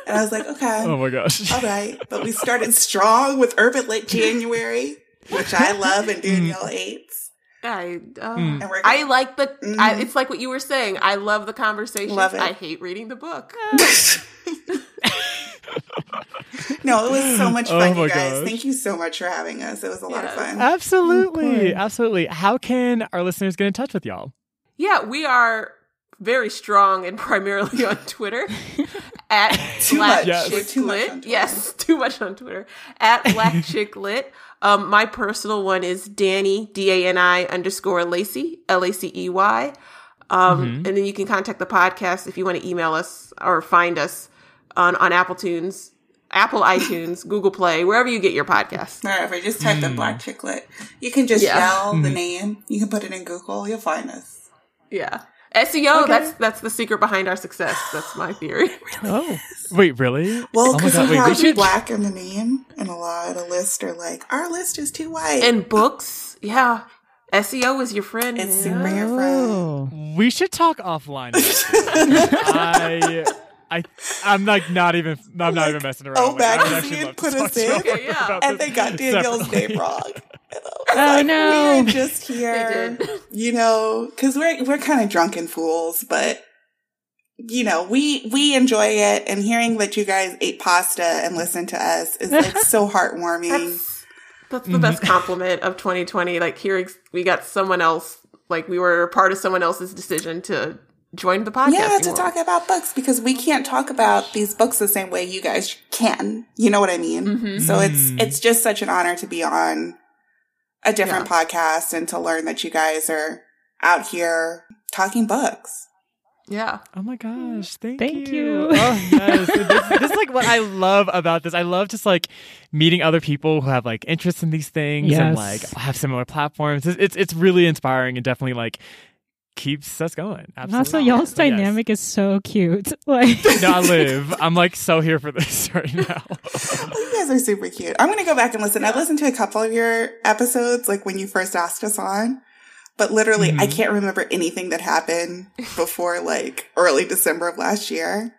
And I was like, okay, Oh my gosh. all right. But we started strong with Urban Lit January, which I love and Danielle hates. I uh, Mm. I like the. I, Mhm. it's like what you were saying. I love the conversation. Love it. I hate reading the book. [laughs] [laughs] [laughs] no, it was so much Oh fun, my you guys. gosh. Thank you so much for having us. It was a lot of fun. Absolutely, Of absolutely. How can our listeners get in touch with y'all? Yeah, we are very strong and [laughs] primarily on Twitter [laughs] at Too Black much. Yes. Chick Too much on Lit. Twitter. Yes, too much on Twitter at Black Chick Lit. Um, my personal one is Danny D A N I underscore Lacey L A C E Y. Um, Mhm. and then you can contact the podcast if you want to email us or find us on on Apple Tunes, Apple iTunes, [laughs] Google Play, wherever you get your podcasts. Wherever, just type Hmm. in Black Chick Lit. You can just Yeah. yell the Mhm. name. You can put it in Google. You'll find us. Yeah. SEO, Okay. that's that's the secret behind our success. That's my theory. oh Wait, really? Well, Oh because God, we wait, we have should- black in the name, and a lot of lists are like, our list is too white. And books, yeah. SEO is your friend. It's man. super your friend. Oh. We should talk offline. [laughs] I, I, I'm like not even. I'm not even messing oh around. Oh, Like, I would magazine actually love to put talk us in. Okay, yeah. and they got Danielle's separately. [laughs] name wrong. And I was Oh, like, no. We're just [laughs] here, [laughs] you know, because we're we're kind of drunken fools, but you know, we we enjoy it, and hearing that you guys ate pasta and listened to us is like so heartwarming. That's that's the best mm-hmm. compliment of 2020. Like hearing we got someone else, like we were part of someone else's decision to join the podcast. Yeah, to talk about books because we can't talk about these books the same way you guys can. You know what I mean? Mhm. So it's Mm. it's just such an honor to be on a different podcast and to learn that you guys are out here talking books. Yeah. Oh my gosh! Thank, you. Thank you. you. Oh yes, [laughs] this, this is like what I love about this. I love just like meeting other people who have like interests in these things and like have similar platforms. It's it's, it's really inspiring and definitely like keeps us going. Absolutely. Also, y'all's So, yes. dynamic is so cute. [laughs] Like, No, I live. I'm like so here for this [laughs] right now. [laughs] you guys are super cute. I'm going to go back and listen. I listened to a couple of your episodes, like when you first asked us on, but literally, I Mhm. can't remember anything that happened before like early December of last year.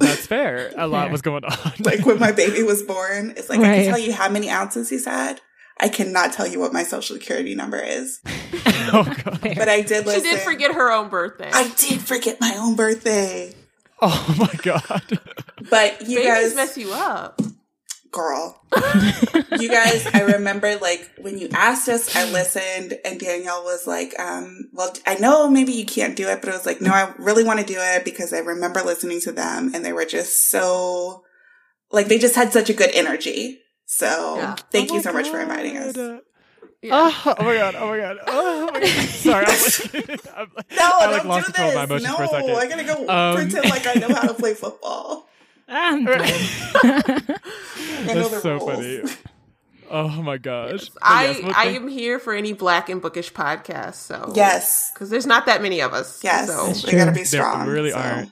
That's fair. A lot Fair. was going on. Like when my baby was born, it's like I can tell you how many ounces he's had. I cannot tell you what my social security number is, [laughs] oh god. but I did She did forget her own birthday. I did forget my own birthday. Oh my god. But you Babies guys, mess you up. girl, [laughs] you guys, I remember like when you asked us, I listened, and Danielle was like, um, "Well, I know maybe you can't do it, but I was like, no, I really want to do it because I remember listening to them, and they were just so like they just had such a good energy." So Yeah. thank Oh you my so much for inviting us. Yeah. Oh, oh my god! Oh my god! [laughs] Oh my god! Sorry, I'm like, I'm like, No, I like don't lost do control of my emotions No, for a second. I gotta go Um, pretend like I know how to play football. [laughs] I'm done. I know That's so rules. funny. Oh my gosh! But I yes, I thank- am here for any black and bookish podcast. So Yes, because there's not that many of us. yes, So we gotta true. be There strong. really so. aren't.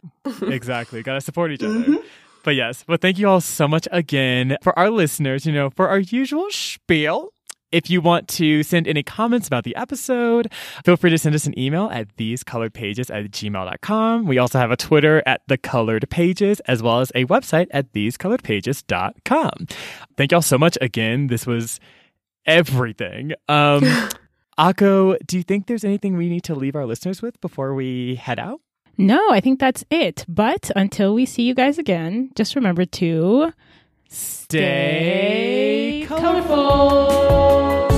exactly. Got to support each other. Mhm. But yes, but thank you all so much again for our listeners. You know, for our usual spiel. If you want to send any comments about the episode, feel free to send us an email at thesecoloredpages at gmail.com. We also have a Twitter at the colored pages, as well as a website at thesecoloredpages.com. Thank y'all so much again. This was everything. Um, [laughs] Akko, do you think there's anything we need to leave our listeners with before we head out? No, I think that's it. But until we see you guys again, just remember to Stay colorful.